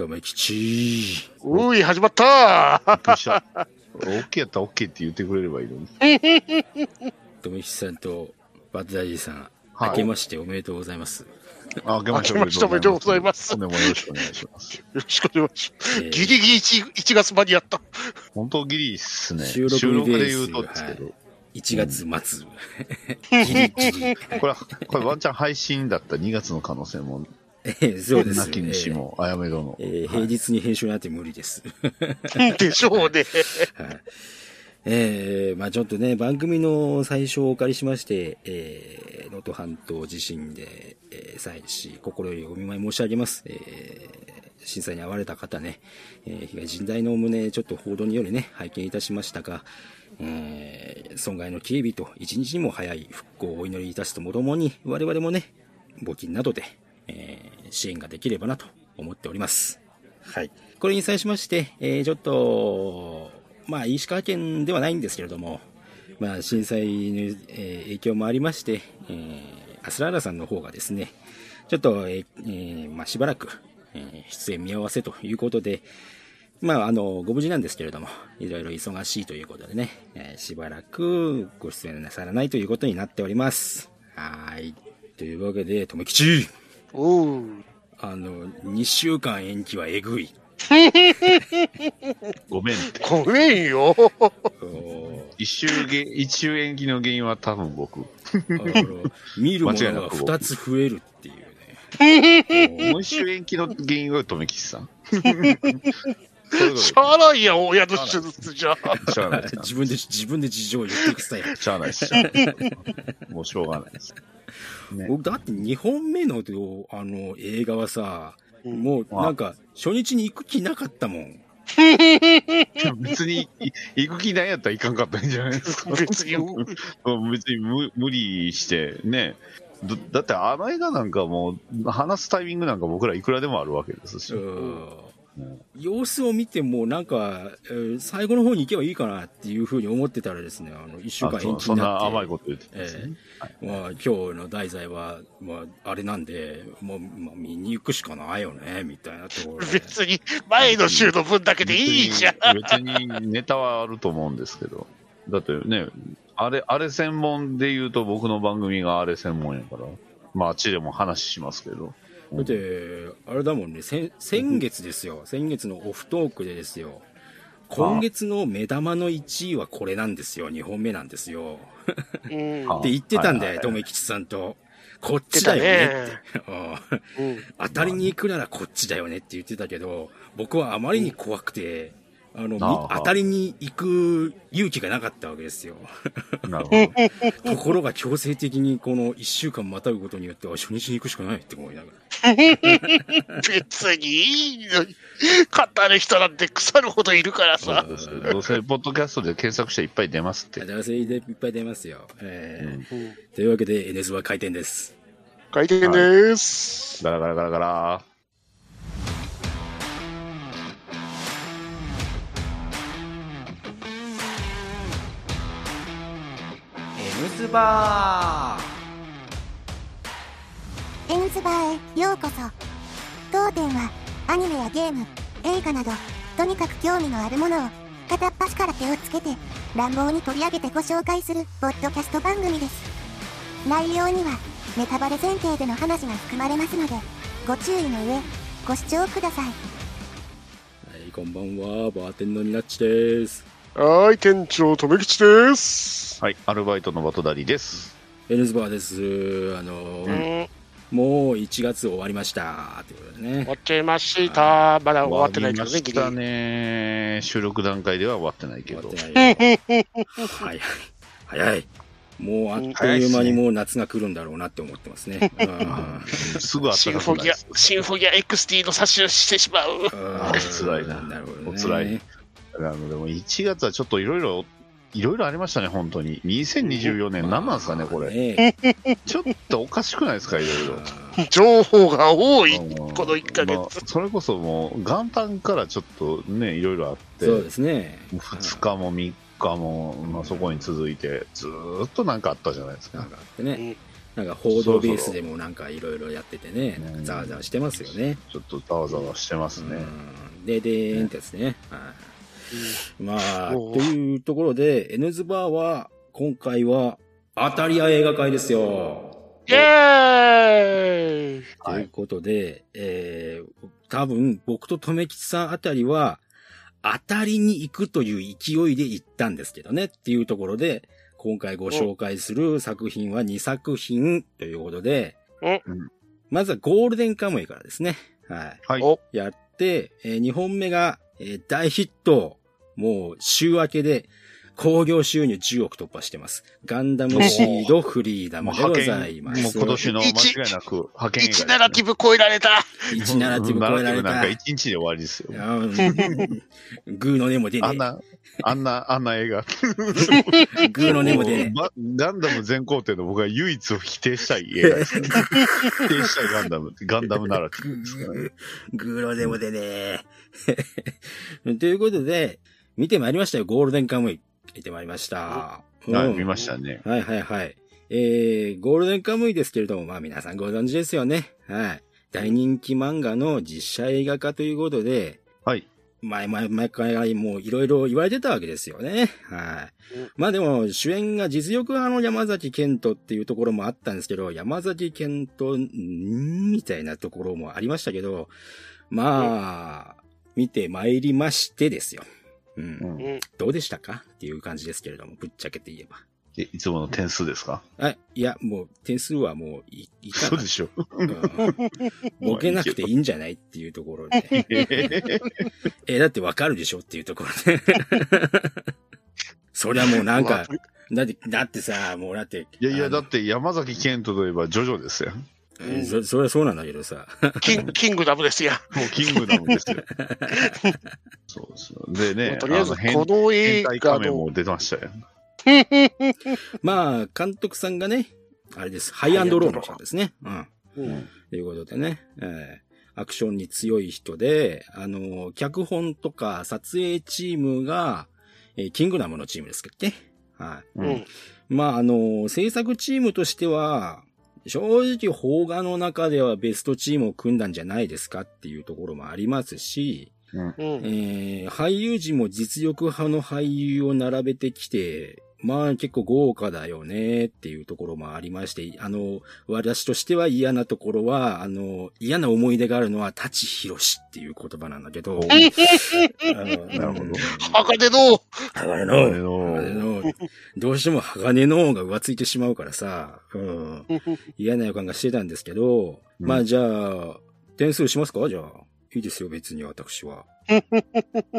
とめきちうい、始まったびっくりした。OK やったら OK って言ってくれればいいのに。とめきちさんとバッドダディさん、はい明けましておめでとうございます。あ、明けましておめでとうございますよろしくお願いします。よろしくお願いします。えーギリギリ 1, 1月間にやった。本当ギリっすね。収録で言うとですけど。1月末。ギリギリ。これは、これワンチャン配信だった2月の可能性も、えーそうですよ泣きね。虫も、あやめ殿。えー平日に編集なんて無理です。でしょうね。はい。えー、まあちょっとね、番組の最初をお借りしまして、えー、能登半島地震で、えー、災死、心よりお見舞い申し上げます。えー、震災に遭われた方ね、えー、被害甚大の旨、ちょっと報道によりね、拝見いたしましたが、えー、損害の警備と一日にも早い復興をお祈りいたすともどもに、我々もね、募金などで、えー、支援ができればなと思っております。はい。これに際しまして、えー、ちょっと、まあ、石川県ではないんですけれども、まあ、震災の、えー影響もありまして、えー、アスラーラさんの方がですね、ちょっと、えーえーまあ、しばらく、えー出演見合わせということで、まあ、あの、ご無事なんですけれども、いろいろ忙しいということでね、えーしばらくご出演なさらないということになっております。はーい。というわけで、とめきちおう。あの、2週間延期はえぐい。ごめんって。ごめんよ。一周げ、一周延期の原因は多分僕。見るものがなく僕2つ増えるっていうね。もう一周延期の原因は留吉さん。しゃあないやん、親の手術じゃ。しゃあない。自分で、自分で事情を言っていくスタイル。しゃあないです。しゃあないですもうしょうがないです。ね僕、だって2本目の、あの、映画はさ、もう、あなんか、初日に行く気なかったもん。別に、い行く気ないやったら行かんかったんじゃないですか。別にうん別に無無理して、ね。だだってあの映画なんかもう、話すタイミングなんか僕らいくらでもあるわけですし。うん様子を見ても、なんか、えー最後の方に行けばいいかなっていうふうに思ってたらですね、あの、1週間延期になって。な甘いこと言ってたんですね。まあ、今日の題材は、まあ、あれなんで、もう、まあ、見に行くしかないよね、みたいなところで。別に、前の週の分だけでいいじゃん。別に別にネタはあると思うんですけど。だってね、あれ、あれ専門で言うと僕の番組があれ専門やから。まあ、あっちでも話しますけど。だって、あれだもんね、先先月ですよ、先月のオフトークでですよ、今月の目玉の1位はこれなんですよ、2本目なんですよ。って言ってたんだよ、とめきちさんと。こっちだよねって。当たりに行くならこっちだよねって言ってたけど、僕はあまりに怖くて、あの、みああ当たりに行く勇気がなかったわけですよ。なるほど。ところが強制的にこの1週間またぐことによっては初日に行くしかないって思いながら。別にいいのに。語る人なんて腐るほどいるからさ。どうせ、ポッドキャストで検索したらいっぱい出ますって。男性でいっぱい出ますよ。えーうんというわけで NS は開店です。開店です。ガラガラガラガラ。スバエンズバーへようこそ。当店はアニメやゲーム映画などとにかく興味のあるものを片っ端から手をつけて乱暴に取り上げてご紹介するポッドキャスト番組です。内容にはネタバレ前提での話が含まれますのでご注意の上ご視聴ください。はい、こんばんは、バーテンのニナッチです。はい、店長、とめきちです。はい、アルバイトのバトダリです。N スバーです。あの、うん、もう1月終わりました。ということでね終わ。っちゃいました。まだ終わってないけどね、ギリ終わりましたね。収録段階では終わってないけど終わっ。てないよ。早い。早い。もうあっという間にもう夏が来るんだろうなって思ってますね。うんすぐあったシンフォギアシンフォギア XT の差しをしてしまう。あ 辛いななるほどね。お辛いあのでも1月はちょっといろいろ、いろいろありましたね、本当に。2024年何なんですかね、これ。ねちょっとおかしくないですか、いろいろ。情報が多い、うんこの1ヶ月。まあそれこそもう元旦からちょっとねいろいろあってそうですね。2日も3日も、まあ、そこに続いてずーっとなんかあったじゃないですかなんかあってね。なんか報道ベースでもなんかいろいろやっててね、ざわざわしてますよね。ちょっとざわざわしてますね。うんででーんってやつね。はいまあ、というところで、N ズバーは、今回は、当たり屋映画会ですよ。イェーイということで、えー、多分、僕と留吉さんあたりは、当たりに行くという勢いで行ったんですけどね、っていうところで、今回ご紹介する作品は2作品ということで、うんまずはゴールデンカムイからですね。はい。はい。おやって、え2本目が、えー大ヒット。もう週明けで興行収入10億突破してます。ガンダムシードフリーダムもうでございます。今年の間違いなく派遣映画です1ねナラティブ超えられた。1ナラティブ超えられた。なんか1日で終わりですよ。うんグーの根も出ねあんな、あんな、あんな映画。え。グーの根も出ねもうばガンダム全工程の僕が唯一否定したい映画です。否定したいガンダム、ガンダムナラティブですからね。え。グーの根も出ねえ。ということで、見てまいりましたよ。ゴールデンカムイ。見てまいりました。はい、うん見ましたね。はいはいはい。えー、ゴールデンカムイですけれども、まあ皆さんご存知ですよね。はい。大人気漫画の実写映画化ということで、はい。前々、毎回もういろいろ言われてたわけですよね。はいうん。まあでも、主演が実力派の山崎健人っていうところもあったんですけど、山崎健人、んーみたいなところもありましたけど、まあ、見て参りましてですよ。うん。どうでしたかっていう感じですけれども、ぶっちゃけて言えば。えいつもの点数ですか？あ、いや、もう点数はもういいかなそうで。しょ。うんボケなくていいんじゃないっていうところで。えだってわかるでしょっていうところで。そりゃもうなんか、だって、だってさ、もうだって。いやいや、だって山崎賢人といえばジョジョですよ。えそ、そりゃそうなんだけどさ。キンキングダムですよ。もうキングダムですよ。そうそう。でね、とりあえず、この映変態画の、仮面も出てましたよ。まあ、監督さんがね、あれです。ハイアンドローの人ですね。うん。うんということでね、えーアクションに強い人で、あの、脚本とか撮影チームが、えーキングダムのチームですけどね。はい。うんうん。まあ、あの、制作チームとしては、正直、邦画の中ではベストチームを組んだんじゃないですかっていうところもありますし、うん。えー俳優陣も実力派の俳優を並べてきて、まあ結構豪華だよねっていうところもありまして、あの、私としては嫌なところは、あの、嫌な思い出があるのは、舘ひろしっていう言葉なんだけど、なるほど。鋼の、鋼の、の鋼の、どうしても鋼の方が浮ついてしまうからさ、うん、嫌な予感がしてたんですけど、うん。まあじゃあ、点数しますか？じゃあ。いいですよ、別に私は。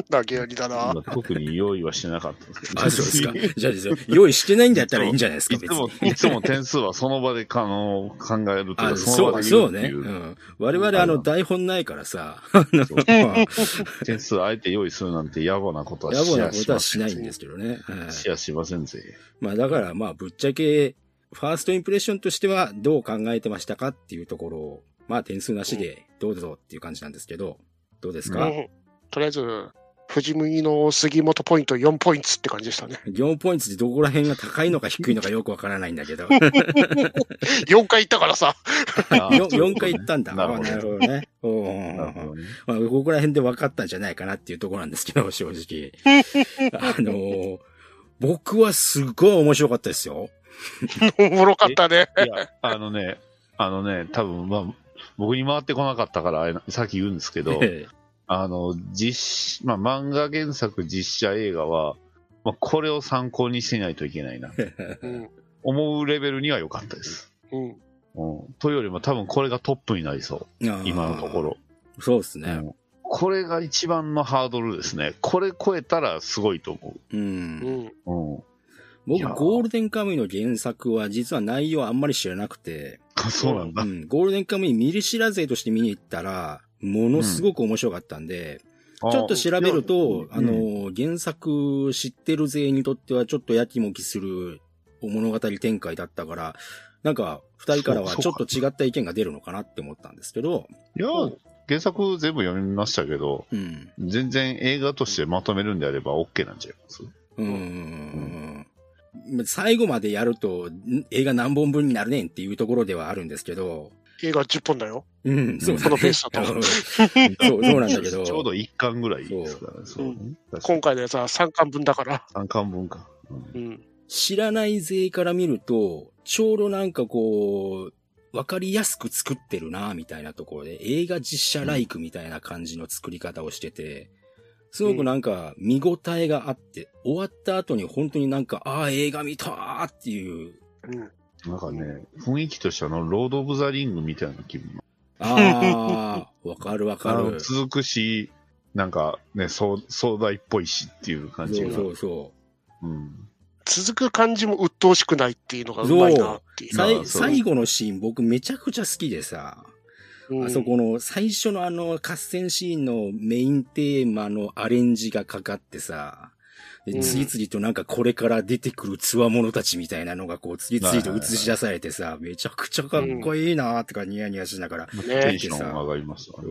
投げやりだな。まあ特に用意はしてなかったんですけど。あ、そうですか。じゃあですよ、用意してないんだったらいいんじゃないですか、別いつも、に。いつも点数はその場であの考えるというあ、か、そそう、の場でそうね。言うっていうう。ん。我々、あの、台本ないからさ、点数あえて用意するなんて野暮なことは野暮なことはしまないんですけどね。はいしやしませんぜ。まあだからまあぶっちゃけ、ファーストインプレッションとしてはどう考えてましたかっていうところを、まあ点数なしでどうぞっていう感じなんですけど、どうですか、うんとりあえず、藤麦の杉本ポイント4ポイントって感じでしたね。?4 ポイントでどこら辺が高いのか低いのかよくわからないんだけど。4回行ったからさ。4, 4回行ったんだ。なるほどね。まあ、ここら辺で分かったんじゃないかなっていうところなんですけど、正直。あのー僕はすごい面白かったですよ。おもろかったね。いや、あのね、あのね、多分まあ、僕に回ってこなかったから、さっき言うんですけど、えあの、実、まあ、漫画原作実写映画は、まあ、これを参考にしないといけないな。思うレベルには良かったです。うん。うん。というよりも多分これがトップになりそう。今のとこ。ろ。そうですね。うんこれが一番のハードルですね。これ超えたらすごいと思うん。うん。う。うん。い僕、ゴールデンカムイの原作は実は内容あんまり知らなくて、あ そうなんだ。うん、ゴールデンカムイ見る知らずとして見に行ったら、ものすごく面白かったんで、ちょっと調べると、あうん。の、原作知ってる勢にとってはちょっとやきもきする物語展開だったから、なんか、二人からはちょっと違った意見が出るのかなって思ったんですけど、いや、原作全部読みましたけど、うん。全然映画としてまとめるんであれば OK なんちゃいます？うん。最後までやると、ん。映画何本分になるねん。っていうところではあるん。ですけど、映画10本だよ。うん、そうだねこのペースだとうん そう、そうなんだけど。ちょうど1巻ぐらいですからね。そうね。確か今に回のやつは3巻分だから。3巻分か。うんうん。知らない勢から見ると、ちょうどなんかこう、わかりやすく作ってるな、みたいなところで、映画実写ライクみたいな感じの作り方をしてて、すごくなんか見応えがあって、終わった後に本当になんか、ああ、映画見たーっていう、うん。なんかね、雰囲気としてはあの、ロード・オブ・ザ・リングみたいな気分。ああ、わかるわかあのる。続くし、なんかね、そう壮大っぽいしっていう感じが。そうそうそう。うん。続く感じも鬱陶しくないっていうのがうまいなっていう。最後のシーン僕めちゃくちゃ好きでさ、うんあそこの最初のあの合戦シーンのメインテーマのアレンジがかかってさ、でうん次々となんかこれから出てくる強者たちみたいなのがこう次々と映し出されてさ、めちゃくちゃかっこいいなーとかニヤニヤしながら、テンション上がりますわね。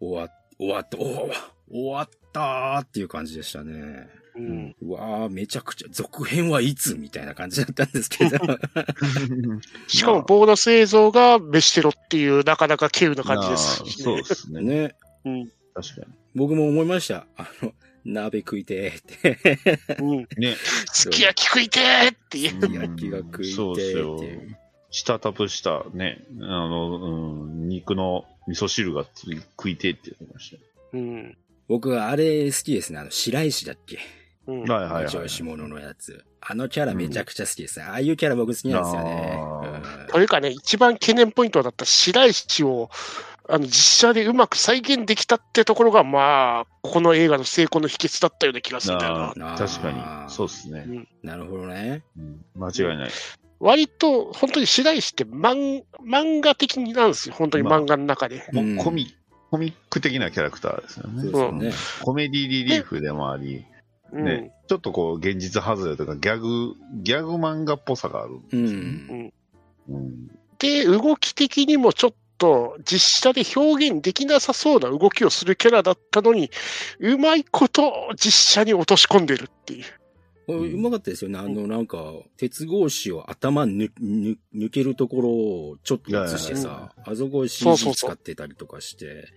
終わ、終わった、終わったーっていう感じでしたね。うん。うわーめちゃくちゃ、続編はいつみたいな感じだったんですけど。しかもボーナス映像が飯テロっていうなかなか稀有な感じですしそうですね。ね。うん。確か僕も思いました。あの、鍋食いてーって。うん。に。ね。すき焼き食いてーっていう。すき焼きが食いてそうですよーっていう。下タプしたね、あの、うん、肉の味噌汁がつい食いてえって言ってましうん。僕はあれ好きですね。あの、白石だっけ？うん。た。はいはいはい。上司者のやつ。あのキャラめちゃくちゃ好きですね。ああいうキャラ僕好きなんですよね。あというかね、一番懸念ポイントだった白石を、あの、実写でうまく再現できたってところが、まあ、この映画の成功の秘訣だったような気がするんだよな確かに。そうですね、うんなるほどね。うん間違いない。割と、本当に白石って漫漫画的になんですよ。本当に漫画の中で。もうんコミコミック的なキャラクターですよそうね。コメディリリーフでもあり、うん。ね、ちょっとこう、現実外れとか、ギャグ、ギャグ漫画っぽさがあるんですうよね。ん。うん。で、動き的にもちょっと実写で表現できなさそうな動きをするキャラだったのに、うまいこと実写に落とし込んでるっていう。これうまかったですよね。あの、なんか、鉄格子を頭ぬぬ抜けるところをちょっと映してさ、あそこそうそ CG 使ってたりとかして、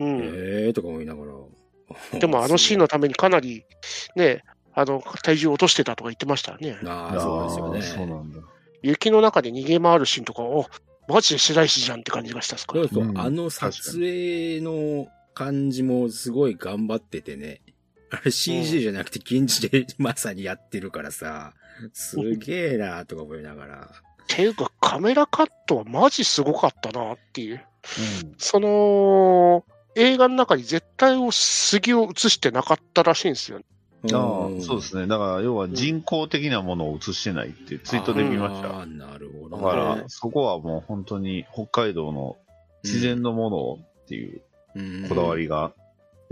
うん。えーとか思いながら。でもあのシーンのためにかなり、ね、あの、体重を落としてたとか言ってましたね。ああ、そうですよあーそうね。なんだ。雪の中で逃げ回るシーンとか、おマジで白石じゃんって感じがしたっすか？そうそう、うんあの撮影の感じもすごい頑張っててね。あれ CG じゃなくて現地でまさにやってるからさ、すげえなとか思いながら。ていうか、カメラカットはマジすごかったなっていう。うんその、映画の中に絶対を杉を映してなかったらしいんですよ。ああ、そうですね。だから、要は人工的なものを映してないってツイートで見ました。ああ、なるほどだね。から、そこはもう本当に北海道の自然のものっていううんこだわりが、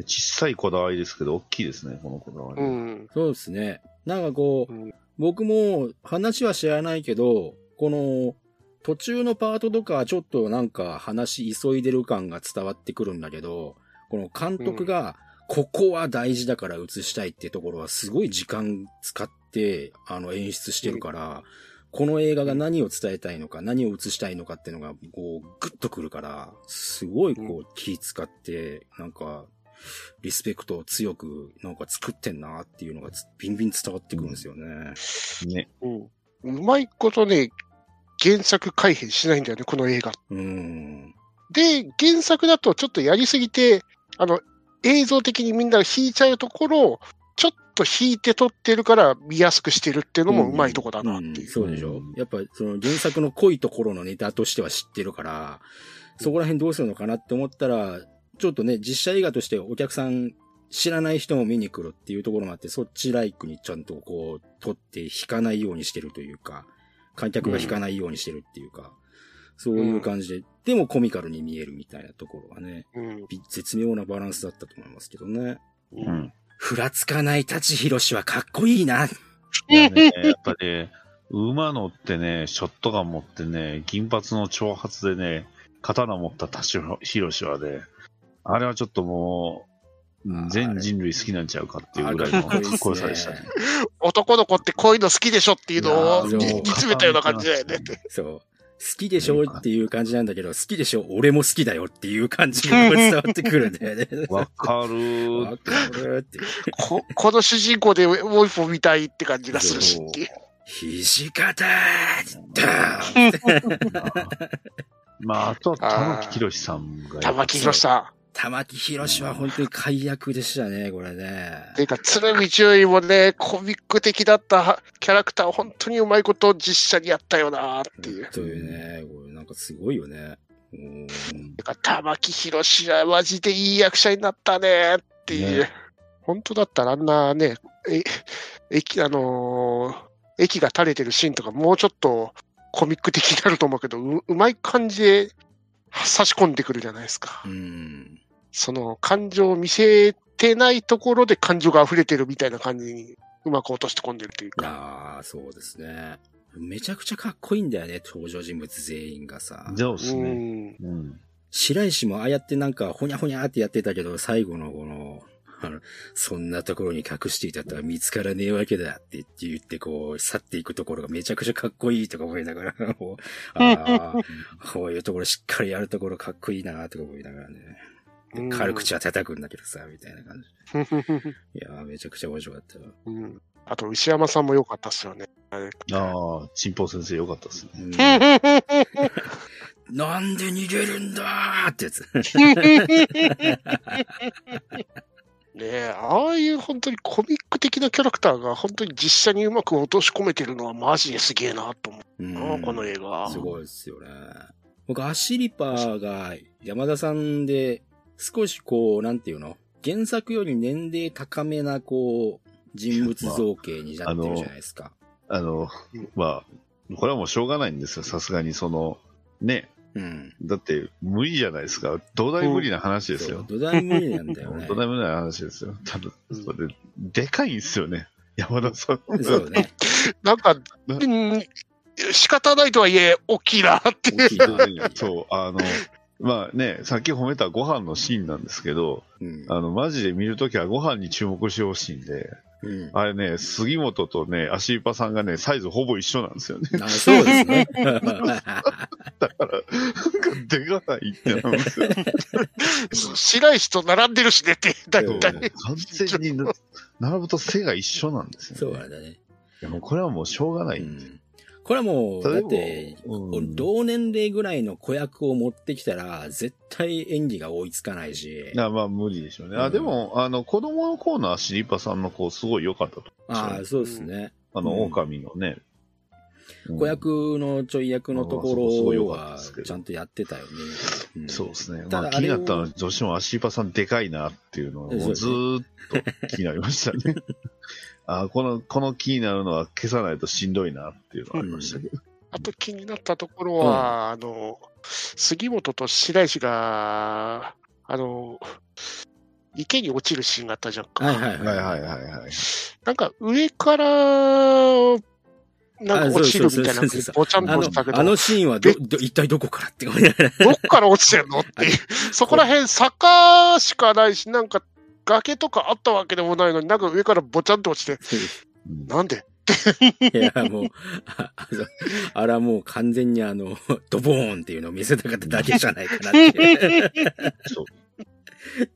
小さいこだわりですけど、大きいですね、このこだわり。うん。そうですね。なんかこう、うん僕も話は知らないけど、この途中のパートとかはちょっとなんか話急いでる感が伝わってくるんだけど、この監督が、ここは大事だから映したいってところはすごい時間使って、あの演出してるから、この映画が何を伝えたいのか、何を映したいのかっていうのが、こう、グッとくるから、すごいこう気使って、なんか、リスペクトを強く、なんか作ってんなっていうのがつビンビン伝わってくるんですよね。ね。うん。うまいことね、原作改変しないんだよね、この映画。うん。で、原作だとちょっとやりすぎて、あの、映像的にみんなが引いちゃうところを、ちょっと引いて撮ってるから見やすくしてるっていうのもうまいとこだなってう。ん。いう。そうでしょ。うんやっぱその原作の濃いところのネタとしては知ってるから、そこら辺どうするのかなって思ったら、ちょっとね、実写映画としてお客さん知らない人も見に来るっていうところもあって、そっちライクにちゃんとこう、撮って引かないようにしてるというか、観客が引かないようにしてるっていうか、そういう感じで、でもコミカルに見えるみたいなところはね、うん。び絶妙なバランスだったと思いますけどね。う。うんん。ふらつかない舘ひろしはかっこいいな。いやね、やっぱね、馬乗ってね、ショットガン持ってね、銀髪の長髪でね、刀持った田代博士はね、あれはちょっともう、うん全人類好きなんちゃうかっていうぐらいのかっこよさでしたね。男の子ってこういうの好きでしょっていうのを煮詰 めたような感じだよね。そう。好きでしょっていう感じなんだけど、好きでしょ俺も好きだよっていう感じが 伝わってくるんだよね。わかるわかるって。ここの主人公でもう一本見たいって感じがするしっていう。土方だーまあ、あとは玉木宏さんが。玉木宏さ玉木宏は本当に解約でしたね、これねん。。ていうか、鶴見中尉もね、コミック的だったキャラクターを本当にうまいこと実写にやったよなっていう。というね、これなんかすごいよね。うんてか、玉木宏はマジでいい役者になったねっていう。ね本当だったらあんなね、え、駅、あのー駅が垂れてるシーンとかもうちょっとコミック的になると思うけど、ううまい感じで差し込んでくるじゃないですか。うん。その感情を見せてないところで感情が溢れてるみたいな感じにうまく落として込んでるというか。ああ、そうですね。めちゃくちゃかっこいいんだよね、登場人物全員がさ。うそうですね。ん。うん。白石もああやってなんか、ほにゃほにゃってやってたけど、最後のこの、あの、そんなところに隠していたとは見つからねえわけだって言って、こう、去っていくところがめちゃくちゃかっこいいとか思いながら、もうああ、こういうところしっかりやるところかっこいいなとか思いながらね。で軽口は叩くんだけどさ、みたいな感じ。いやー、めちゃくちゃ面白かったわ。うん。あと、牛山さんも良かったっすよね。あれああ、チンポ先生よかったですね。うん なんで逃げるんだーってやつ。ねえ、ああいう本当にコミック的なキャラクターが本当に実写にうまく落とし込めてるのはマジですげえなと思うな、うんこの映画。すごいですよね。僕、アシリパーが山田さんで、少しこう、なんていうの？原作より年齢高めな、こう、人物造形になってるじゃないですか。あの、まあ、これはもうしょうがないんですよ。さすがにその、ね。うん。だって、無理じゃないですか。土台無理な話ですよ。土台無理なんだよね 土。台無理な話ですよ。ただ、うんそれ、でかいんですよね。山田さん。そうね。なんか、なうん、仕方ないとはいえ、大きいなっていう。大きいな。そう、あの、まあね、さっき褒めたご飯のシーンなんですけど、うん。あの、マジで見るときはご飯に注目してほしいんで、うん。あれね、杉本とね、足イパさんがね、サイズほぼ一緒なんですよね。あそうですね。だから、なんか出がないってなるんですよ。白石と並んでるしねって、だいたい。完全にな 並ぶと背が一緒なんですよ、ね。そうなんだね。いやもうこれはもうしょうがない。うん。これはもう、だって、うん同年齢ぐらいの子役を持ってきたら、絶対演技が追いつかないし。いやまあ無理でしょうね。あ、うんでも、あの、子供の頃のアシリパさんの子、すごい良かったと。ああ、そうですね。あの、うん狼のね。うん子役のちょい役のところはちゃんとやってたよね。んそうですね。ただまあ気になったのは、どうしてもアシリパさんでかいなっていうのは、ずーっと気になりましたね。あこの、この気になるのは消さないとしんどいなっていうのはありましたけど。あと気になったところは、あの、杉本と白石が、あの、池に落ちるシーンがあったじゃんか。はいはいはい。はいはいはいはい。なんか上から、なんか落ちるみたいなぼちゃんとしたけ、ど、あのシーンはど、ど、一体どこからってどっから落ちてんのっていう。そこら辺坂しかないし、なんか崖とかあったわけでもないのに、なんか上からぼちゃんと落ちて、うんなんで？いや、もう、ああれはもう完全にあの、ドボーンっていうのを見せたかっただけじゃないかなって。そう。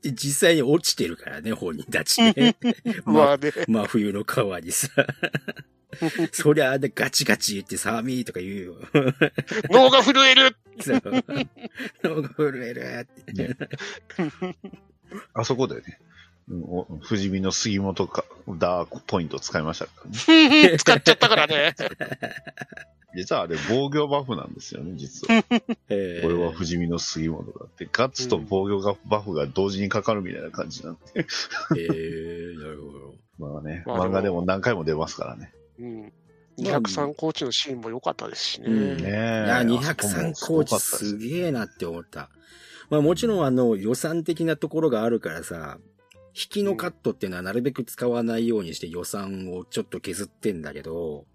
で実際に落ちてるからね、本人たちね。ままあね。真冬の川にさ。そりゃあね、ガチガチ言って寒いとか言うよ。脳が震える。脳が震えるって。あそこでね、うんお不死身の杉本かダークポイント使いましたからね。使っちゃったからね。実はあれ防御バフなんですよね、実は。えーこれは不死身の杉本だって、ガッツと防御がバフが同時にかかるみたいな感じなんで。えー、なるほど。まあね、漫画でも何回も出ますからね。うん。203コーチのシーンも良かったですしね。うんねえ。いや、あそこも203コーチすげえなって思った。まあもちろんあの予算的なところがあるからさ、引きのカットっていうのはなるべく使わないようにして予算をちょっと削ってんだけど、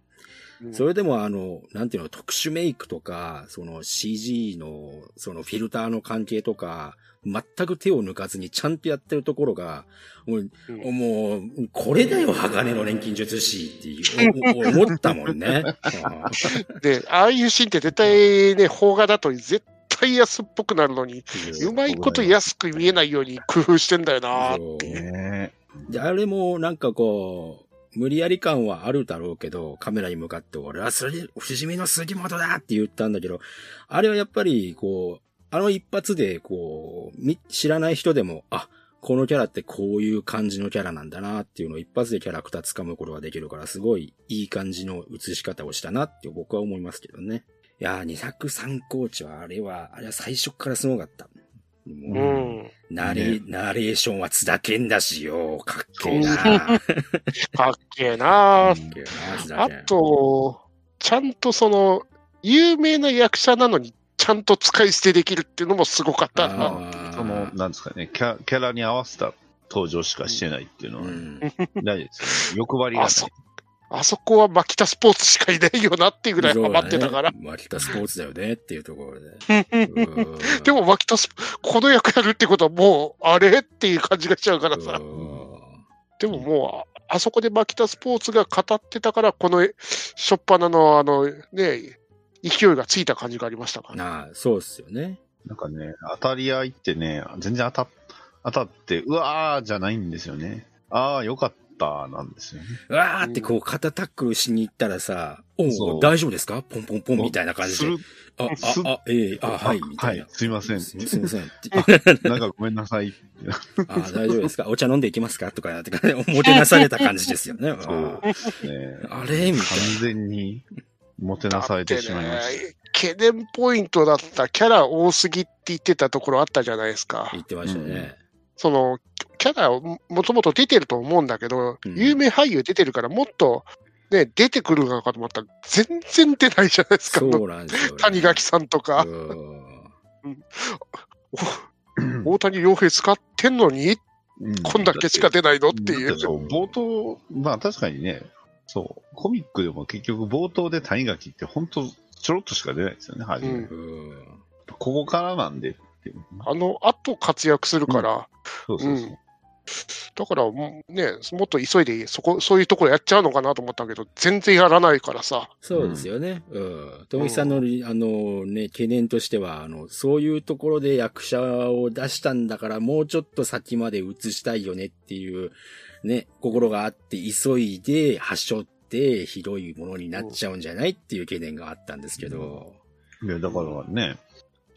うんそれでもあの、なんていうの、特殊メイクとか、その CG の、そのフィルターの関係とか、全く手を抜かずにちゃんとやってるところが、もう、うんもうこれだよ、鋼の錬金術師っていう、思ったもんね。あ で、ああいうシーンって絶対ね、邦画だと絶対安っぽくなるのに、ーうまいこと安く見えないように工夫してんだよなそうねで、あれもなんかこう、無理やり感はあるだろうけど、カメラに向かって、俺はそれで、不死身の杉本だって言ったんだけど、あれはやっぱり、こう、あの一発で、こう、み知らない人でも、あ、このキャラってこういう感じのキャラなんだなっていうのを一発でキャラクター掴むことができるから、すごいいい感じの映し方をしたなって僕は思いますけどね。いやー、203コーチは、あれは、あれは最初からすごかった。うもうんナレ、ナレーションは津田健だしよ。かっけえな。かっけえなあ健。と、ちゃんとその、有名な役者なのに、ちゃんと使い捨てできるっていうのもすごかったな。その、なんですかねキャ、キャラに合わせた登場しかしてないっていうのはうん。大事ですよね。欲張りがない。あそあそこは牧田スポーツしかいないよなっていうぐらいハマってたから。ね。マキタスポーツだよねっていうところで。うんでも牧田ス、この役やるってことはもう、あれっていう感じがしちゃうからさ。うんでももう、ああそこで牧田スポーツが語ってたから、この、しょっぱなの、あの、ね、勢いがついた感じがありましたから。なあ、そうっすよね。なんかね、当たり合いってね、全然当た当たって、うわーじゃないんですよね。あー、よかった、なんですよね。うわーってこう肩タックルしに行ったらさ、おそうう大丈夫ですか？ポンポンポンみたいな感じで。するあ、すあ、あ、ええあ、はい、みたいな。はい、すいません。すすいません。ってなんかごめんなさい。あ、大丈夫ですか？お茶飲んでいきますか？とかやって、おもてなされた感じですよね。そうあね、あれ？みたい完全にもてなされてしまいましだってね懸念ポイントだったキャラ多すぎって言ってたところあったじゃないですかな。。言ってましたね。その、キャラももともと出てると思うんだけど、うん。有名俳優出てるからもっと、ね、出てくるのかと思ったら、全然出ないじゃないですか。あそのうなんですよ、ね。谷垣さんとか、うん。大谷洋平使ってんのに、うん。こんだけしか出ないのっていう。冒頭、まあ確かにね、そう、コミックでも結局冒頭で谷垣って本当ちょろっとしか出ないですよね、初め。うん。うん。ここからなんでっていう。あの後活躍するから、そうそうそう。だからもうね、もっと急いでそこ、そういうところやっちゃうのかなと思ったけど、全然やらないからさ。そうですよね。うん。富木さんの、あのね、懸念としては、あの、そういうところで役者を出したんだから、もうちょっと先まで移したいよねっていう、ね、心があって、急いで、はしょって、ひどいものになっちゃうんじゃないっていう懸念があったんですけど。いや、だからね、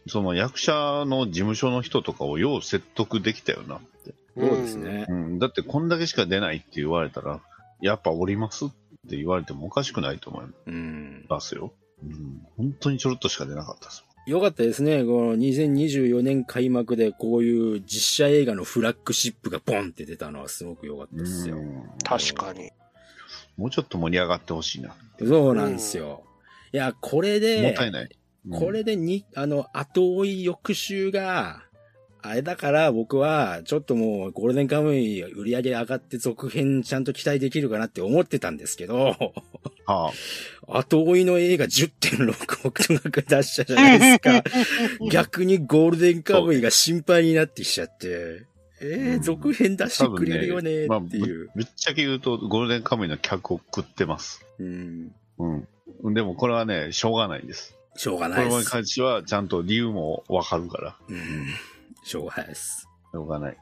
その役者の事務所の人とかをよう説得できたよなって。そうですね。うん、だってこんだけしか出ないって言われたら、やっぱおりますって言われてもおかしくないと思いうん。ますよ。うん、本当にちょろっとしか出なかったですよかったですね。この2024年開幕でこういう実写映画のフラッグシップがボンって出たのはすごく良かった。ですよ。うん確かに。もうちょっと盛り上がってほしいな。そうなんですよ。いや、これで、もったいない。うんこれでに、あの、後追い翌週が、あれだから僕は、ちょっともうゴールデンカムイ売り上げ上がって続編ちゃんと期待できるかなって思ってたんですけど、は 後追いの映画10.6億額出したじゃないですか。逆にゴールデンカムイが心配になってきちゃって、えー、続編出してくれるよねまあっていう。ぶぶっちゃけ言うと、ゴールデンカムイの客を食ってます。うん。うん。でもこれはね、しょうがないです。しょうがこないです。れに関してはちゃんと理由もわかるから、うん。しょうがないです。しょうがない。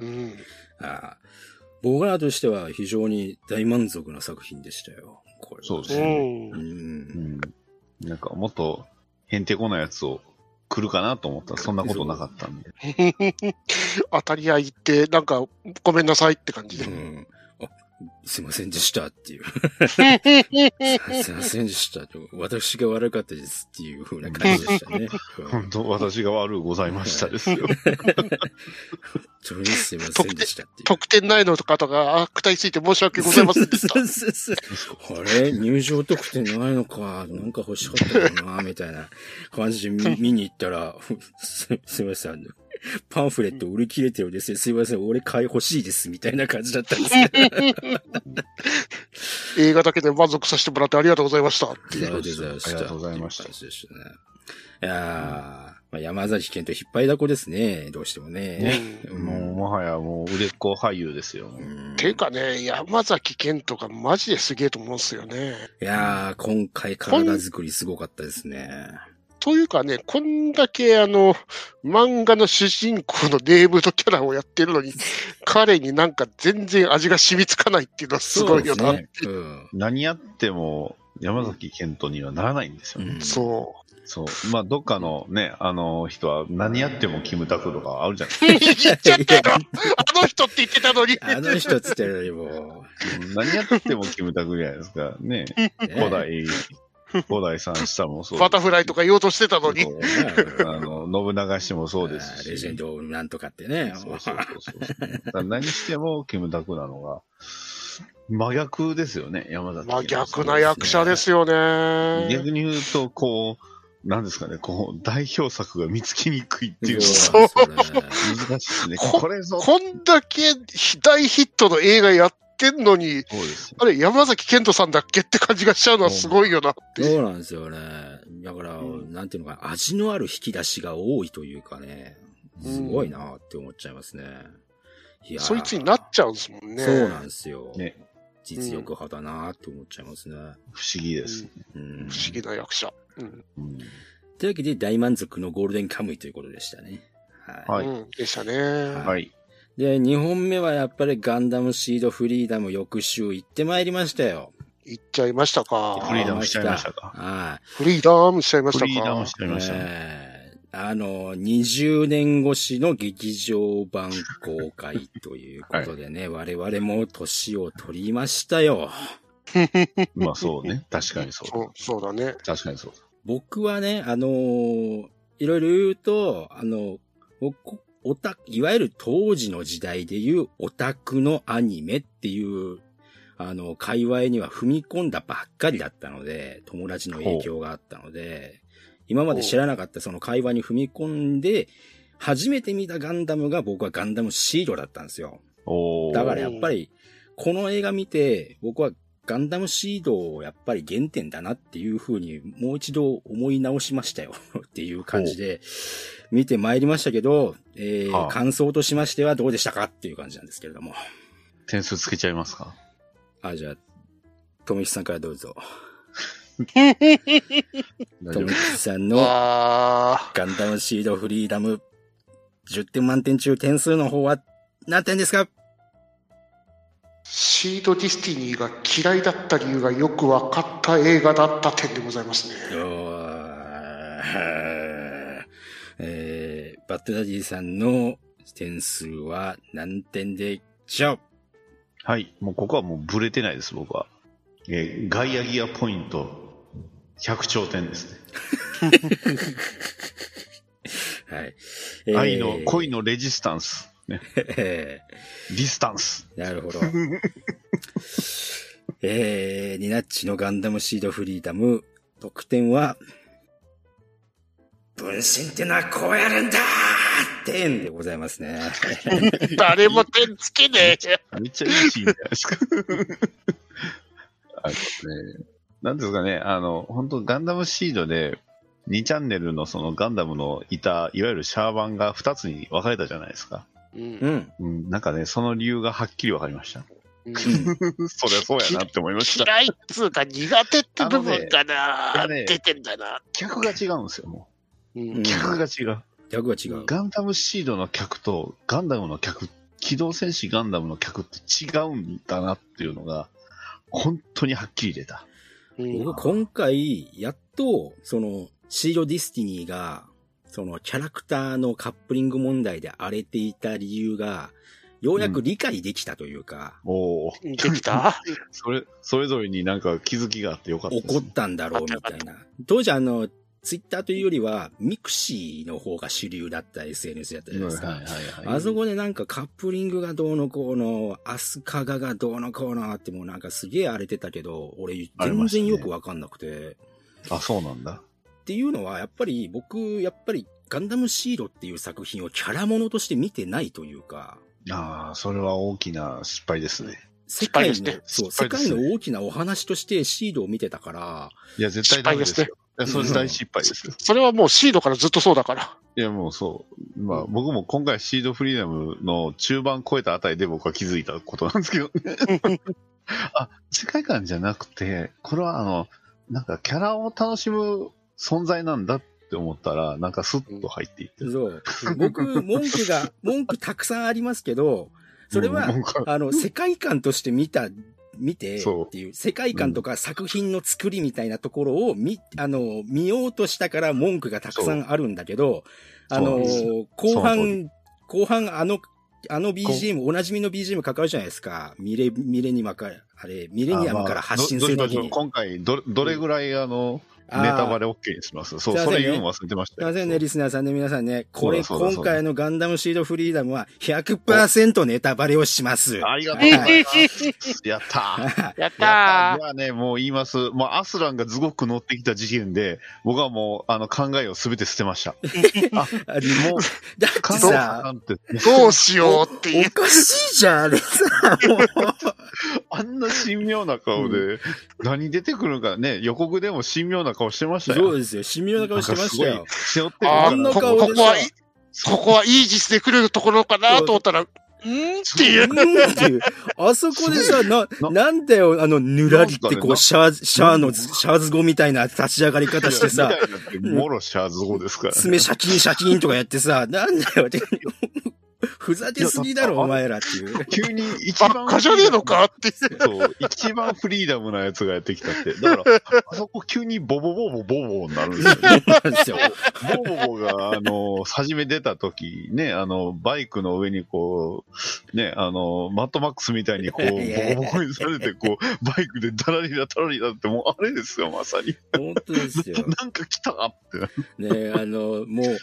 うんうん。ああ僕らとしては非常に大満足な作品でしたよ。これはそうですうね。んう。。うんん。なんかもっとへんてこなやつを来るかなと思ったらそんなことなかったんで。当たり合いって、なんか、ごめんなさいって感じで。うんあすいませんでしたっていう。すいませんでしたと。私が悪かったですっていう風な感じでしたね。う ん本当、私が悪うございましたですよ。それにすいませんでしたっていう。得点ないのとかとか、悪態ついて申し訳ございませんでした。あれ？入場特典ないのかなんか欲しかったかなみたいな感じで見見に行ったら、すすいません。パンフレット売り切れてるんですよ。すいません、俺買い欲しいです、みたいな感じだったんですけど。映画だけで満足させてもらってありがとうございました。ありがとうございました。ありがとうございましたってう感じでしたね。いやー、まあ、山崎健と引っ張りだこですね。どうしてもね。うんもう、もはやもう売れっ子俳優ですよ。うんていうかね、山崎賢人がマジですげえと思うんですよね。いやー、今回体作りすごかったですね。というかね、こんだけあの、漫画の主人公のネームドキャラをやってるのに、彼になんか全然味が染みつかないっていうのはすごいよな。ね。うん。何やっても山崎賢人にはならないんですよね。うんそそう。まあ、どっかのね、あの人は何やってもキムタクとかあるじゃないですか。う。言っちゃったよあの人って言ってたのに。あの人っつってるよりも、うん何やってもキムタクじゃないですか。ね。ね古代、古代さん下もそう。バタフライとか言おうとしてたのに。ねあの、信長氏もそうですし。レジェンドなんとかってね。そうそうそうそう。何してもキムタクなのが、真逆ですよね、山崎まあ賢人さん逆な役者ですよね。逆に言うと、こう、なんですかね、こう、代表作が見つけにくいっていうのそうなんですよねが難しいですね。ここれぞ。こんだけ大ヒットの映画やってんのに。あれ、山崎賢人さんだっけって感じがしちゃうのはすごいよなって。そうなんですよね。だから、うんなんていうのかな、味のある引き出しが多いというかね、すごいなって思っちゃいますね。いやーそいつになっちゃうんですもんね。そうなんですよ。ね実力派だなって思っちゃいますね。不思議ですね。うん。不思議な役者。うん。うんというわけで大満足のゴールデンカムイということでしたね。はい。はいうん、でしたね。はい。で、2本目はやっぱりガンダムシードフリーダム翌週行ってまいりましたよ。行っちゃいましたか。フリーダムしちゃいましたか。はフリーダムしちゃいましたか。フリーダムしちゃいい。ましたね。えーあの、20年越しの劇場版公開ということでね、我々も年を取りましたよ。まあそうね。確かにそう。そう、そうだね。確かにそう。僕はね、あのーいろいろ言うと、あの、僕オタ、いわゆる当時の時代でいうオタクのアニメっていう、あの、界隈には踏み込んだばっかりだったので、友達の影響があったので、今まで知らなかったその界隈に踏み込んで、初めて見たガンダムが僕はガンダムシードだったんですよ。だからやっぱり、この映画見て、僕はガンダムシードをやっぱり原点だなっていう風にもう一度思い直しましたよ っていう感じで見てまいりましたけど、えーはあ。感想としましてはどうでしたかっていう感じなんですけれども。点数つけちゃいますか？あ、じゃあ、とみきさんからどうぞ。大とみきさんのあ。ガンダムシードフリーダム10点満点中点数の方は何点ですか？ーシードディスティニーが嫌いだった理由がよく分かった映画だった点でございますね。えー、バッドダディさんの点数は何点でしょう？はい。もうここはもうブレてないです、僕は。えーガイアギアポイント、100兆点ですね。はい。愛の、恋のレジスタンス。ね。え ディスタンス。ーなるほど。えー、ニナッチのガンダムシードフリーダム、得点は、分身ってのはこうやるんだ点でございますね。誰も点つけねえ。めっちゃいいシーンじゃないですか。あのね、なんですかね、あの、本当ガンダムシードで、2チャンネルのそのガンダムのいた、いわゆるシャーバンが2つに分かれたじゃないですか。うんうん。うん、なんかね、その理由がはっきり分かりました。うん そりゃそうやなって思いました。嫌いっつうか苦手って部分があな、のね出てんだな。客が違うんですよ、もうんう。客が違う。逆が違う。ガンダムシードの客とガンダムの客、機動戦士ガンダムの客って違うんだなっていうのが、本当にはっきり出た。うん僕今回、やっと、その、シードディスティニーが、そのキャラクターのカップリング問題で荒れていた理由が、ようやく理解できたというか、おお、できた？それ、それぞれになんか気づきがあってよかったです、怒ったんだろうみたいな。当時あの、ツイッターというよりは、ミクシーの方が主流だった SNS だったじゃないですか。はいはいはい。あそこでなんかカップリングがどうのこうの、アスカガがどうのこうのってもうなんかすげえ荒れてたけど、俺全然よくわかんなくて。あ、そうなんだ。っていうのは、やっぱり僕、やっぱりガンダムシードっていう作品をキャラものとして見てないというか、ああ、それは大きな失敗ですね。世界の、失敗ですねそう、ね界の大きなお話としてシードを見てたから、いや、絶対ダメですよ。いや、それ大失敗ですよ。それはもうシードからずっとそうだから。いや、もうそう。まあ、僕も今回シードフリーダムの中盤超えたあたりで僕は気づいたことなんですけどね。あ、世界観じゃなくて、これはあの、なんかキャラを楽しむ存在なんだって思ったら、なんかスッと入っていって。そう。僕、文句が、文句たくさんありますけど、それはうんあの、世界観として見た、見てっていう、世界観とか作品の作りみたいなところを見、あの、見ようとしたから文句がたくさんあるんだけど、あの後半、後半あの、あの BGM、おなじみの BGM かかるじゃないですか。ミレ、ミレニマから、あれ、ミレニアムから発信するときに。今回ど、どれぐらいあの、あーネタバレ OK にしますそう、それ言うの忘れてましたよ。すいませんね、リスナーさんね、皆さんね、これ、今回のガンダムシードフリーダムは100%ネタバレをします。ありがとうございます。やったー。やったーじゃあね、もう言います。もうアスランがすごく乗ってきた時点で、僕はもう、あの、考えをすべて捨てました。あもう、だってさ、なんて、どうしようっていう。おかしいじゃん、あれさ、もう。あんな神妙な顔で、何出てくるかね、予告でも神妙な顔してましたよ。そうですよ、神妙な顔してましたよ。背負ってる。ああんなこ顔でここはさ、ここはイージスで来るところかなと思ったら、ん？っていう。うん？っていう。あそこでさ、な、ななんだよ、あの、ぬらりってこう、シャー、シャーの、シャーズ語みたいな立ち上がり方してさ、もろシャーズ語ですから、ね。爪シャキンシャキンとかやってさ、なんだよって、ふざけすぎだろ、お前らっていう。急に一ば番。っかじゃねえのか？っていう。そう、一番フリーダムなやつがやってきたって。だから、あそこ急にボボボボボボになるんですよね。なんですよ。ボボボが、あの、初め出た時、ね、あの、バイクの上にこう、ね、あの、マットマックスみたいにこう、ボコボコにされて、こう、バイクでダラリだダラリだって、もうあれですよ、まさに。本当ですよ。なんか来たってな。ねあの、もう、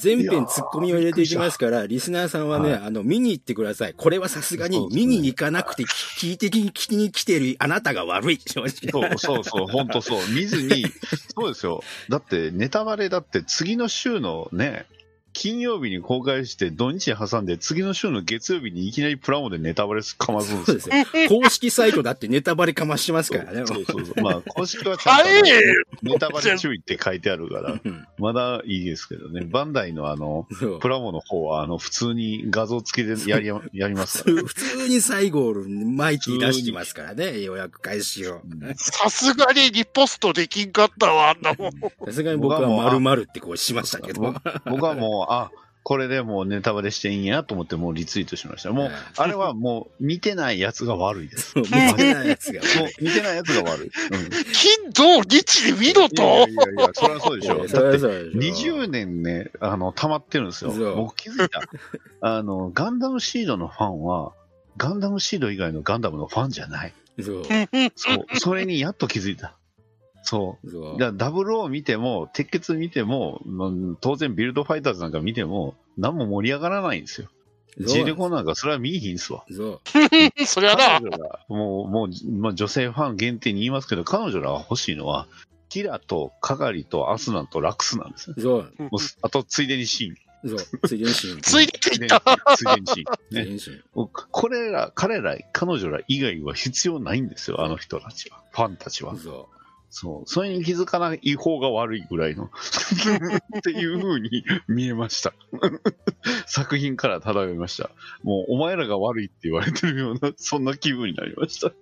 全編ツッコミを入れていきますから、リスナーさんはね、はいあの、見に行ってください。これはさすがに見に行かなくて聞いて聞きに来てるあなたが悪い。正直。そうそうそう、本当そう。見ずに、そうですよ。だって、ネタバレだって次の週のね、金曜日に公開して土日に挟んで、次の週の月曜日にいきなりプラモでネタバレかますんですよ。ですよ。公式サイトだってネタバレかましてますからね。そうそうそう。まあ、公式はちゃんとはいネタバレ注意って書いてあるから、うんまだいいですけどね。バンダイのあの、プラモの方は、あの、普通に画像付きでやり、やりますから。普通に最後、マイティ出してますからね、予約開始を。さすがにリポストできんかったわ、あんなもん。さすがに僕は丸々ってこうしましたけど。僕僕はもう、あ、これでもうネタバレしていいんやと思ってもうリツイートしました。もう、あれはもう見てないやつが悪いです。そう見てないやつがもう見てないやつが悪い。うん。金、土、日で見ろいやいとやいやいや、そりゃそうでしょ。だってそうでしょ20年ね、あの、溜まってるんですよ。僕気づいた。あの、ガンダムシードのファンは、ガンダムシード以外のガンダムのファンじゃない。そう。そう。それにやっと気づいた。そう。そう。だからダブルを見ても、鉄血見ても、うん当然ビルドファイターズなんか見ても、何も盛り上がらないんですよ。ジレコなんかそれは見えひんすわ。そう。そりゃなもう、もう、まあ、女性ファン限定に言いますけど、彼女らが欲しいのは、キラとカガリとアスナンとラックスなんですね。そう。もうあと、ついでにシーン。そう。ついでにシーン。ついでにていった。ついでにシーン。ついねでにシーン。もうこれら、彼ら、彼女ら以外は必要ないんですよ、あの人たちは。ファンたちは。そそう。それに気づかない方が悪いぐらいの。っていう風に見えました。作品から漂いました。もう、お前らが悪いって言われてるような、そんな気分になりました。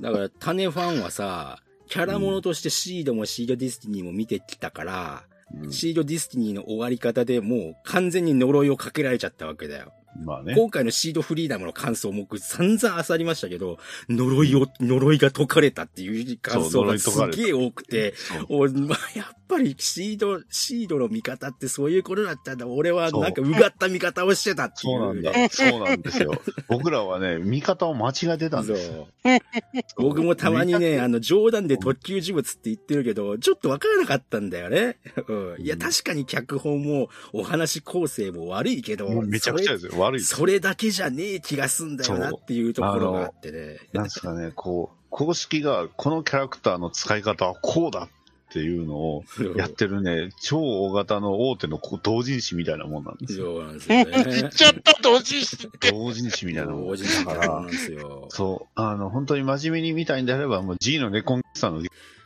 だから、種ファンはさ、キャラものとしてシードもシードディスティニーも見てきたから、うんシードディスティニーの終わり方でもう完全に呪いをかけられちゃったわけだよ。まあね。今回のシードフリーダムの感想も僕散々漁りましたけど、呪いを、呪いが解かれたっていう感想がすげえ多くて、おまあ、やっぱりシード、シードの味方ってそういうことだったんだ。俺はなんかうがった見方をしてたっていう。そうなんだ。そうなんですよ。僕らはね、見方を間違えてたんそですよ。う。僕もたまにね、あの、冗談で特級事物って言ってるけど、ちょっとわからなかったんだよね。うん。いや、確かに脚本も、お話構成も悪いけど、めちゃくちゃですよ。悪い。それだけじゃねえ気がすんだよなっていうところがあってね。なんですかね、こう、公式がこのキャラクターの使い方はこうだっっていうのをやってるね、超大型の大手のこ同人誌みたいなもんなんですよ。そうなんですよね。言っちゃった、同時知って。同人誌みたいなもんおじさんからなんですよ。そう。あの、本当に真面目に見たいんであれば、もう G のレコンキスタの、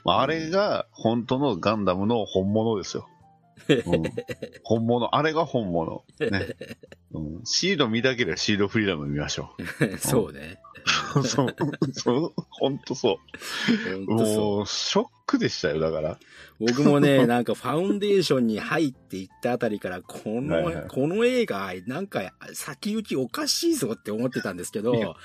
まああれが本当のガンダムの本物ですよ。うん、本物、あれが本物。ね。うん、シード見たければシードフリーダム見ましょ そうね。う。そう、そう、本当そう。ほんとそうもう、ショックでしたよ、だから。僕もね、なんかファウンデーションに入っていったあたりから、この、はいはいこの映画、なんか先行きおかしいぞって思ってたんですけど、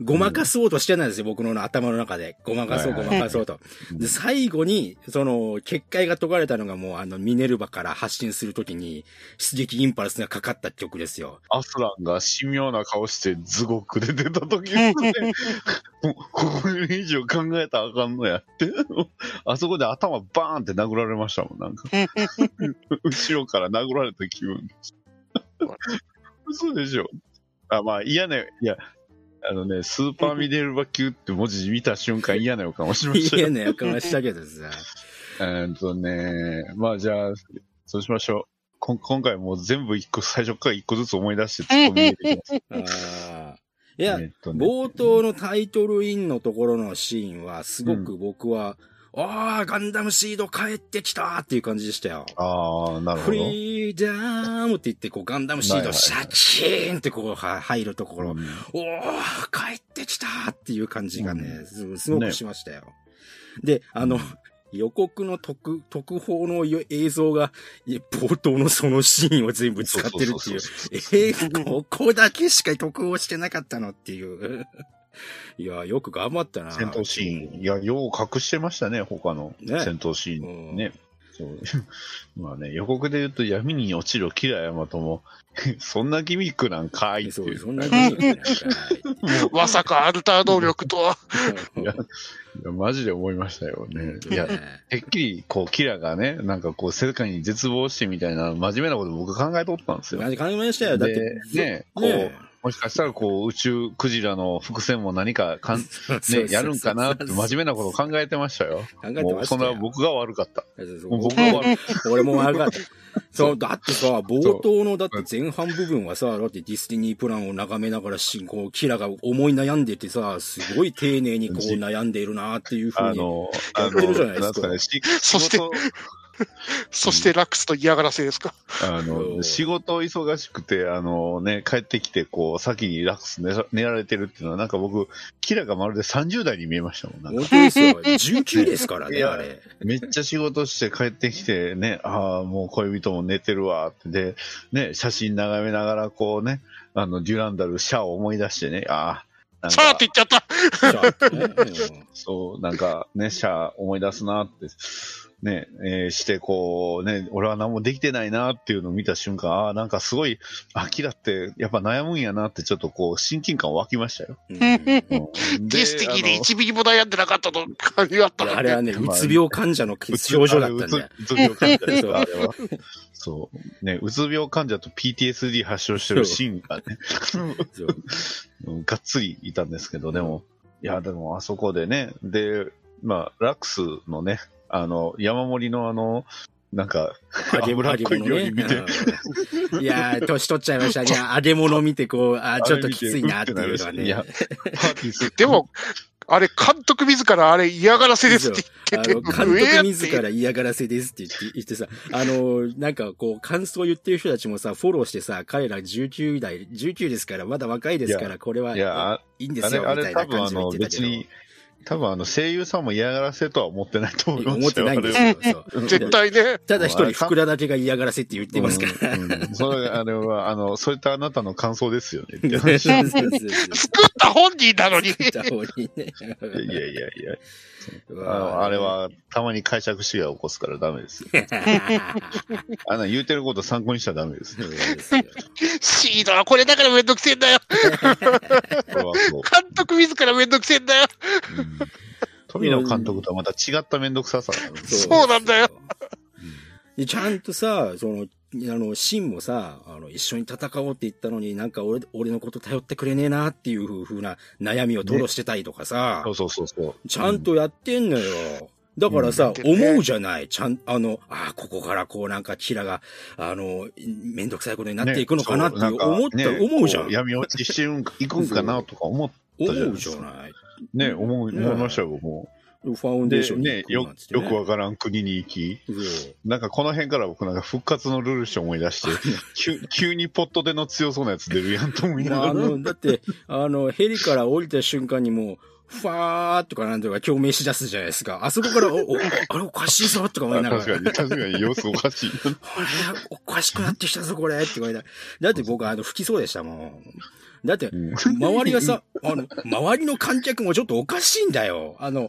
ごまかそうとしてないんですよ、僕の頭の中で。ごまかそう、ごまかそうと。うんで、最後に、その、結界が解かれたのがもう、あの、ミネルヴァから発信するときに、出撃インパルスがかかった曲ですよ。アスランが神妙な顔してズゴックで出た時ですね、これ以上考えたらあかんのやって。あそこで頭バーンって殴られましたもん、なんか。後ろから殴られた気分です。嘘でしょ。あ、まあ嫌な、いや、あのね、スーパーミネルヴァ級って文字見た瞬間嫌な予感をしましたよ。嫌な予感はしたけどさ。えーっとね、まあじゃあ、そうしましょう。こ今回もう全部一個、最初から一個ずつ思い出して突っ込み入れていきます。あーいや、ね冒頭のタイトルインのところのシーンは、すごく僕は、ああ、ガンダムシード帰ってきたっていう感じでしたよ。ああ、なるほフど。リーダームって言って、こう、ガンダムシードシャキーンってこう、は入るところ、うんおー、帰ってきたっていう感じがね、うんすすごくしましたよ。で、あの、予告の特、特報の映像が、い冒頭のそのシーンを全部使ってるっていう。えー、ここだけしか特報してなかったのっていう。いや、よく頑張ったな。戦闘シーン。いや、よう隠してましたね、他のね戦闘シーンね。そう まあね、予告で言うと闇に落ちるキラヤマトも、そんなギミックなんかいってそ、いうう。そんなになんかまさかアルター能力とは。いやいやマジで思いましたよね。いや、ねてっきり、こう、キラがね、なんかこう、世界に絶望してみたいな、真面目なこと僕考えとったんですよ。マジ考えましたよ。だってで、ね、こう、ねもしかしたら、こう、宇宙クジラの伏線も何かかん、ね、やるんかなって真面目なこと考えてましたよ。考えてましたよ。僕が悪かった。僕が悪かっ俺も悪かった。そう、だってさ、冒頭の、だって前半部分はさ、だってディスティニープランを眺めながら進行、キラが思い悩んでてさ、すごい丁寧にこうじ悩んでいるなっていうふた。うに。やってるじゃないですかそして そしてラックスと嫌がらせですか？あの、仕事忙しくて、あのね、帰ってきて、こう、先にラックス寝ら寝られてるっていうのは、なんか僕、キラがまるで30代に見えましたもん。なんか本当ですよ。19ですからね、あれ。めっちゃ仕事して帰ってきてね、ああ、もう恋人も寝てるわって、で、ね、写真眺めながら、こうね、あの、デュランダル、シャアを思い出してね、ああ、なんさあってか、言っちゃった。そう、なんかね、シャア思い出すなって、ね、えーして、こう、ね、俺は何もできてないなっていうのを見た瞬間、ああ、なんかすごい、あ、キラってやっぱ悩むんやなって、ちょっとこう、親近感湧きましたよ。うんうんディスティニーで1ミリも悩んでなかったと感じがあったあれはね、うまあつ病患者の症状だったんだよ。うつうつ病患者ですそうか、あれは。そう。ね、うつ病患者と PTSD 発症してるシーンがね、がっつりいたんですけど、でも、いや、でもあそこでね、で、まあ、ラックスのね、あの、山盛りのあの、なんか、揚げ脂っこい料理見て、うんいやー、年取っちゃいましたね。揚げ物見て、こう、あーちょっときついなっていうのはね。いや。でも、あれ、監督自らあれ嫌がらせですって言ってて、監督自ら嫌がらせですって言って言ってさ、あの、なんかこう、感想を言ってる人たちもさ、フォローしてさ、彼ら19代、19ですから、まだ若いですから、これはいいいんですよ、あれ、あみたいな感じで言の、ってたけど。多分あの、声優さんも嫌がらせとは思ってないと思いますよ。思ってないんですよ。絶対ね。ただ一人、福田だけが嫌がらせって言ってますから。うんうんそれ、あれは、あの、そういったあなたの感想ですよね 作った本人なのに。作った方にね。やいやいやいや、うあのわあれは、たまに解釈しが起こすからダメですよ。あの、言うてること参考にしちゃダメです。そうですよシードはこれだからめんどくせえんだよ。監督自らめんどくせえんだよ。うん富野監督とはまた違った面倒くささそうなんだよ。でちゃんとさ、その、あの、シンもさ、あの、一緒に戦おうって言ったのになんか俺、俺のこと頼ってくれねえなっていうふうな悩みを吐露してたりとかさ、そうそうそうそう。ちゃんとやってんのよ。だからさ、うん思うじゃない。ちゃん、あの、ああ、ここからこうなんかキラが、あの、めんどくさいことになっていくのかなっていう、ねそう思った、ね思うじゃん。こ闇落ちしてるんか、行くんかなとか思っ思たじゃないうでじすかゃない。ね、思いね思いましたよ、もファウンデーションにね、よよくわからん国に行き、なんかこの辺から僕なんか復活のルールして思い出して、急急にポットでの強そうなやつ出るやんと思いながら。の、だって、あの、ヘリから降りた瞬間にもう、ファーとかなんとか共鳴し出すじゃないですか。あそこから、お、お、あれおかしいぞとか思いながら。確かに、確かに様子おかしい。あれおかしくなってきたぞ、これって言われた。だって僕、あの、吹きそうでしたもん。だって、うん周りがさ、あの、周りの観客もちょっとおかしいんだよ。あの、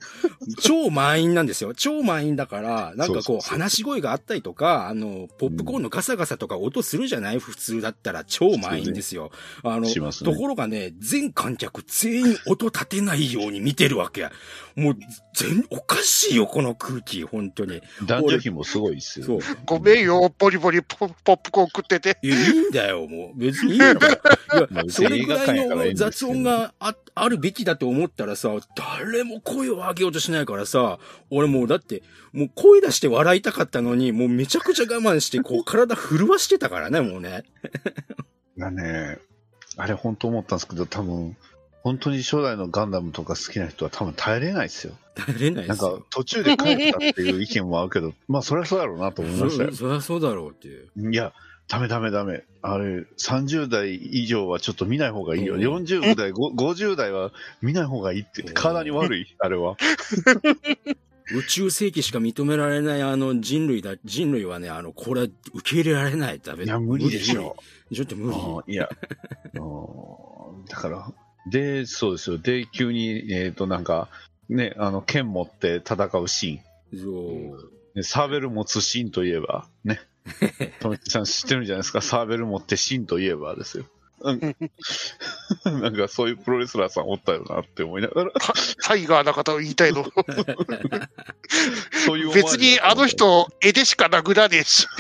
超満員なんですよ。超満員だから、なんかこう、話し声があったりとか、あの、ポップコーンのガサガサとか音するじゃない？普通だったら超満員ですよ。あの、ところがね、全観客全員音立てないように見てるわけ。もう、全、おかしいよ、この空気、本当に。男女比もすごいですよ。そう。ごめんよ、ボリボリポポップコーン食ってて。いや、いいんだよ、もう。別にいいんだよ。いや、まあそれぐらいの雑音がああるべきだと思ったらさ、誰も声を上げようとしないからさ、俺もうだって、もう声出して笑いたかったのに、もうめちゃくちゃ我慢して、こう 体震わしてたからね、もうね。がね、あれ本当思ったんですけど、多分、本当に初代のガンダムとか好きな人は多分耐えれないですよ。耐えれないなんかですよ。途中で帰ったっていう意見もあるけど、まあそりゃそうだろうなと思いましたよそ。そりゃそうだろうっていう。いや、ダメダメダメ。あれ、30代以上はちょっと見ない方がいいよ。うん40代、ご50代は見ない方がいいって言って、体に悪い、あれは。宇宙世紀しか認められないあの人類だ、人類はね、あの、これは受け入れられない。ダメいや、無理でしょ。ちょっと無理。いや、だから、で、そうですよ。で、急に、えっ、と、なんか、ね、あの、剣持って戦うシーン。そう。ねサーベル持つシーンといえば、ね。富木さん知ってるんじゃないですか？サーベル持ってシーンといえばですよ。うん、なんかそういうプロレスラーさんおったよなって思いながら、タタイガーな方を言いたいの。そういう別にあの人、絵でしか殴らねえし、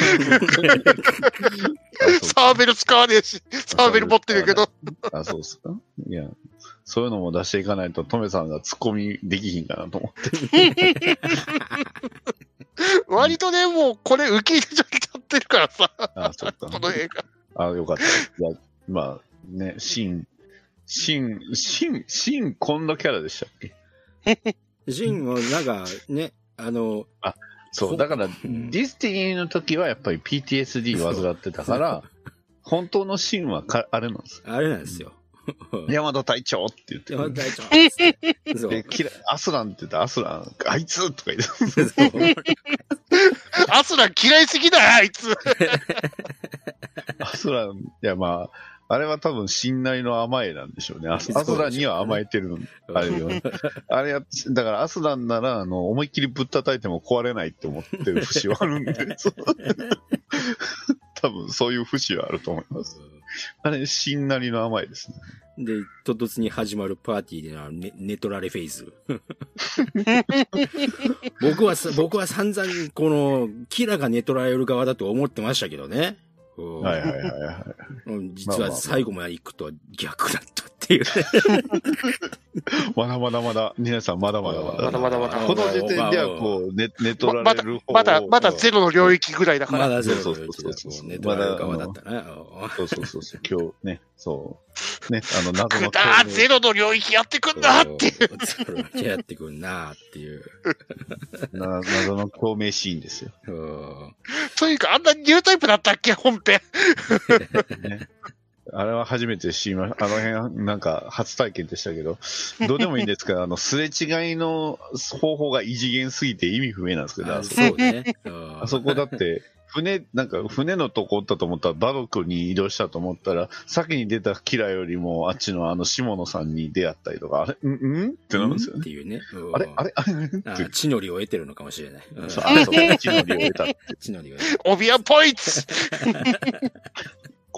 サーベル使わねえし、サーベル持ってるけど、あ、そうですか。いや、そういうのも出していかないと、トメさんが突っ込みできひんかなと思って。割とね、もうこれ受け入れちゃってるからさ、あ、そうか。この映画。あ、よかった。まあ、ね、シン、シン、シン、シン、こんなキャラでしたっけ？ジンもなんかね、あの、そう、だから、デんィスティニーの時はやっぱり PTSD 患ってたから、本当のシンはかあれなんです。あれなんですよ。山田隊長って言って山。田大長。そう。で、嫌いアスランって言った？らアスラン、あいつとか言って、アスラン嫌いすぎだよ、あいつ。アスラン、いやまあ、あれは多分信頼の甘えなんでしょうね。アスランには甘えてるんあれよ。あれや、だからアスランなら、あの、思いっきりぶったたいても壊れないって思ってる節はあるんで、多分そういう節はあると思います。あれ、しんなりの甘えですね。で、唐突に始まるパーティーでのネネトラレフェイズ。僕はさ、僕は散々、この、キラがネトラレる側だと思ってましたけどね。うんはいはいはいはい。うん実は最後まで行くと逆だったっていうね。まだまだまだ、皆さんまだまだまだ。まだまだまだこの時点ではこう、寝、寝取らまだれる方まだ、まだゼロの領域ぐらいだから。まだゼロそうのそうそうそうネトラレる側だったね。そうそうそうそう、今日ね、そう。ね、あの、謎のくだーゼロの領域やってくんなっていう。それだけやってくんなっていう。な謎の共鳴シーンですよ。うんというか、あんなニュータイプだったっけ本編。あれは初めて知りました。あの辺、なんか、初体験でしたけど、どうでもいいんですけど、あの、すれ違いの方法が異次元すぎて意味不明なんですけど、ああそそうね。う んあそこだって、船、なんか船のとこおったと思ったら、バロクに移動したと思ったら、先に出たキラよりも、あっちのあの、下野さんに出会ったりとか、あれ？んん？ってなるんですよね。っていうね。うん。あれ？あれ？あれ？地の利を得てるのかもしれない。うん。そうあそう、地の利を得た。地の利をオビアポインツ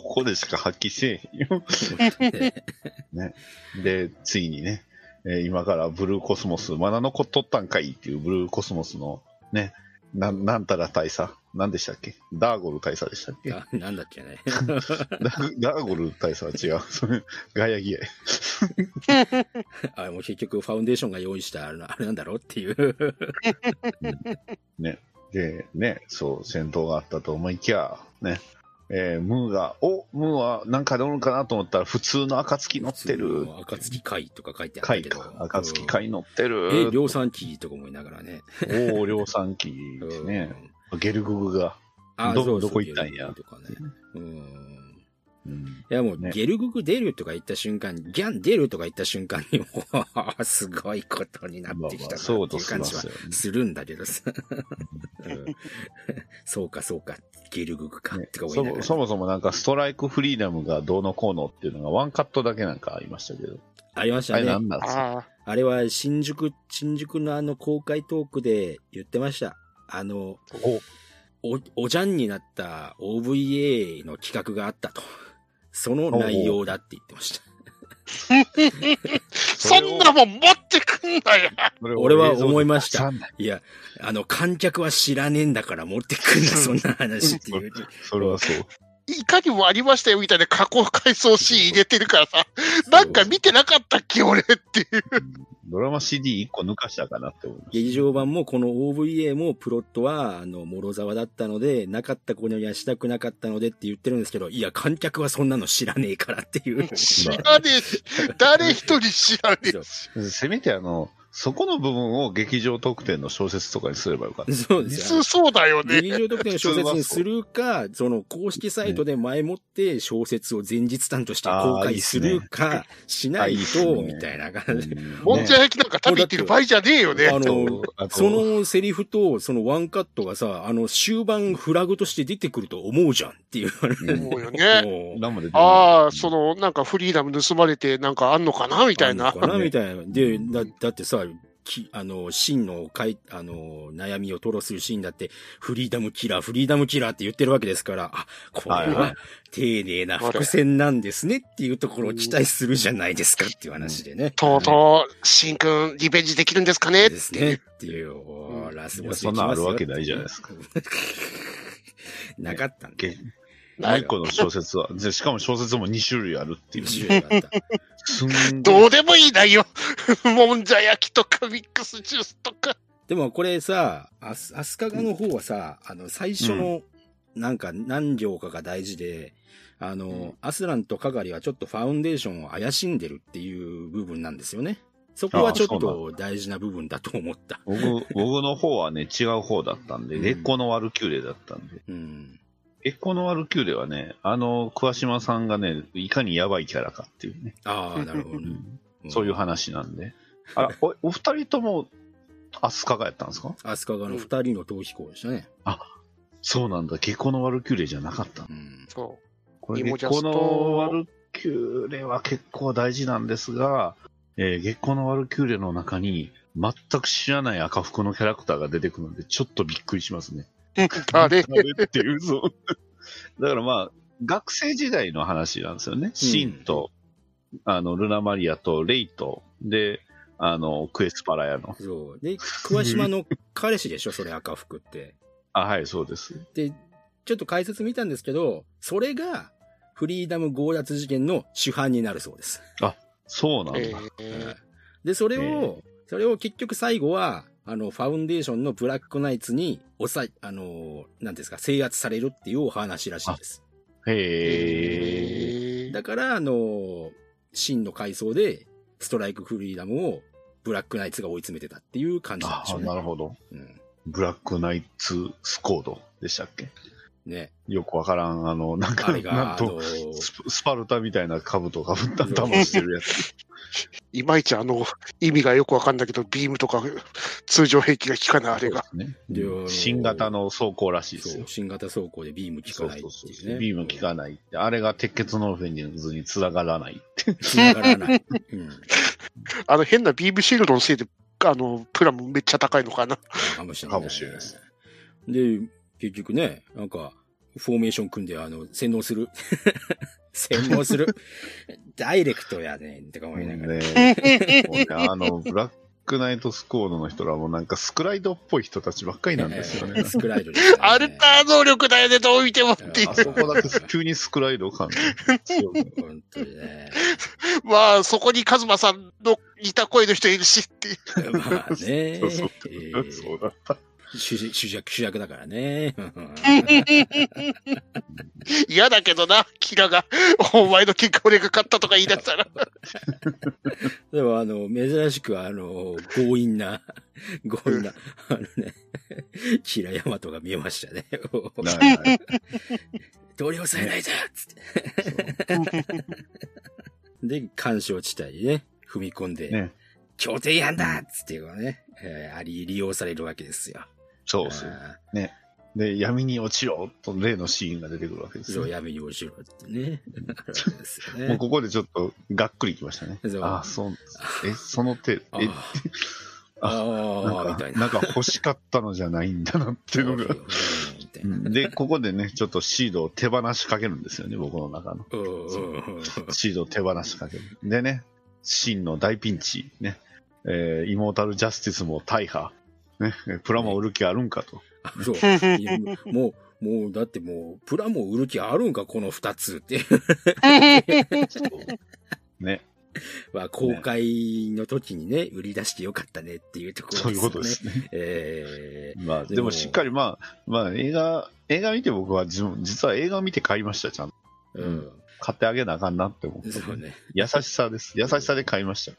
ここでしか発揮せえへんよ。得 て。で、ついにね、えー今からブルーコスモス、まだ残っとったんかいっていうブルーコスモスのね、なんなんたら大佐何でしたっけ？ダーゴル大佐でしたっけ？なんだっけね。ーダーゴル大佐は違う。それ、ガヤギア。あもう結局ファウンデーションが用意したあれなあれなんだろうっていう。ね。で、ね、そう、戦闘があったと思いきや、ね、えームーが、おムーはなんか乗るかなと思ったら、普通の暁乗ってる。暁貝とか書いてあったけど。貝か。暁貝乗ってうん。るえ、。量産機とか思いながらね。おお、量産機ですね。ゲルググが。あどどこ行ったんやとかね。うん。うん。いやもう、ね。ゲルググ出るとか言った瞬間、ギャン出るとか言った瞬間に、もう、すごいことになってきたなってそういう感じはね。するんだけどさ。うん。そうかそうか、ゲルググか、ねってか思いそながら。もそもそもなんかストライクフリーダムがどうのこうのっていうのがワンカットだけなんかありましたけど。ありましたあれね。なんなんですか？あれは新宿、新宿のあの公開トークで言ってました。あの、お。お、おじゃんになった OVA の企画があったと。その内容だって言ってました。そんなもん持ってくんなよ。俺は思いましたいや、あの、観客は知らねえんだから持ってくんな、そんな話っていう。それはそう。いかにもありましたよみたいな加工回想シーン入れてるからさ、なんか見てなかったっけ俺っていう。ドラマ CD1 個抜かしたかなって思いまし劇場版もこの OVA もプロットは、あの、諸沢だったので、なかった子にはしたくなかったのでって言ってるんですけど、いや、観客はそんなの知らねえからっていう。知らねえし、誰一人知らねえ。せめてあの、そこの部分を劇場特典の小説とかにすればよかった。そうですよ。普通そうだよね。劇場特典の小説にするか、その公式サイトで前もって小説を前日談として公開するか、しないと、みたいな感じ。うんもんじゃ焼きなんか食べてる場合じゃねえよね。あのそのセリフと、そのワンカットがさ、あの、終盤フラグとして出てくると思うじゃんっていう。思うよね。ああ、その、なんかフリーダム盗まれてなんかあんのかなみたいなあん。のかなみたいな。で、だ、だってさ、き、あの、真のかい、あの、悩みを吐露するシーンだって、フリーダムキラー、フリーダムキラーって言ってるわけですから、あ、これは丁寧な伏線なんですねっていうところを期待するじゃないですかっていう話でね。とうとう、シンくん、リベンジできるんですかね？ですね。っていう、ラスボスそんなんあるわけないじゃないですか。なかったんで。けもう一個の小説は、でしかも小説も2種類あるっていう。面白かった。どうでもいい内容。もんじゃ焼きとかミックスジュースとか。でもこれさ、アス、アスカガの方はさ、あの、最初の、なんか何行かが大事で、あの、アスランとカガリはちょっとファウンデーションを怪しんでるっていう部分なんですよね。そこはちょっああと大事な部分だと思った。僕、僕の方はね、違う方だったんで、うん月光のワルキューレだったんで。うん。月光のワルキューレはね、あの、桑島さんがね、いかにやばいキャラかっていうね、ああ、なるほどね。うんそういう話なんで。あら、おお二人とも、アスカがやったんですか？アスカガの二人の逃避行でしたね。そうなんだ、月光のワルキューレじゃなかった。うん。そこれ、イモジャスと月光のワルキューレは結構大事なんですが、えー月光のワルキューレの中に、全く知らない赤服のキャラクターが出てくるので、ちょっとびっくりしますね。っていう、そう。だからまあ、学生時代の話なんですよね。シンと、あの、ルナマリアとレイと、で、あの、クエスパラヤの。そう。で、桑島の彼氏でしょ、それ赤服って。あ、はい、そうです。で、ちょっと解説見たんですけど、それが、フリーダム強奪事件の主犯になるそうです。そうなんだ。えーで、それえを、それを結局最後は、あの、ファウンデーションのブラックナイツに、抑え、あの、なんですか、制圧されるっていうお話らしいです。へえ。えーだから、あの、真の階層で、ストライクフリーダムを、ブラックナイツが追い詰めてたっていう感じなんあでしょうね。なるほど。うん。ブラックナイツスコードでしたっけ？ね。よくわからん、あの、なんか、あれが、あなんとの、ススパルタみたいな兜かぶった騙してるやつ。いまいちあの、意味がよくわかんないけど、ビームとか通常兵器が効かないあれが。ねでうん新型の装甲らしいですよそう、。新型装甲でビーム効そかないっうそうそうていうね。ビーム効かないって。あれが鉄血のオルフェンズに繋がらないって。繋がらない。うん。あの変なビームシールドのせいで、あの、プラもめっちゃ高いのかな。かもしれない。かもしれないです。で、結局ね、なんか、フォーメーション組んで、あの、洗脳する。洗脳する。ダイレクトやねんってか思いながら。ねあの、ブラック、クナイトスコードの人らもなんかスクライドっぽい人たちばっかりなんですよね。スクライドねアルター能力だよね、どう見てもっていうあ。そこだけ急にスクライド感が強く本当にね。まあ、そこにカズマさんの似た声の人いるしっていう。まあね。そうそうえーそうだった。主主役、主役だからね。嫌だけどな、キラが。お前の結果俺が勝ったとか言い出したら。でも、あの、珍しく、あの、強引な、強引な、あのね、キラヤマトが見えましたね。なな取り押さえないぞつって。で、干渉地帯にね、踏み込んで、ね。協定違反だっつっていうのがね、えーあり、利用されるわけですよ。そうそう。あで、闇に落ちろと例のシーンが出てくるわけでーそう、すよ。闇に落ちろってね。ね。もうここでちょっとがっくりきましたねそう。ああ、そう。え、その手、え、あーあー、なんかみたいな。なんか欲しかったのじゃないんだなっていうのが。で、ここでね、ちょっとシードを手放しかけるんですよね、僕の中の。シードを手放しかける。でね、真の大ピンチ、ね、えーイモータルジャスティスも大破、ね、プラモ売る気あるんかと。あそう。もう、もう、だってもう、プラモ売る気あるんか、この二つって。ね、まあ、公開の時にね、売り出してよかったねっていうところそういうこと。ですね。えまあ、でもしっかりまあ、まあ映画、映画見て僕は自分、実は映画を見て買いました、ちゃんと。ーうん。買ってあげなあかんなって思って。そうね。優しさです。優しさで買いました。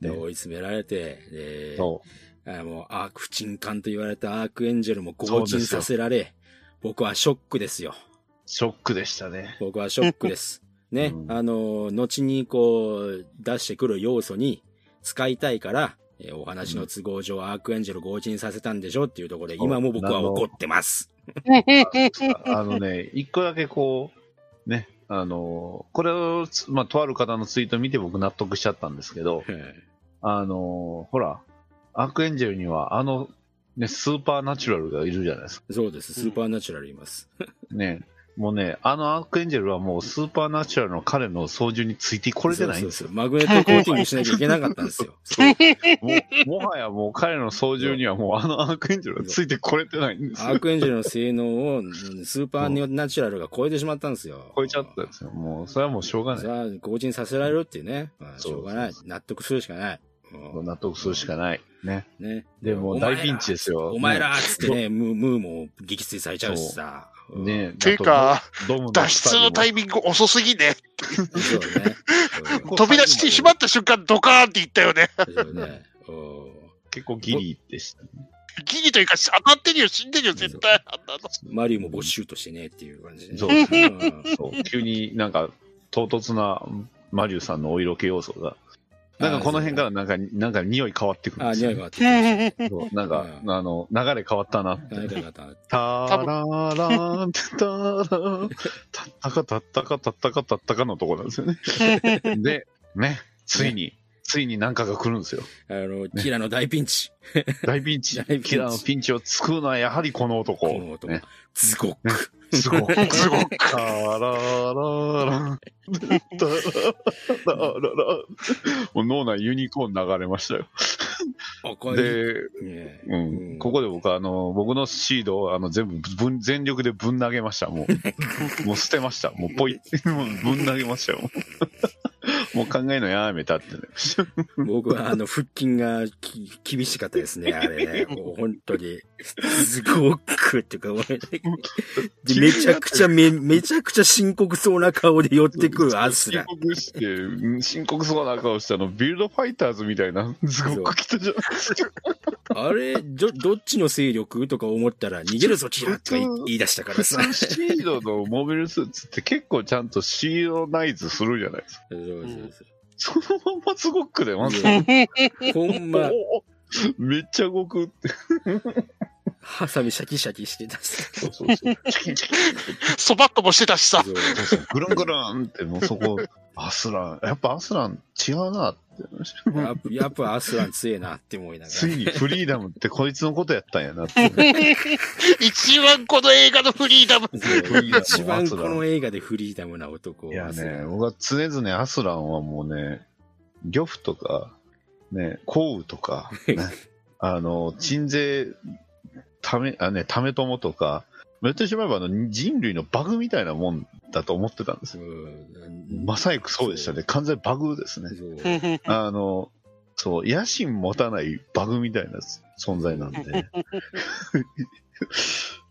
で、追い詰められて、で、そう。あもう、アーク不沈艦と言われたアークエンジェルも強沈させられ、僕はショックですよ。ショックでしたね。僕はショックです。ね、うんあの、後にこう、出してくる要素に使いたいから、えーお話の都合上、アークエンジェル強沈させたんでしょっていうところで、今も僕は怒ってます。あのね、一個だけこう、ね、あの、これを、まあ、とある方のツイート見て僕納得しちゃったんですけど、あの、ほら、アークエンジェルにはあの、ね、スーパーナチュラルがいるじゃないですか。そうです。スーパーナチュラルいます。ね。もうね、あのアークエンジェルはもうスーパーナチュラルの彼の操縦についてこれてないんですよ。そうそうマグネットコーティングしなきゃいけなかったんですよ。もうもはやもう彼の操縦にはもうあのアークエンジェルはついてこれてないんですよ。アークエンジェルの性能をうんスーパーナチュラルが超えてしまったんですよ。超えちゃったんですよ。もう、それはもうしょうがない。さあ、強靭させられるっていうね。まあ、しょうがない。納得するしかない。うん納得するしかない。ね。ね。でも大ピンチですよ。お前らっつってね、ムームーも撃墜されちゃうしさ。うんねていうか、脱出のタイミング遅すぎね。そうね。こ飛び出してしまった瞬間、ドカーンって言ったよね。結構ギリでしたね。ギリというか、当たってるよ、死んでるよ、絶対。あんなの。マリオも没収としてねっていう感じでね。そうですね。うんそう急になんか唐突なマリュウさんのお色気要素が。なんかこの辺からなんか、なんか匂い変わってくるんあ、ですよ、匂いが変わってきそうなんか、うんあの、流れ変わったなって。タララーンってタラーン、たったかたったかたったかたったかのところなんですよね。で、ね、ついに、ついに何かが来るんですよ。あの、キラの大ピンチ。大ピンチ大ピン。チキラーのピンチを救うのはやはりこの男。この男ね、ズゴック。すごい。すごくタラララン、タララララもう脳内ユニコーン流れましたよ。で、ねううんん、ここで僕はあの、僕のシードをあの全部ぶん全力でぶん投げました。もう、もう捨てました。もうポイ、もうぶん投げましたよ。もう考えるのやめたってね。僕はあの、腹筋がき厳しかったですね、あれね。もう本当に。すごくっていうか、俺で めちゃくちゃめ、めちゃくちゃ深刻そうな顔で寄ってくるアスラ深。刻して、うん深刻そうな顔したの、ビルドファイターズみたいな、すごく来たじゃないですか。あれ、ど、どっちの勢力とか思ったら、逃げるぞ、キラとか言い出したからさ。シードのモビルスーツって結構ちゃんとシードナイズするじゃないですか。そうそうそうそのまんますごくで、まず。ほんま、おめっちゃ動くって。ハサミシャキシャキしてたし。そうそうそう。そばっともしてたしさ。そうそうそうぐるんぐるんって、もうそこ、アスラン、やっぱアスラン違うなって。やっぱやっぱアスラン強えなって思いながら。ついにフリーダムってこいつのことやったんやなって。一番この映画のフリーダム。そうリーダム一番この映画でフリーダムな男いやね、僕は常々アスランはもうね、漁夫とか、ね、降雨とか、ね、あの、鎮西、ため、あね、ためともとか、言ってしまえばあの人類のバグみたいなもんだと思ってたんですよ。うんまさにそうでしたね。完全にバグですね。そう あの、そう、野心持たないバグみたいな存在なんで。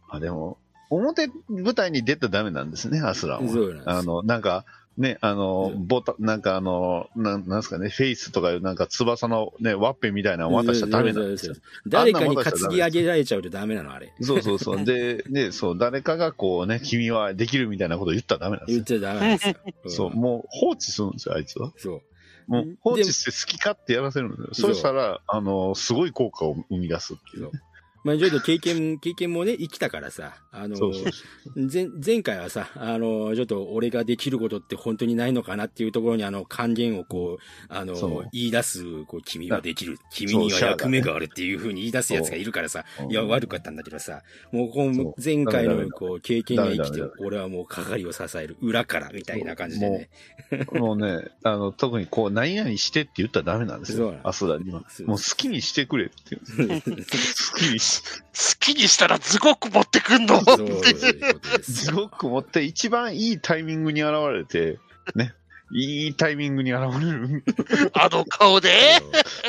あでも、表舞台に出たらダメなんですね、アスランは。あの、なんか、ね、あのう、んボタン、なんかあの、なんなんですかね、フェイスとかなんか翼のね、ワッペンみたいなの渡したらダメなんですよ。誰かに担ぎ上げられちゃうとダメなの、あれ。そうそうそう。で、ね、そう、誰かがこうね、君はできるみたいなことを言ったらダメなんですよ。言っちゃダメなんですよ。そう、んもう放置するんですよ、あいつは。そう。もう放置して好き勝手やらせるんですよ。そうそしたら、あの、すごい効果を生み出すっていうね。まあ、ちょっと経験、経験もね、生きたからさ、あの、そうそう前、前回はさ、あの、ちょっと俺ができることって本当にないのかなっていうところにあの、還元をこう、あの言い出す、こう、君はできる。君には役目があるっていうふうに言い出すやつがいるからさ、いや、悪かったんだけどさ、もうこそう。の前回のこう、経験が生きて俺はもう係を支える裏からみたいな感じでね。もうね、あの、特にこう、何々してって言ったらダメなんですよ。そうなん。アスラには。そうもう好きにしてくれって。好きにし、好きにしたらズゴック持ってくんの？ってそういうことですすごく持って一番いいタイミングに現れて、ね、いいタイミングに現れる。あの顔で？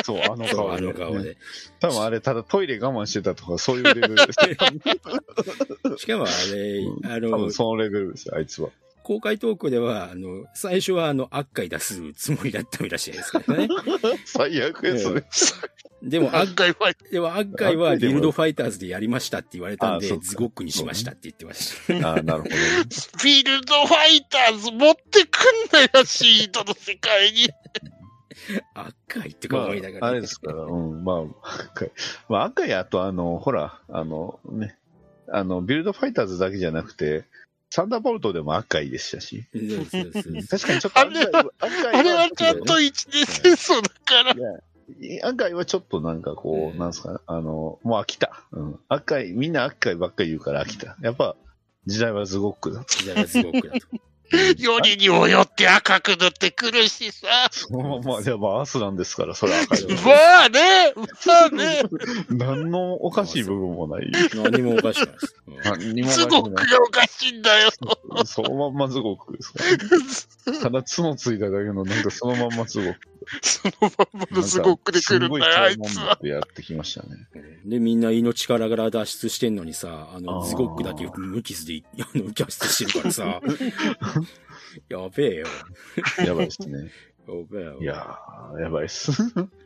そう、あの顔で、あの顔で。多分あれ、ただトイレ我慢してたとか、そういうレベルです。しかもあれ、あの多分、そのレベルですよ、あいつは。公開トークでは、あの、最初はあの、悪回出すつもりだったらしいですからね。最悪ですね。でも、案悪外はでも悪回はギルドファイターズでやりましたって言われたんでズゴックにしましたって言ってました。ああ、なるほどね。フィールドファイターズ持ってくんなよ、シートの世界に。悪回ってかま思いながら、あ、あれですから、うん、まあ、赤い。まあ、赤い、あと、あの、ほら、あの、ね、あの、ビルドファイターズだけじゃなくて、サンダーボルトでも赤いでしたし、そうそうそう確かにちょっと赤いは、赤いあれはちゃんと一年戦争だから。赤いはちょっとなんかこう、うんなんですか、あの、もう飽きた。うん。赤い、みんな赤いばっかり言うから飽きた。やっぱ、時代はズゴックだ。時代がズゴックだと。よりにもよって赤く塗ってくるしさ。そのまま、いや、まあ、アスランですから、それは赤い。まあね、まあね、何のおかしい部分もない。何もおかしくないです。にもおかしすごくくない。おかしいんだよ。そのまんまズゴックですから。ただ角ついただけの、なんかそのまんまズゴック。そのまんまのすごくで来るんだよ、あいつは。ってやってきましたね。で、みんな命からがら脱出してんのにさ、あの、あーズゴックだけ無傷で、あの、脱出してるからさ、やべえよ。やばいですね。やべえよ。いやー、やばいっす。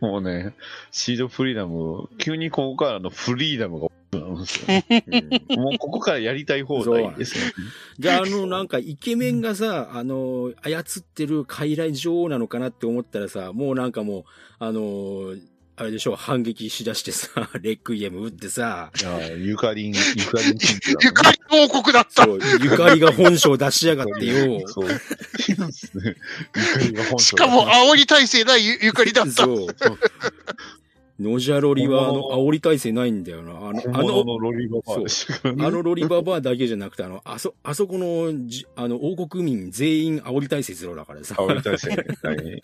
もうね、シードフリーダム、急にここからのフリーダムがなるんですよね。うんもうここからやりたい放題ですね。で、あの、なんか、イケメンがさ、あの、操ってる傀儡女王なのかなって思ったらさ、もうなんかもう、あの、あれでしょ、反撃しだしてさ、レックイエム打ってさ、ゆかりん、ゆかりんキングゆかり王国だった。そう、ゆかりが本性出しやがってよ。そう。しかも、煽り体制ないゆゆかりだった。そう。ノジャロリは、あの、煽り体制ないんだよな。あの、あの、のロリババアでしたからね。あのロリババアだけじゃなくて、あの、あそ、あそこのじ、あの、王国民全員煽り体制ゼロだからさ。煽りたいですね。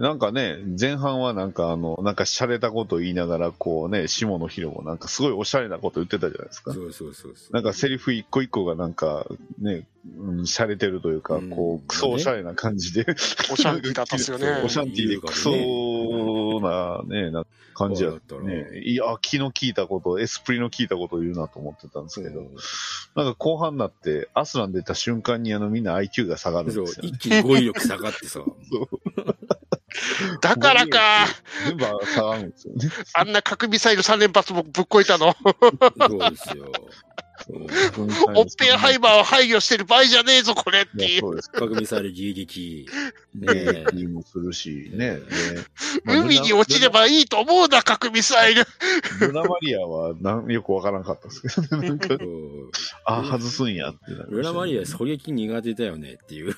はいなんかね、前半はなんかあの、なんか洒落たこと言いながら、こうね、下のヒロもなんかすごいおしゃれなこと言ってたじゃないですか。そうそうそうそう。なんかセリフ一個一個がなんかね、うん、洒落てるというか、うんこう、クソおしゃれな感じで、おシャンティーだったっすよね。おシャンティーでクソなね、な感じやったね。いや、気の利いたこと、エスプリの効いたことを言うなと思ってたんですけど、うんなんか後半になって、アスラン出た瞬間にあのみんな IQ が下がるんそうですよ、ね一。気に語彙力下がってさ。だからか、全部下がるんですよね。あんな核ミサイル3連発もぶっこいたの。そうですよ。オッペンハイマーを排除してる場合じゃねえぞ、これっていう。そうです。核ミサイル迎撃。ね ねえ、もするし、ね。ね 海に落ちればいいと思うな、核ミサイル。ルナマリアはなんよくわからんかったですけどね。なんかそうあ、外すんやってねルナマリア狙撃苦手だよねっていう。やっ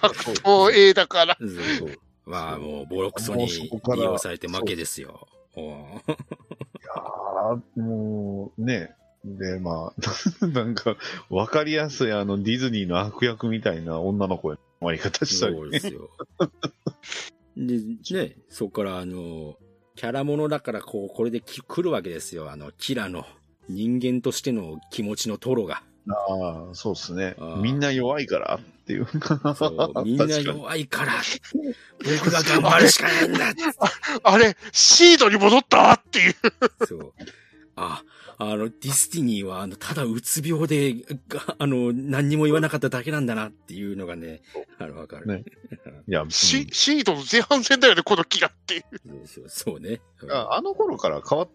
ぱそうですもう A だから。そうそうまあもうボロクソに利用されて負けですよ。うんいやーもう、ね。で、まあ、なんか、わかりやすい、あの、ディズニーの悪役みたいな女の子の終わり方したりそうですよ。で、ね、そこからあの、キャラものだからこう、これでき来るわけですよ。あの、キラの人間としての気持ちのトロが。ああ、そうですね。みんな弱いからっていう。そう みんな弱いから、僕が頑張るしかないんだあれ、シードに戻ったっていう。そう。あ、あの、ディスティニーは、あの、ただうつ病で、があの、何にも言わなかっただけなんだなっていうのがね、あの、わかる。ね いや、シシードの前半戦だよね、このキラっていう。そうね。うんああの頃から変わっ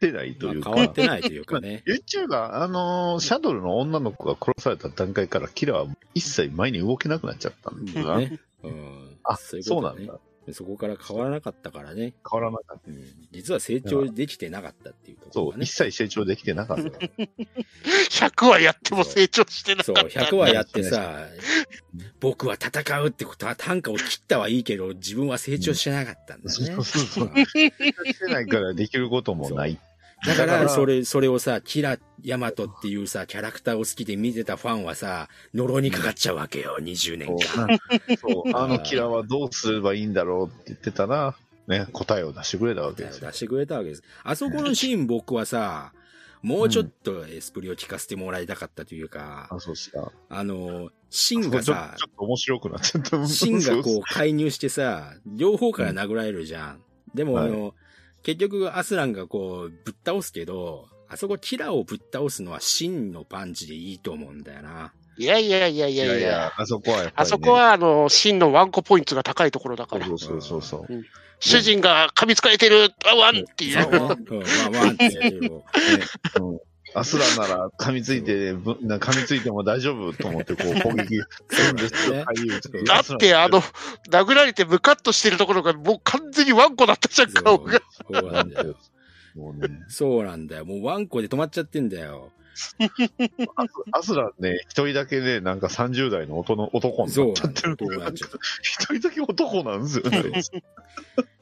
てないというか。まあ変わってないというかね。言っちゃえば、あのーシャトルの女の子が殺された段階から、キラは一切前に動けなくなっちゃったんだな。ね。うん。あ、そういうそうなんだ。そこから変わらなかったからね。変わらなかった。うん、実は成長できてなかったっていうところそう、一。切成長できてなかった。100話やっても成長してなそう、かった。100話やってさ、僕は戦うってことは単価を切ったはいいけど、自分は成長してなかったんだねそう。そうそう。してないからできることもない。だから、それ、それをさ、キラ・ヤマトっていうさ、キャラクターを好きで見てたファンはさ、呪いにかかっちゃうわけよ、20年間。そう、あのキラはどうすればいいんだろうって言ってたら、ね、答えを出してくれたわけですよ出。してくれたわけです。あそこのシーン僕はさ、もうちょっとエスプリを聞かせてもらいたかったというか、あ、そうした。あの、シンちょちょがさっ、と面白くなっちゃった。シンがこそう介入してさ、両方から殴られるじゃん。でも、はいあの、結局アスランがこう、ぶっ倒すけど、あそこキラをぶっ倒すのはシンのパンチでいいと思うんだよな。いやいやいやいいやいややいや、あそこはね。あそこは、あの、真のワンコポイントが高いところだから。そうそうそうそう。主人が噛みつかれてる、あワンっていう。そう ね。うん、まあまあってやってるようんアスラなら噛みついて、ぶな噛みついても大丈夫と思ってこう 攻撃するんですよ。だって、あの、殴られてムカッとしてるところがもう完全にワンコだったじゃん、顔が。そうなんだよ。もうね、そうなんだよ。もうワンコで止まっちゃってんだよ。アスラね、一人だけね、なんか30代の男の男になっちゃってる。一人だけ男なんですよね。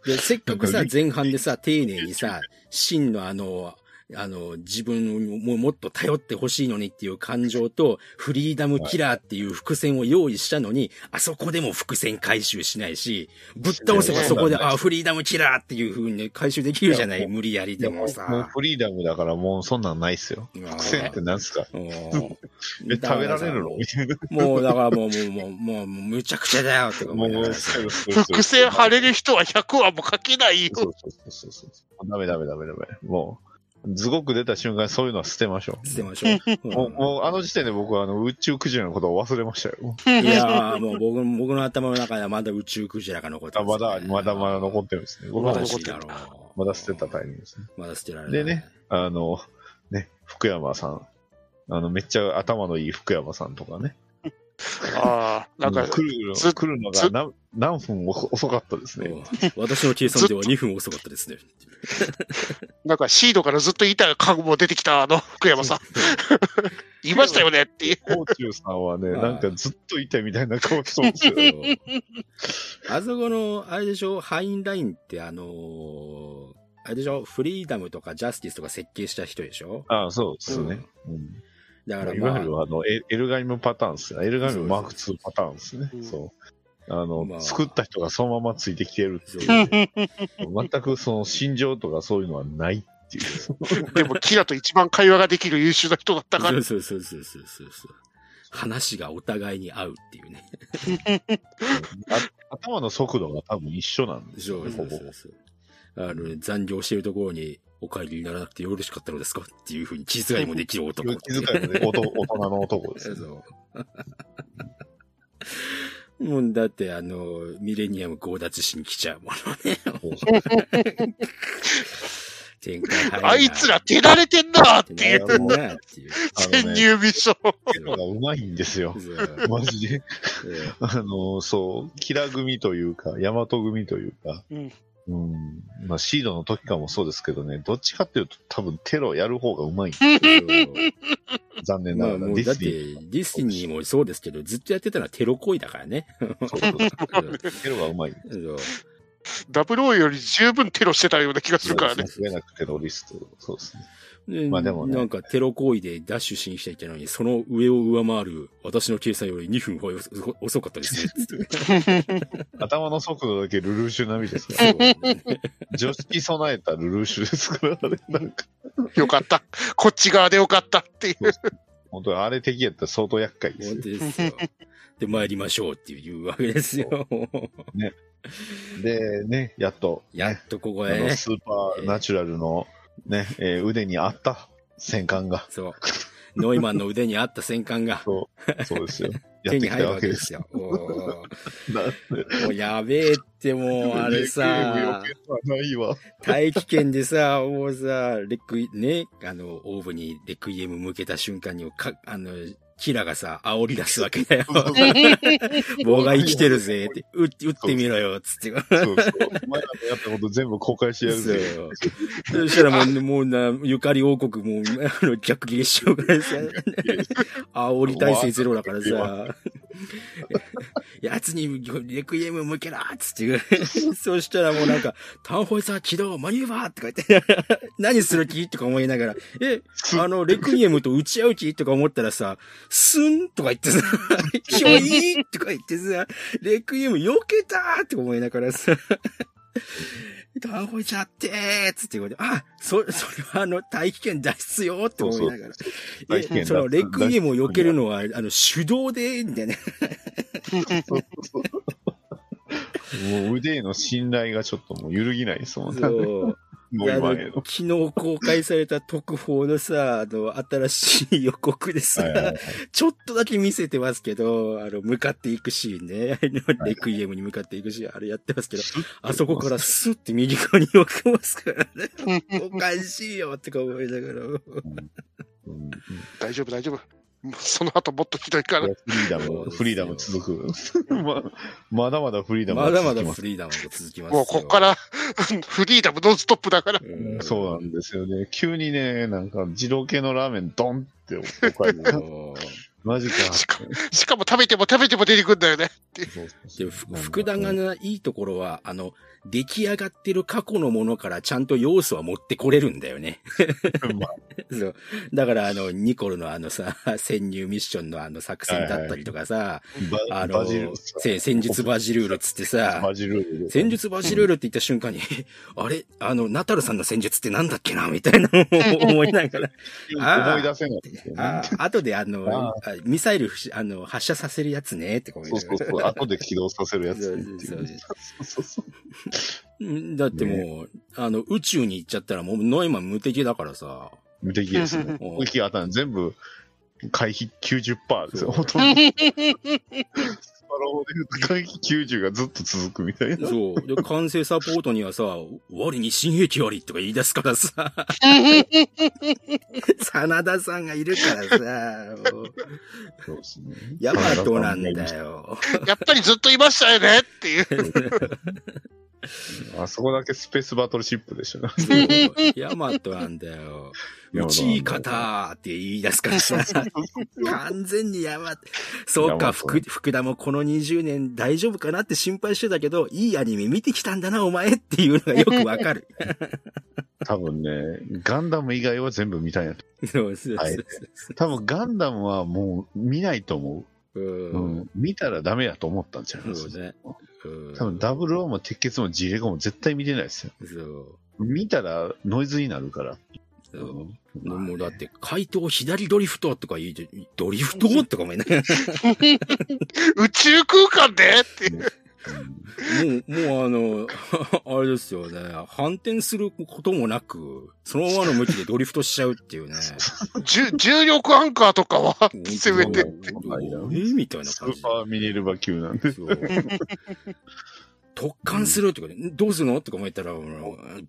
で、せっかくさ前半でさ、丁寧にさ、真のあの、あの、自分をもうもっと頼ってほしいのにっていう感情と、フリーダムキラーっていう伏線を用意したのに、あそこでも伏線回収しないし、ぶっ倒せばそこで、あ、フリーダムキラーっていう風にね、回収できるじゃない？無理やりでももうさ。フリーダムだからもうそんなんないっすよ。うん伏線ってなんすか？うんえ、食べられるの？みたいな。もう、だからもう、もう、もう、もう、むちゃくちゃだよっても思う、伏線張れる人は100話も書けないよ。そうそうそうそう。ダメダメダメダメ。もう、ズゴック出た瞬間そういうのは捨てましょ捨てましょう。う。もう、もうあの時点で僕はあの宇宙クジラのことを忘れましたよ。いやーもう僕僕の頭の中ではまだ宇宙クジラが残ってあます、まだ、まだまだ残ってるんですね。残ってるまだ捨てたタイミングですね。まだ捨てられない。でね、あの、ね、福山さん。あの、めっちゃ頭のいい福山さんとかね。ああ、なんか、来るず来るのがず何何分遅遅かったですね。うん私の計算では2分遅かったですね。なんかシードからずっといた家具も出てきたあの福山さん。いましたよねっていう。コーチューさんはね、はいなんかずっといたみたいな顔してますよ。あそこの、あれでしょ、ハインラインってあのーあれでしょ、フリーダムとかジャスティスとか設計した人でしょ？ああ、そうですね。うんだからいわまあ、ゆるあのエエルガイムパターンですね。エルガイムマーク2パターンですねう。んそう。あの、まあ作った人がそのままついてきてるっていう。全くその心情とかそういうのはないっていう。でもキラと一番会話ができる優秀な人だったから。そうそうそうそうそうそう。話がお互いに合うっていうね。あ頭の速度が多分一緒なんですそうよね、ほぼそうそう。そう。あの、残業してるところに、お帰りにならなくてよろしかったのですかっていうふうに気遣いもできる男気遣いもね、おと大人の男ですね。う。もう、だって、あの、ミレニアム強奪しに来ちゃうものね。展開入あいつら手慣れてんなっていいう。潜入ミッション。っていうのがうまいんですよ。マジで。あの、そう、キラ組というか、ヤマト組というか、うんうんまあ、シードの時かもそうですけどね、どっちかっていうと多分テロやる方がうまい。残念なまあがら。もうだって、ディステディィスティニーもそうですけど、ずっとやってたのはテロ行為だからね。そうそうそうテロがうまい。ダブルオーより十分テロしてたような気がするからね間。違いなくテロリスト。そうですね。でまあでもねなんかテロ行為でダッシュしに来ていたのに、その上を上回る私の計算より2分は遅遅かったですね。頭の速度だけルルーシュ並みですかそうら。ね 常識備えたルルーシュですから、あれ、なんか、よかった。こっち側でよかったっていう。本当にあれ敵やったら相当厄介です本よ。当ですよ。で、参りましょうっていうわけですよ。で、ね、やっと、やっとここあのへね。スーパーナチュラルの、ね、えー腕にあった戦艦が、そう。ノイマンの腕にあった戦艦がそう、そうですよ。手に入るわけです。よ。もうやべえってもう、あれさ。大気圏でさ、もうさ、レクイ、ね、あの、オーブにレクイエム向けた瞬間に、か、あの、キラがさ、煽り出すわけだよ。棒が 生きてるぜって、撃撃ってみろよ、つって。そうそう。お前らのやったこと全部公開してやるぜ。。そしたらもう、もうな、ゆかり王国もう、あの、逆切れしようからさ、煽り体制ゼロだからさ、やつにレクイエム向けろっつって。そしたらもうなんか、タウンホイザー起動、マニューバーとか言って、何する気とか思いながら、え、あの、レクイエムと打ち合う気とか思ったらさ、スンとか言ってさ、ひょいとか言ってさ、レクイエム避けたーって思いながらさ、タウンホイザーってつって言われて、あ、そ、それはあの、大気圏脱出よって思いながら。大気圏脱出えその、レクイエムを避けるのは、あの、手動で、みたいな。もう腕への信頼がちょっともう揺るぎないですもんね。もういやあの今への。昨日公開された特報のさ、あの、新しい予告でさ、はいはいはいちょっとだけ見せてますけど、あの、向かっていくシーンね。あのレクイエムに向かっていくシーン、あれやってますけど、あそこからスッて右側に置きますからね。おかしいよってか思いながら。うんうん大丈夫、大丈夫。その後もっとひどいから。フリーダム、フリーダム続く。ままだまだフリーダムまだまだフリーダムが続きますよ。もうこっから フリーダムノンストップだから。うん、そうなんですよね。急にね、なんか、二郎系のラーメンドンっておかえりそうマジか。しかしかも食べても食べても出てくんだよね。で、ふ福田がな、いいところは、あの、出来上がってる過去のものからちゃんと要素は持ってこれるんだよね。まあ。そう。だから、あの、ニコルのあのさ、潜入ミッションのあの作戦だったりとかさ、バあのバジル、せ戦術バジルールっつってさ、戦術バジルールって言った瞬間に、あれ？あの、ナタルさんの戦術ってなんだっけな？みたいな 思いながら、思い出せないね。ああ、後であのあ。あミサイルあの発射させるやつねってこうそうそうそう。後で起動させるやつねそうね。そうそうう。んだってもう、あの、宇宙に行っちゃったらもうノイマン無敵だからさ。無敵ですね。うん無敵当たる全部回避90%ですよ。ほとんど。スパローで言うと回避90がずっと続くみたいな。そう。で、完成サポートにはさ、我に新兵器ありとか言い出すからさ、真田さんがいるからさ、そうですね。ヤマトなんだよ。やっぱりずっといましたよねっていう。あそこだけスペースバトルシップでしたね。そうヤマトなんだよ。ヤマトなんだよ内方って言い出すからさ、完全にヤマト。そうか、福福田もこの20年大丈夫かなって心配してたけど、いいアニメ見てきたんだな、お前っていうのがよくわかる。多分ね、ガンダム以外は全部見たいなと。そうそうそうはい多分ガンダムはもう見ないと思う。う。うんん。見たらダメやと思ったんちゃいます？そうね。うん多分ダブルオーも鉄血もジレゴも絶対見てないですよ。そう。見たらノイズになるから。そううんもうだって、怪盗左ドリフトとか言うて、ドリフトとかもいない。宇宙空間でって。もう、もうあの、あれですよね。反転することもなく、そのままの向きでドリフトしちゃうっていうね。重重力アンカーとかは、せめて。えみたいなス感じー。パーミネルバ級なんで。そう特艦するとかで、どうするのとか思ったら、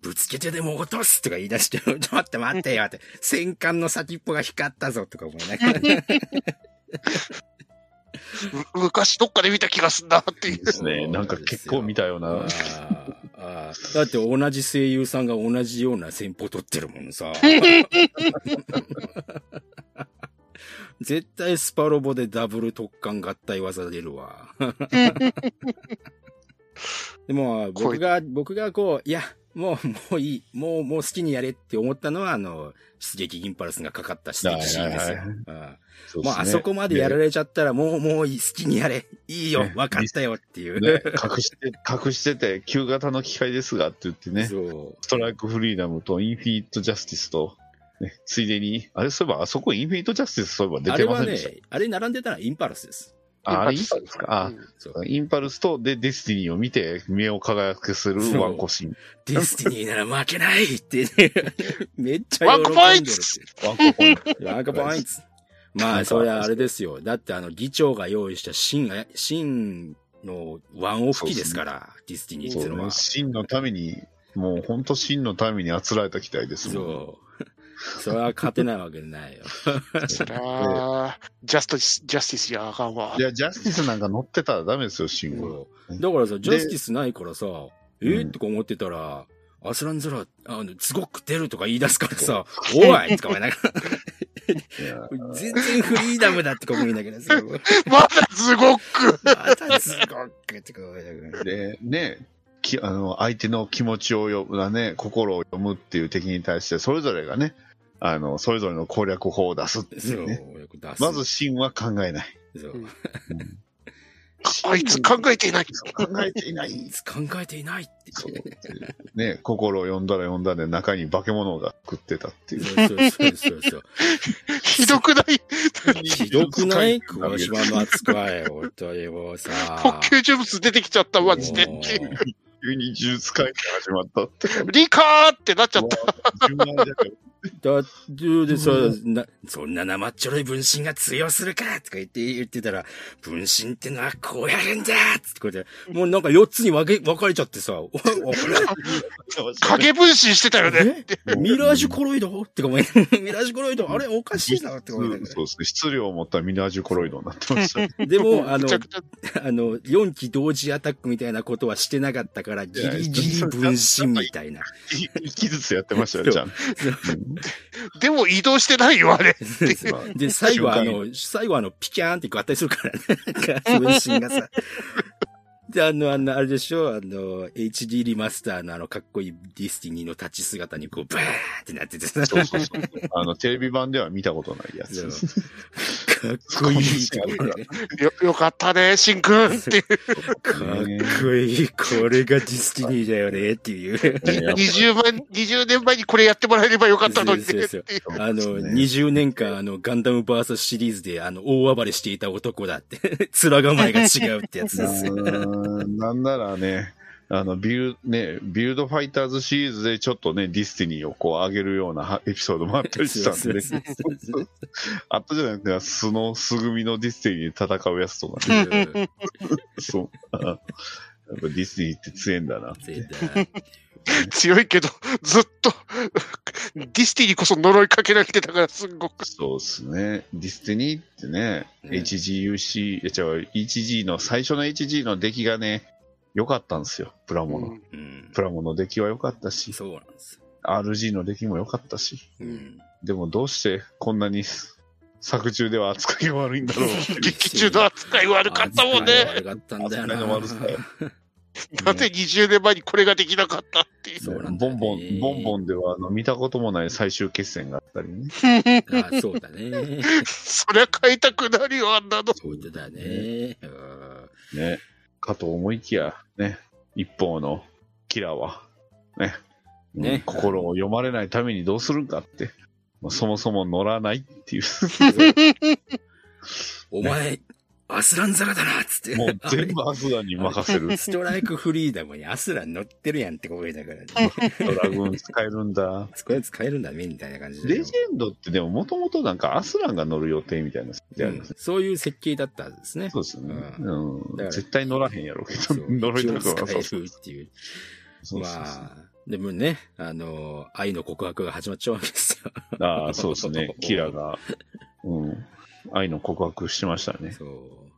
ぶつけてでも落とすとか言い出して、ちょっと待って待ってよって、戦艦の先っぽが光ったぞとか思いながら。む昔どっかで見た気がすんなっていう。ですね。なんか結構見たようあな。ーあーだって同じ声優さんが同じような戦法取ってるもんさ。絶対スパロボでダブル特艦合体技出るわ。でも、僕が、僕がこう、いや、もう、もういい。もう、もう好きにやれって思ったのは、あの、出撃インパルスがかかった出撃シーンですよ。もうあそこまでやられちゃったら、もう、もういい、好きにやれ。いいよね、分かったよっていう。ね、隠して、隠してて、旧型の機械ですがって言ってね、そう。ストライクフリーダムとインフィニットジャスティスと、ね、ついでに、あれそういえば、あそこインフィニットジャスティスそういえば出てあれはねませんでした？、あれ並んでたのはインパルスです。あ、あれインパルスか。あうんそう。インパルスと、で、デスティニーを見て、目を輝かせるワンコシーン。デスティニーなら負けないって、めっちゃワンコポイン喜んでるトワンコポイント。ワンコポイント。まあ、それはあれですよ。だってあの、議長が用意したシンが、シンのワンオフ機ですから、ディスティニーっていううのは。、シンのために、もう本当シンのためにあつらえた機体ですもん。そう。それは勝てないわけないよ。そりゃあ、ジャスティス、ジャスティスやあかんわ。い。や、ジャスティスなんか乗ってたらダメですよ、シンは。そうだからさ、ジャスティスないからさ、えうん。とか思ってたら、アスランズラ、あの、ズゴックで出るとか言い出すからさ、おい！とか思いながら、全然フリーダムだってか思いながらさ、まだズゴック。またズゴックってか思いながら。で、ね、きあの相手の気持ちを読む、ね、心を読むっていう敵に対して、それぞれがね、あの、それぞれの攻略法を出すっていそうう、ね。よく出す。まず、真は考えない。そううんあいつ考えていない。考えていない。考えていないってそう。ね、心を読んだら読んだで中に化け物が食ってたっていう。そうそうそうそうそう。ひどくない？ひどくない？桑島の扱い、本当にもうさ。特級呪物出てきちゃった、マジで。もう急に呪術回戦始まったって。リカーってなっちゃった。だって、でさ、な、そんな生っちょろい分身が通用するかとか言って、言ってたら、分身ってのはこうやるんだってこうやって、もうなんか4つに分け、分かれちゃってさ、お、お、影分身してたよね。え？ミラージュコロイド？ってか ミラージュコロイド、あれおかしいなってそうですね。質量を持ったミラージュコロイドになってました。でも、あのあの、4機同時アタックみたいなことはしてなかったから、ギリギリ分身みたいな。一機ずつやってましたよ、ちゃんと。でも移動してないよ、あれ。で、最後あの、最後あの、ピキャーンって合体するからね。分身がさ。で、あの、あの、あれでしょあの、HD リマスターのあの、かっこいいディスティニーの立ち姿にこう、バーンってなっててさ。そうそうそう。あの、テレビ版では見たことないやつ。かっこいいよ、よかったね、シンくん。っていう。かっこいい。これがディスティニーだよねっていう。ねやっぱ20万、20年前にこれやってもらえればよかったのにあの、そうですね。20年間、あの、ガンダムバーサスシリーズで、あの、大暴れしていた男だって、面構えが違うってやつですなんならね、あのビルね、ビルドファイターズシリーズでちょっとね、ディスティニーをこう上げるようなはエピソードもあったりしたんで、そうそうそうあったじゃないですか、素の素組みのディスティニーで戦うやつとか。ね、そう。あやっぱディスティニーって強いんだな強いけど、ずっと、ディスティニーこそ呪いかけられてたから、すんごく。そうですね。ディスティニーってね、うん。HGUC、いや違う、HG の、最初の HG の出来がね、良かったんですよ、プラモの。うん。プラモの出来は良かったし、そうなんです。RG の出来も良かったし、うん。でもどうしてこんなに 作中では扱いが悪いんだろう劇中の扱い悪かったもんね。悪かったんだよな。扱いの悪さなぜ20年前にこれができなかったっていう。そうボンボねン、ボンボンではあの見たこともない最終決戦があったりね。あそうだね。そりゃ変えたくなるよ、あんなの。そうだね。うんね。かと思いきや、ね、一方のキラーは、ね、ね。うん心を読まれないためにどうするんかって、まあそもそも乗らないっていう、お前、アスランザラだなっつって。もう全部アスランに任せる。ストライクフリーダムにアスラン乗ってるやんって声だからね。ドラグーン使えるんだ。これ使えるんだね、みたいな感じで。レジェンドってでももともとなんかアスランが乗る予定みたいな設定あるん。そういう設計だったんですね。そうですよね。ううんだから絶対乗らへんやろうけど、そう乗る一応とこは使えそうるっていう。そうそうそうまあ、でもね、あの、愛の告白が始まっちゃうわけですよ。ああ、そうですね。キラが、うん、愛の告白してましたね。そう。うん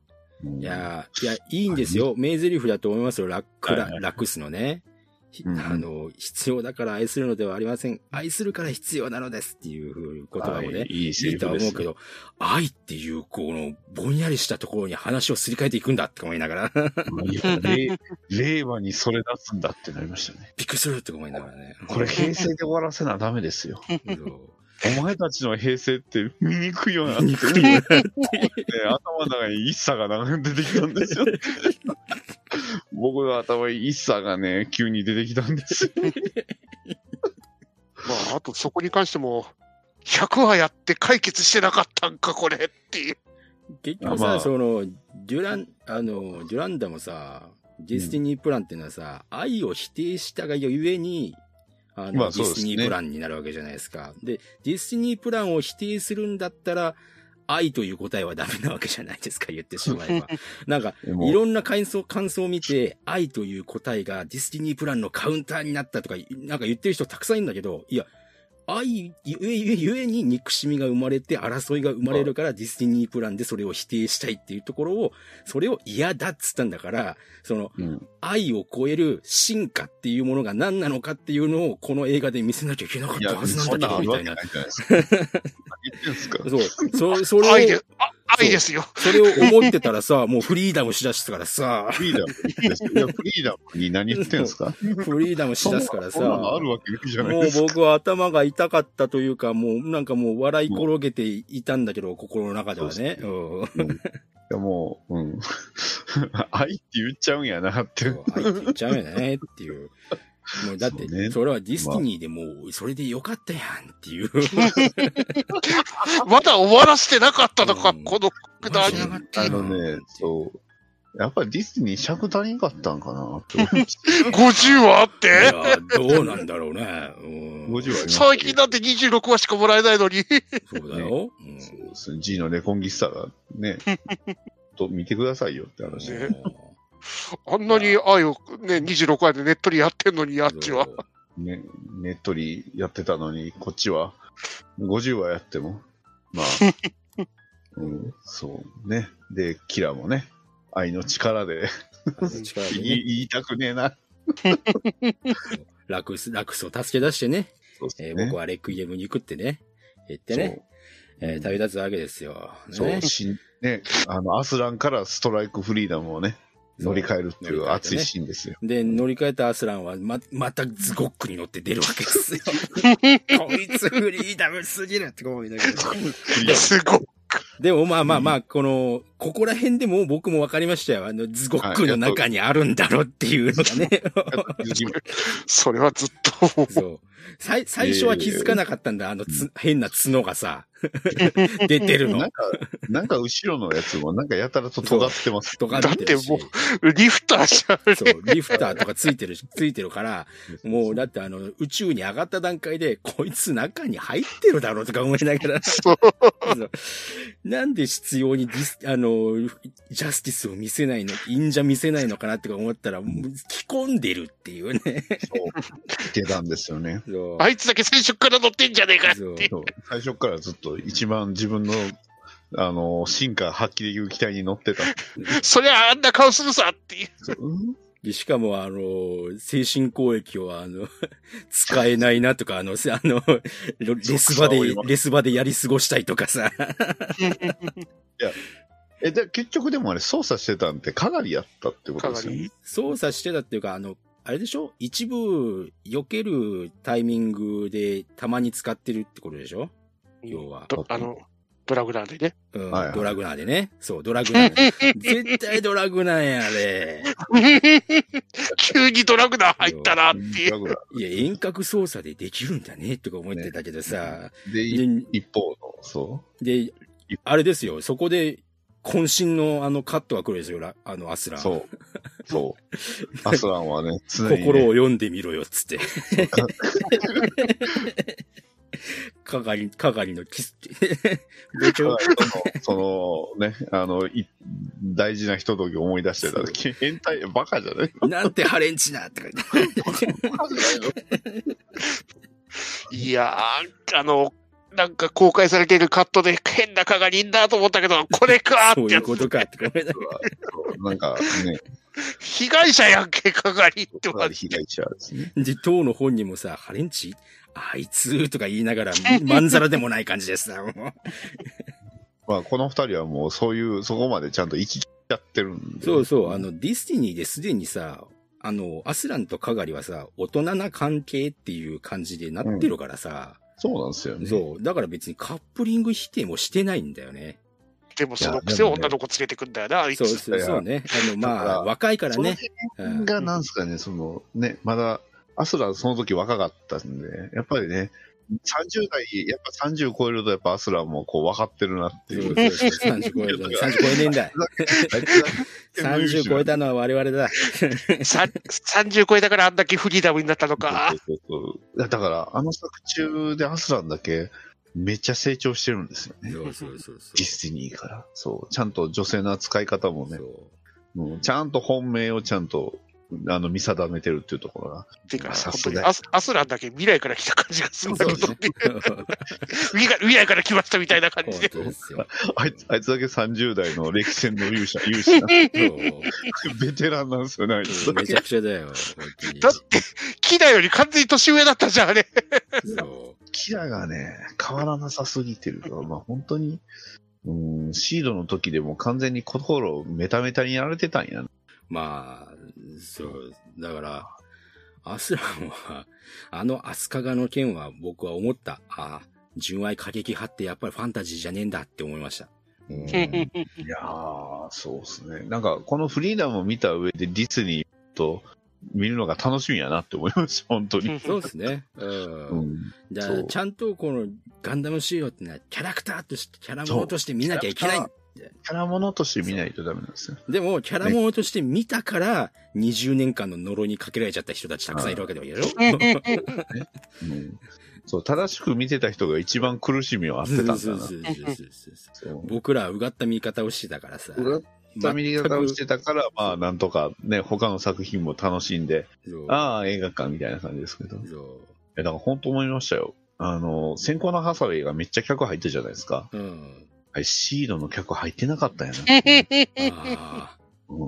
いやー、いや、いいんですよ。名台詞だと思いますよ。ラックラ、はいはいラクスのね。あの、必要だから愛するのではありません。愛するから必要なのですっていう言葉もね、はいいいセいいとは思うけど、愛っていう、この、ぼんやりしたところに話をすり替えていくんだって思いながら、令和にそれ出すんだってなりましたね。びっくりするって思いながらね。これ平成で終わらせなダメですよ。お前たちの平成って醜いよなって。憎いよなって頭の中に一茶がなんか出てきたんですよ。僕の頭に一茶がね、急に出てきたんですよ。まあ、あとそこに関しても、100話やって解決してなかったんか、これっていう。結局さ、まあその、デュラン、あの、デュランダルもさ、ディスティニープランっていうのはさ、愛を否定したがゆえに、あの、まあディスティニープランになるわけじゃないですか。で、ディスティニープランを否定するんだったら、愛という答えはダメなわけじゃないですか、言ってしまえば。なんか、いろんな感想、感想を見て、愛という答えがディスティニープランのカウンターになったとか、なんか言ってる人たくさんいるんだけど、いや、愛ゆえゆえゆえに憎しみが生まれて争いが生まれるからディスティニープランでそれを否定したいっていうところを、それを嫌だっつったんだから、そのうん、愛を超える進化っていうものが何なのかっていうのをこの映画で見せなきゃいけなかったはずなんだけど、みたいな。そう、そ、それを、愛で、あ愛ですよ。それを思ってたらさ、もうフリーダムしだしたからさ、フリーダムです。いや、フリーダムに何言ってんすか？フリーダムしだすからさ、そんなのあるわけないじゃないもうですか。僕は頭が痛かったというか、もうなんかもう笑い転げていたんだけど、心の中ではね。うん。いや、もう、うん。愛って言っちゃうんやなって。愛って言っちゃうよねっていう。もうだって、ねそれはディスティニーでもう、それでよかったやんっていう。まだ終わらせてなかったのか、うんこのくだりあよのね、そう。やっぱりディスティニー尺足りんかったんかなって思いました50話あっいてや、どうなんだろうね。うん。50話あります最近だって26話しかもらえないのに。そうだよ。う G のレコンギスタがね、と見てくださいよって話。ねあんなに愛をね、26話でねっとりやってんのに、あっちは。ね、ねっとりやってたのに、こっちは。50話やっても、まあ、うん、そうね。で、キラもね、愛の力で、力で 言いね、言いたくねえな。ラクス、ラクスを助け出してね、ね。えー僕はレクイエムに行くってね、言ってね、えー旅立つわけですよ。そう、ね。そう、しね、あの、アスランからストライクフリーダムをね、乗り換えるっていう熱いシーンですよ。で、乗り換えたアスランは、ま、またズゴックに乗って出るわけですよ。こいつフリーダムすぎるって思いながら。すごい。でもまあまあまあ、この、ここら辺でも僕も分かりましたよ。あの、ズゴックの中にあるんだろうっていうのがね。それはずっと。そう。最、最初は気づかなかったんだ。あのつ、変な角がさ、出てるの？なん。か、なんか後ろのやつもなんかやたらと尖ってます。とか出てるしだってもリフターじゃん。そう、リフターとかついてるし、ついてるから、もうだってあの、宇宙に上がった段階で、こいつ中に入ってるだろうとか思いながら、そう。なんで必要にディス、あの、ジャスティスを見せないの、忍者見せないのかなって思ったら、もう着込んでるっていうね。そう。出たんですよね。あいつだけ最初から乗ってんじゃねえかって。そう。最初からずっと一番自分の、あの、進化発揮できる機体に乗ってた。そりゃあんな顔するさっていう。でしかも、あの、精神攻撃を、あの、使えないなとか、あの、あの、レレス場でレス場でやり過ごしたいとかさ。え、で、結局でもあれ操作してたんってかなりやったってことですよね。操作してたっていうか、あの、あれでしょ？一部、避けるタイミングでたまに使ってるってことでしょ？要は。どあの、ドラグラーでね。うん、はいはいドラグナーでね。そう、ドラグナーで。絶対ドラグナーや、あれ。急にドラグナー入ったなっていう。いや、遠隔操作でできるんだね、とか思ってたけどさ。で、いで、一方の、そで、あれですよ、そこで、渾身のあのカットが来るんですよ、ラあのアスラう、ン。そう、そう。アスランはね、常に、ね、心を読んでみろよ、つって。係、係のキスって。部長その、そのね、あの、い大事なひととき思い出してた時、変態、バカじゃない？なんてハレンチなって。バカじゃないのいやー、あの、なんか公開されているカットで変な蚊がいんだと思ったけど、これかーそういうってやつ。ことかってなんかね、被害者やんけ、かがりって被害者ですね。で、当の本人もさ、ハレンチ？あいつとか言いながら、まんざらでもない感じでさ、もうまあ、この二人はもうそういう、そこまでちゃんと生きちゃってるんで。そうそう、あの、ディスティニーですでにさ、あの、アスランとカガリはさ、大人な関係っていう感じでなってるからさ、そうなんですよね。そう、だから別にカップリング否定もしてないんだよね。でもそのくせ女の子連れてくんだよな、あいつ。そうそうそうね。あの、まあ、若いからね。その辺がなんすかね、そのね、まだ、アスランその時若かったんで、やっぱりね、30代、やっぱ30超えるとやっぱアスランもこう分かってるなっていう。そうそう30超えた。30超えねえんだ。30超えたのは我々だ。さ30超えたからあんだけフリーダムになったのか。そうそうそうだから、あの作中でアスランだけめっちゃ成長してるんですよね。そうそうそうそう。ディスティニーから。そう。ちゃんと女性の扱い方もねそ、ううんちゃんと本命をちゃんと、あの、見定めてるっていうところが。てか、さすが本当にアスアスランだけ未来から来た感じがするんだけど、ね。未来から来ましたみたいな感じ本で。あいつ、あいつだけ30代の歴戦の勇者、勇者。ベテランなんですよね、あいつ。めちゃくちゃだよ、本当に。だって、キラより完全に年上だったじゃん、あれ。そキラがね、変わらなさすぎてるから、まあ本当に、うん、シードの時でも完全に心をメタメタにやられてたんや。まあ、そう。だから、アスランは、あのアスカガの件は僕は思った。ああ、純愛過激派ってやっぱりファンタジーじゃねえんだって思いました。うん、いやー、そうですね。なんか、このフリーダムを見た上でディズニーと見るのが楽しみやなって思いました、本当に。そうですね。う。うんん。だからそうちゃんとこのガンダムシードってのはキャラクターとして、キャラものとして見なきゃいけない。キャラものとして見ないとダメなんですよ。でも、キャラものとして見たから、20年間の呪いにかけられちゃった人たちたくさんいるわけだよ。うん。そう、正しく見てた人が一番苦しみをあってたんだな。僕らはうがった見方をしてたからさ。うがった見方をしてたから、まあ、なんとかね、他の作品も楽しんで、ああ、映画館みたいな感じですけど。いそうや、だから本当思いましたよ。あの、先行のハサウェイがめっちゃ客入ってるじゃないですか。うん。あれ、シードの客入ってなかったんやな。ああ。う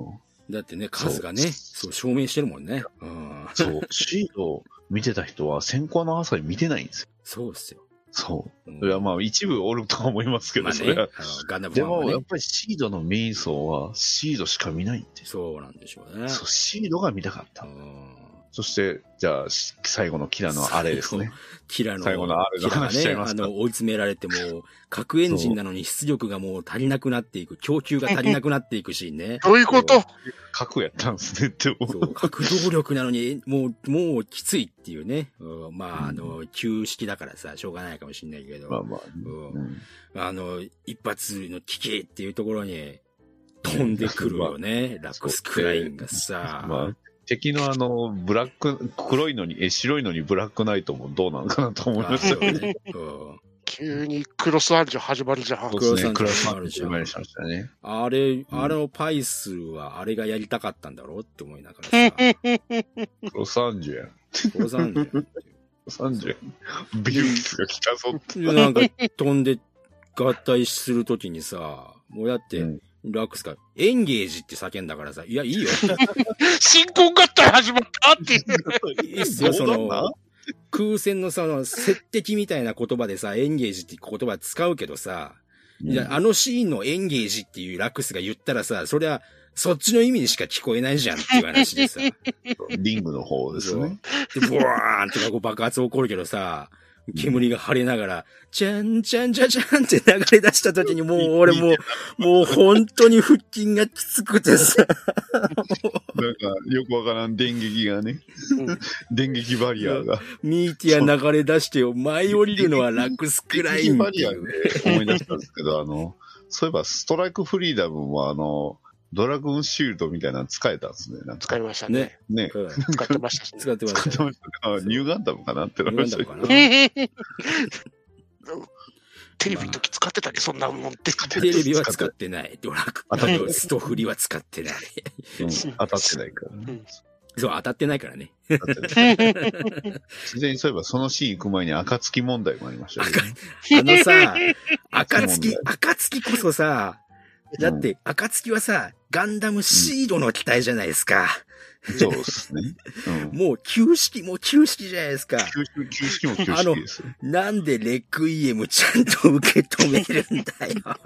ん、だってね、数がね、そう、証明してるもんね。うん。そう、シード見てた人は先行のハサウェイ見てないんですよ。そうっすよ。そう。うんいや、まあ、一部おるとは思いますけど、まあね、それは。あのガンダムでも、やっね。ぱりシードのメイン層はシードしか見ないんです。そうなんでしょうね。そう、シードが見たかったう。んそして、じゃあ、し最後のキラのあれですね。キラの、最後のあれの話しちゃいますかあの、追い詰められても、核エンジンなのに出力がもう足りなくなっていく、供給が足りなくなっていくシーンね。どういうこと？核やったんですねって思う。核動力なのに、もう、もうきついっていうね。うんまあ、あの、旧式だからさ、しょうがないかもしんないけど、まあまあ、うんうんあの、一発の危機っていうところに飛んでくるよね、ラクスクラインがさ。まあ、敵のあの、ブラック、黒いのに、え、白いのにブラックナイトもどうなのかなと思いましたよね。急にクロスアンジョ始まるじゃん。そうですね。クロススアンジョマンジョしましたね。あれ、あれのパイスはあれがやりたかったんだろうって思いながらさ。クロスアンジュやん。クロスアンジョクロスアンジュやん。ビュースが来たぞって。でなんか飛んで合体するときにさ、もうだって、うんラックスがエンゲージって叫んだからさ、いや、いいよ。新婚合体始まったっていう。いいっすよ、その、空戦のその、接敵みたいな言葉でさ、エンゲージって言葉使うけどさ、いや、あのシーンのエンゲージっていうラックスが言ったらさ、そりゃ、そっちの意味にしか聞こえないじゃんっていう話でさ。リングの方ですね。で、ボワーンとかこう爆発起こるけどさ、煙が晴れながら、じゃんじゃんじゃじゃんって流れ出した時にもう俺もう、もう本当に腹筋がきつくてさ、なんか、よくわからん電撃がね、電撃バリアが。ミーティア流れ出してよ、舞い降りるのはラックスクラインっていバリアでう。思い出したんですけど、あの、そういえばストライクフリーダムもあの、ドラゴンシールドみたいなの使えたんですね。なんか使いましたね。ね。ね。うん使ってましたしね。使ってま使っしてたよ。ましたね。あニューガンダムかなってなりましたけどニューガンダムかなテレビの時使ってたね、そんなもんって。テレビは使ってない。ドラク当たってないストフリは使ってない。うん当たってないからね。そう、当たってないからね。当たってない 自然にそういえばそのシーン行く前に暁問題もありました。あのさ、暁、暁こそさ、だって、暁はさ、ガンダムシードの機体じゃないですか。そうですね。うん。もう旧式も旧式じゃないですか。旧式、旧式も旧式ですよ。なんでレクイエムちゃんと受け止めるんだよ。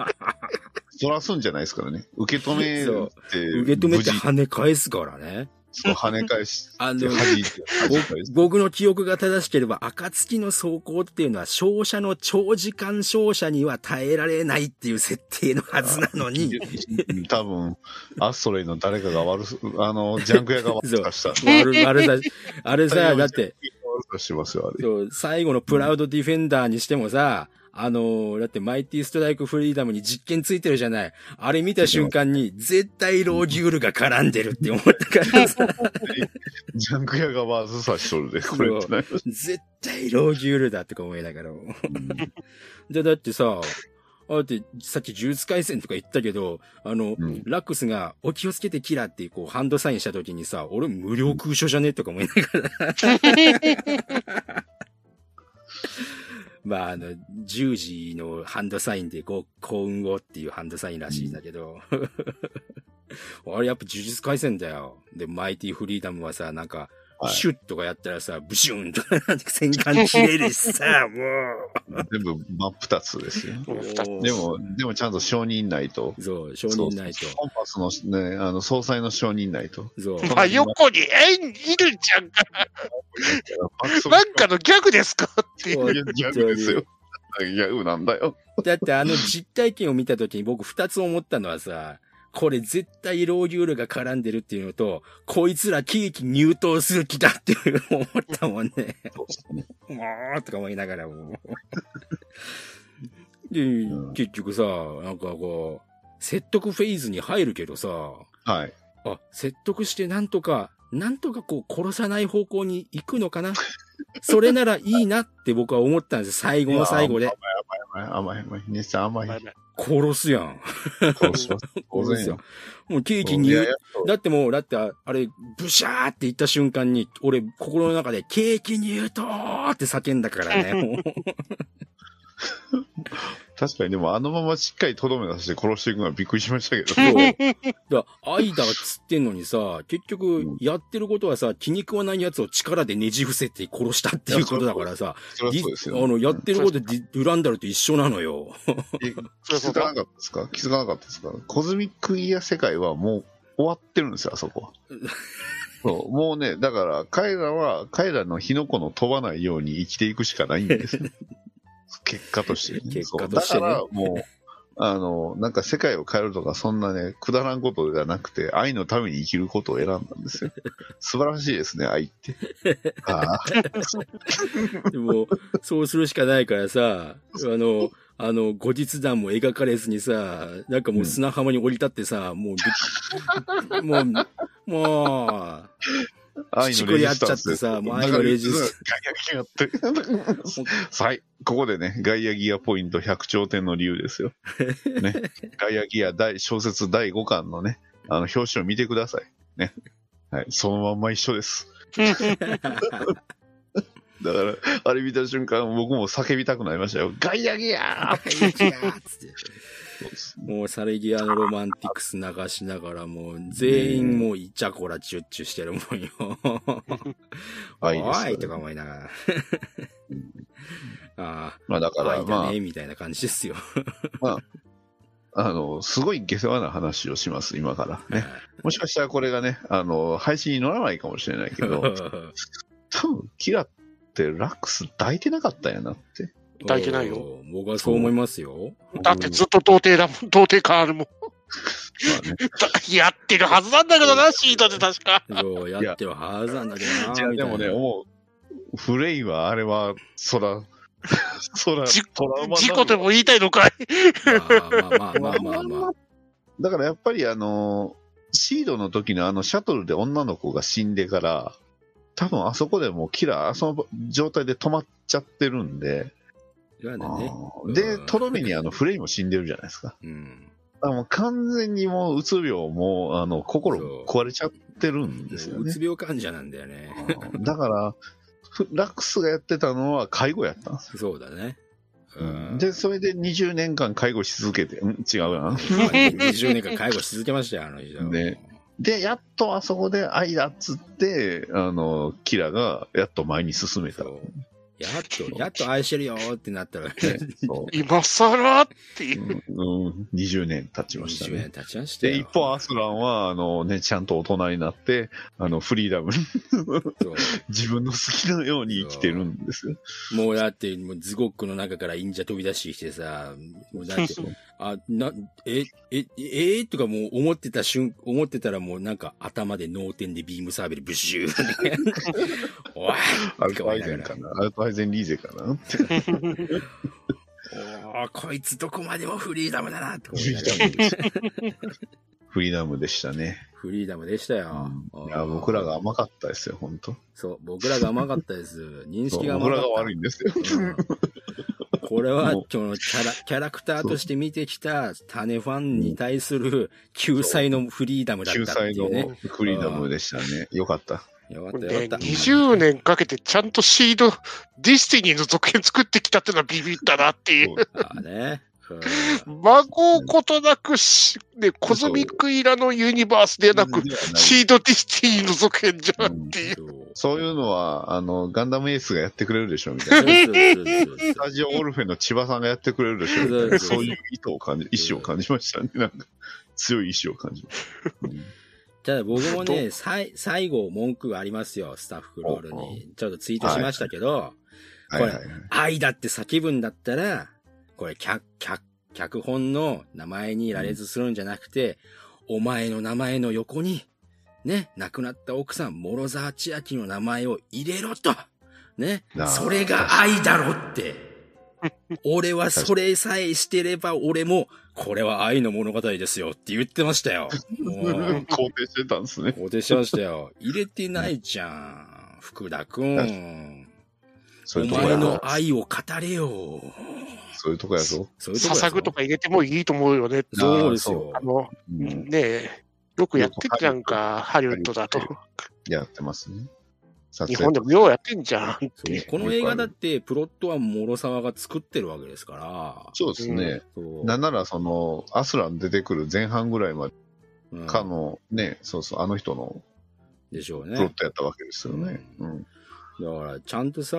そらすんじゃないですからね。受け止めそうて、受け止めて跳ね返すからね。そう跳ね返し、あの。僕の記憶が正しければ、暁の走行っていうのは、照射の長時間照射には耐えられないっていう設定のはずなのに、うん多分、アストレイの誰かが悪す、あの、ジャンク屋が悪さした。悪、悪さ、あれさ、だって、悪さしてますよ、あれ。そう、最後のプラウドディフェンダーにしてもさ、あのーだってマイティストライクフリーダムに実験ついてるじゃない。あれ見た瞬間に、絶対ローギュールが絡んでるって思ったからさ、ジャンク屋が悪さしとるで、これ。絶対ローギュールだとか思いながらも。で、だってさ、あだって、さっき呪術回戦とか言ったけど、あの、うんラックスが、お気をつけてキラってこう、ハンドサインした時にさ、俺無料空所じゃねとか思いながら。まあ、あの、十時のハンドサインで、こう、幸運をっていうハンドサインらしいんだけど。あれやっぱ呪術回戦だよ。で、マイティフリーダムはさ、なんか、はいシュッとかやったらさ、ブシュンとか戦艦切れるしさ、も全部真っ二つですよ。でも、でもちゃんと承認ないと。そう、承認ないと。コンパスのね、あの、総裁の承認ないと。そう。真横に円いるじゃんか。なんかのギャグですかっていう。ギャグですよ。ギャグなんだよ。だってあの実体験を見たときに僕二つ思ったのはさ、これ絶対ローギュールが絡んでるっていうのと、こいつらケーキ入刀する気だって思ったもんね。もうとか思いながらも。で、ん結局さ、なんかこう、説得フェーズに入るけどさ、はい。あ、説得してなんとか、なんとかこう殺さない方向に行くのかな？それならいいなって僕は思ったんです最後の最後で。甘い甘い甘い。姉さん甘い。殺すやん。殺します。当然よ。もうケーキいにだってもう、だってああれ、ブシャーって言った瞬間に、俺、心の中で、ケーキ入刀って叫んだからね。もう 確かに、でもあのまましっかりとどめ出して殺していくのはびっくりしましたけど。そう。だ愛だっつってんのにさ、結局、やってることはさ、気に食わない奴を力でねじ伏せて殺したっていうことだからさ、そうですよ、あの、やってることでデュランダルと一緒なのよ。え気づかなかったですか？気づかなかったですか？コズミックイヤー世界はもう終わってるんですよ、あそこは。そうもうね、だから彼らは、彼らの火の粉の飛ばないように生きていくしかないんですよ。結果として、ね。結果としてねそうだからもう、あの、なんか世界を変えるとか、そんなね、くだらんことじゃなくて、愛のために生きることを選んだんですよ。素晴らしいですね、愛って。ああでも、そうするしかないからさ、あの、あの、後日談も描かれずにさ、なんかもう砂浜に降り立ってさ、もうぐ、もう、も愛のレジスタンスっちゃってさもう愛のレジスガイアギアって。はい。ここでね、ガイアギアポイント100頂点の理由ですよ。ね。ガイアギア大小説第5巻のね、あの、表紙を見てください。ね。はい。そのまんま一緒です。だから、あれ見た瞬間、僕も叫びたくなりましたよ。ガイアギアう、いやーっつって。もうサレギアのロマンティクス流しながらもう全員もうイチャコラチュッチュしてるもんよ。おいとか思いながら。あまあだかあ、ら、愛まあだね、、みたいな感じですよ。あの、すごい下世話な話をします、今から。ね。もしかしたらこれがね、あの、配信に乗らないかもしれないけど、多分、キラってラックス抱いてなかったんやなって。抱いてないよ。僕はそう思いますよ。だってずっと童貞だもん、童貞感あるもん。まあね。やってるはずなんだけどな、シートで確か。そう、やってるはずなんだけどな。じゃあでもね、もう、フレイはあれは、そら、そら、事故でも言いたいのかい？まあまあまあまあまあまあ。だからやっぱりあの、シードの時のあのシャトルで女の子が死んでから、多分あそこでもうキラー、その状態で止まっちゃってるんで、そうだね。で、とどめにあのフレイも死んでるじゃないですか。うん。あもう完全にもううつ病もうあの心壊れちゃってるんですよねうつ。病患者なんだよね。だから、フラックスがやってたのは介護やったんですよ。そうだね。うんで、それで20年間介護し続けて、ん違うな。20年間介護し続けましたよ、あの人。ねで、やっとあそこで愛だっつって、あの、キラがやっと前に進めた。やっと、やっと愛してるよってなったら、ねそ 今更っていう。う、うん、20年経ちました20ね年。経ちましたよ。で、一方、アスランは、あのね、ちゃんと大人になって、あの、フリーダムに 自分の好きなように生きてるんですよ。もうだって、もうズゴックの中から忍者飛び出してきてさ、もうだって、あ、な、え、え、ええとかもう思ってた瞬、思ってたらもうなんか頭で脳天でビームサーベルブシュー。おいアルトアイゼンかなアルトアイゼンリーゼかなって。おーこいつどこまでもフリーダムだなって思フリいながらーダムでした。フリーダムでしたね。フリーダムでしたよ。いや、僕らが甘かったですよ、本当そう、僕らが甘かったです。認識が甘かった。僕らが悪いんですよ。うんこれはそのキャラ、キャラクターとして見てきた種ファンに対する救済のフリーダムだった救ってい済のうね。フリーダムでしたね。よかった。よかったねよかった。20年かけてちゃんとシード、ディスティニーの続編作ってきたってのはビビったなっていう。そうああね。うんそんなことなくし、ね、コズミックイラのユニバースではなく、シードディスティニーの続編じゃんっていう。そうそういうのは、あの、ガンダムエースがやってくれるでしょ、みたそいうな。スタジオオルフェの千葉さんがやってくれるでしょ、みたいな。そういう意図を感じ、意志を感じましたね。なんか、強い意志を感じました。うんただ僕もね、さい最後文句がありますよ、スタッフロールに。ちょっとツイートしましたけど、はいはいはい。愛だって叫ぶんだったら、これ脚、脚、脚本の名前に羅列するんじゃなくて、お前の名前の横に、ね、亡くなった奥さん、諸沢千秋の名前を入れろと。ねそれが愛だろって。俺はそれさえしてれば俺も、これは愛の物語ですよって言ってましたよ。も う肯定してたんですね。肯定してましたよ。入れてないじゃん。福田くん。そうおいうとこやぞ。前の愛を語れよ。そういうとこやぞ。そういうとこやぞ捧ぐとか入れてもいいと思うよね。そうですよあ。の、うんねえ、よくやってるじゃんか、ハリウッドだと。やってますね。撮日影本でもようやってんじゃん。この映画だって、プロットは諸沢が作ってるわけですから。そうですね。そうなんなら、その、アスラン出てくる前半ぐらいまでうんかの、ね、そうそう、あの人のでしょうプロッね。トやったわけですよね。ううん。だから、ちゃんとさ、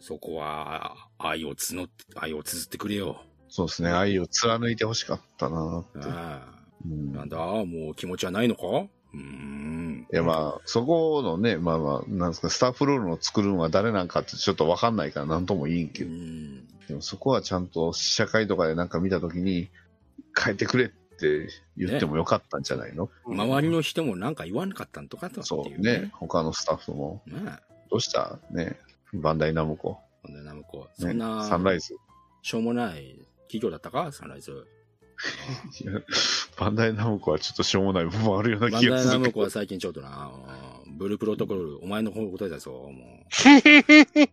そこは、愛を募って、愛を綴ってくれよ。そうですね。愛を貫いてほしかったなって。ああうんなんだ、もう気持ちはないのか？うーん。いやまあ、そこのね、まあまあ、なんですか、スタッフロールの作るのが誰なんかってちょっとわかんないからなんとも言いんけうど、ん。でもそこはちゃんと試写会とかでなんか見たときに、変えてくれって言ってもよかったんじゃないの、周りの人もなんか言わなかったんとかとってそいううね。他のスタッフも。ね。ねどうした？ね。バンダイナムコ。ほんで、なんかこう、ねそんな、サンライズ。しょうもない企業だったか？サンライズ。いやバンダイナムコはちょっとしょうもない部分あるようなバンダイ気がするけど。ナムコは最近ちょっとな、うんブループロトコル、お前の方答えだぞ、も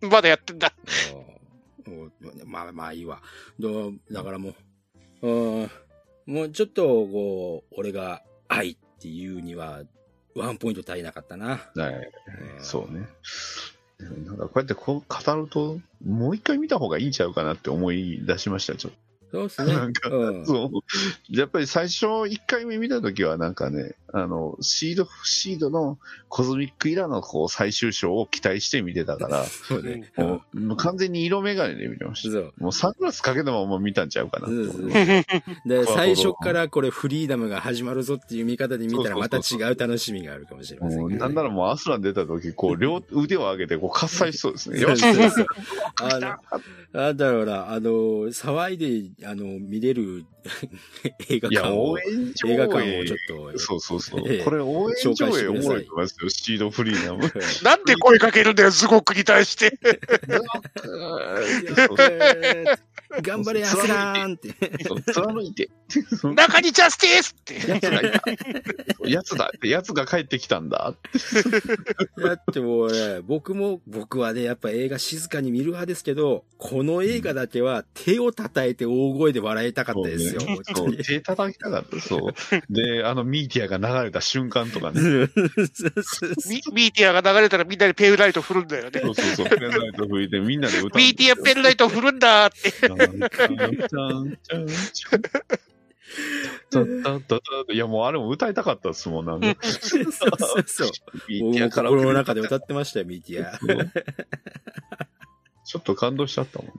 う。まだやってんだ。うんまあまあいいわ。どだからもう、うんもうちょっと、こう、俺が愛っていうには、ワンポイント足りなかったな。はい。うんそうね。なんかこうやってこう語ると、もう一回見た方がいいんちゃうかなって思い出しました、ちょっそうですね。なんかうんと。そう。やっぱり最初1回目見たときはなんかね、あの、シード、シードのコズミックイラのこう最終章を期待して見てたから、そうね。もうもう完全に色眼鏡で見てました。そう。もうサングラスかけたまま見たんちゃうかな。で、最初からこれフリーダムが始まるぞっていう見方で見たらまた違う楽しみがあるかもしれませんね。なんならもうアスラン出たとき、こう、両腕を上げて、こう、喝采しそうですね。よしあの、あだから、あの、騒いで、あの、見れる 映画いや、館を応、援上映。映画館をちょっと、そうそうそう。ええこれ応援上映おもろいと思いますよ。シードフリーダム。なんで声かけるんだよ、ズゴックに対して。頑張れ、アスラーンって。そう貫いて。中にジャスティスって。奴がいた。奴だって、奴が帰ってきたんだって。だってもうね、僕も、僕はね、やっぱ映画静かに見る派ですけど、この映画だけは手を叩いて大声で笑いたかったですですよ。本そ当う、に手叩きたかった。そう。で、あの、ミーティアが流れた瞬間とかね。ミミーティアが流れたらみんなでペンライト振るんだよね。そうそうそう。ペンライト吹いてみんなで歌うんミーティアペンライト振るんだって。いや、もうあれも歌いたかったですもん、なんか。そうそうそう。ミーティアから心の中で歌ってましたよ、ミーティア。ちょっと感動しちゃったもん。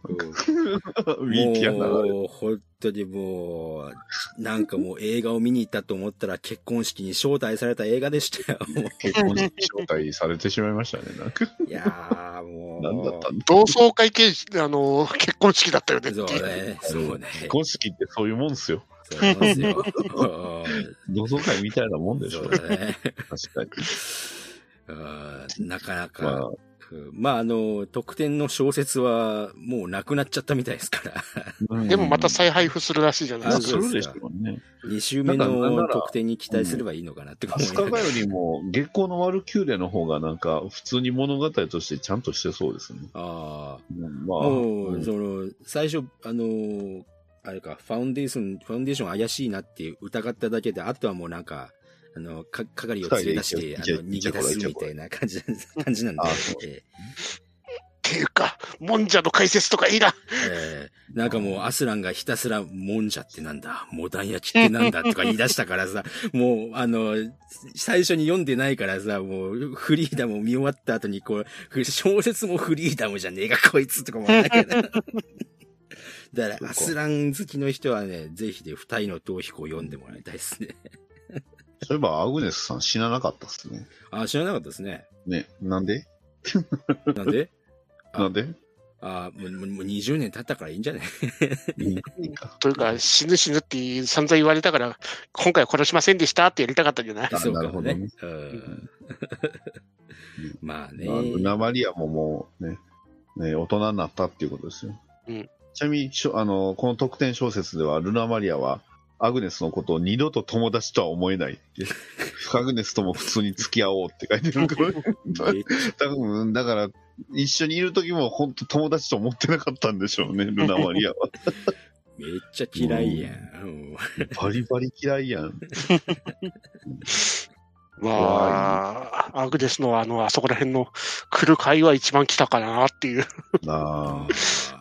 うんミーティアなら。もう、本当にもう、なんかもう映画を見に行ったと思ったら結婚式に招待された映画でしたよ。も結婚式招待されてしまいましたね、なんか。ういやーもう。何だった同窓会形式あの、結婚式だったよねそう。ね、そうね。結婚式ってそういうもんっすよ。そうなんですよ。同窓会みたいなもんでしょ。そうだね。確かに。うんなかなまか、あ、うんまあ、あの、特典の小説はもうなくなっちゃったみたいですから。でもまた再配布するらしいじゃないあ、ですか。するでしょうね。2週目の特典に期待すればいいのかなって思い飛鳥がよりも、月光のワルキューレの方がなんか、普通に物語としてちゃんとしてそうですね。ああ。うんまあ、もう、うんその、最初、あのーあれか、ファウンデーション、ファウンデーション怪しいなって疑っただけで、あとはもうなんか、あの、か、係を連れ出して、あの、逃げ出すみたいな感じ感じなんで。っていうか、もんじゃの解説とかいいな。ーえ。ーなんかもう、アスランがひたすら、もんじゃってなんだ、モダン焼きってなんだとか言い出したからさ、もう、あの、最初に読んでないからさ、もう、フリーダムを見終わった後に、こう、小説もフリーダムじゃねえか、こいつとかも思うんだけど。だから、アスラン好きの人はね、ぜひで、二人の逃避行を読んでもらいたいですね。そういえば、アグネスさん死ななかったっすね。あ、知らなかったですね。ね、なんで？なんで？あ なんで？あもう、もうもう20年経ったからいいんじゃない？いいか。というか、死ぬ死ぬって散々言われたから、今回は殺しませんでしたってやりたかったんじゃない？あそうかもね。なるうん まあね。まあ、ルナマリアももうね、ね、大人になったっていうことですよ。うんちなみにしょあの、この特典小説では、ルナマリアは、アグネスのことを二度と友達とは思えないって。アグネスとも普通に付き合おうって書いてるから。め多分、だから、一緒にいる時も本当友達と思ってなかったんでしょうね、ルナマリアは。めっちゃ嫌いやん。うんバリバリ嫌いやん。まあ、アグネスのあの、あそこら辺の来る回は一番来たかなっていう。なあ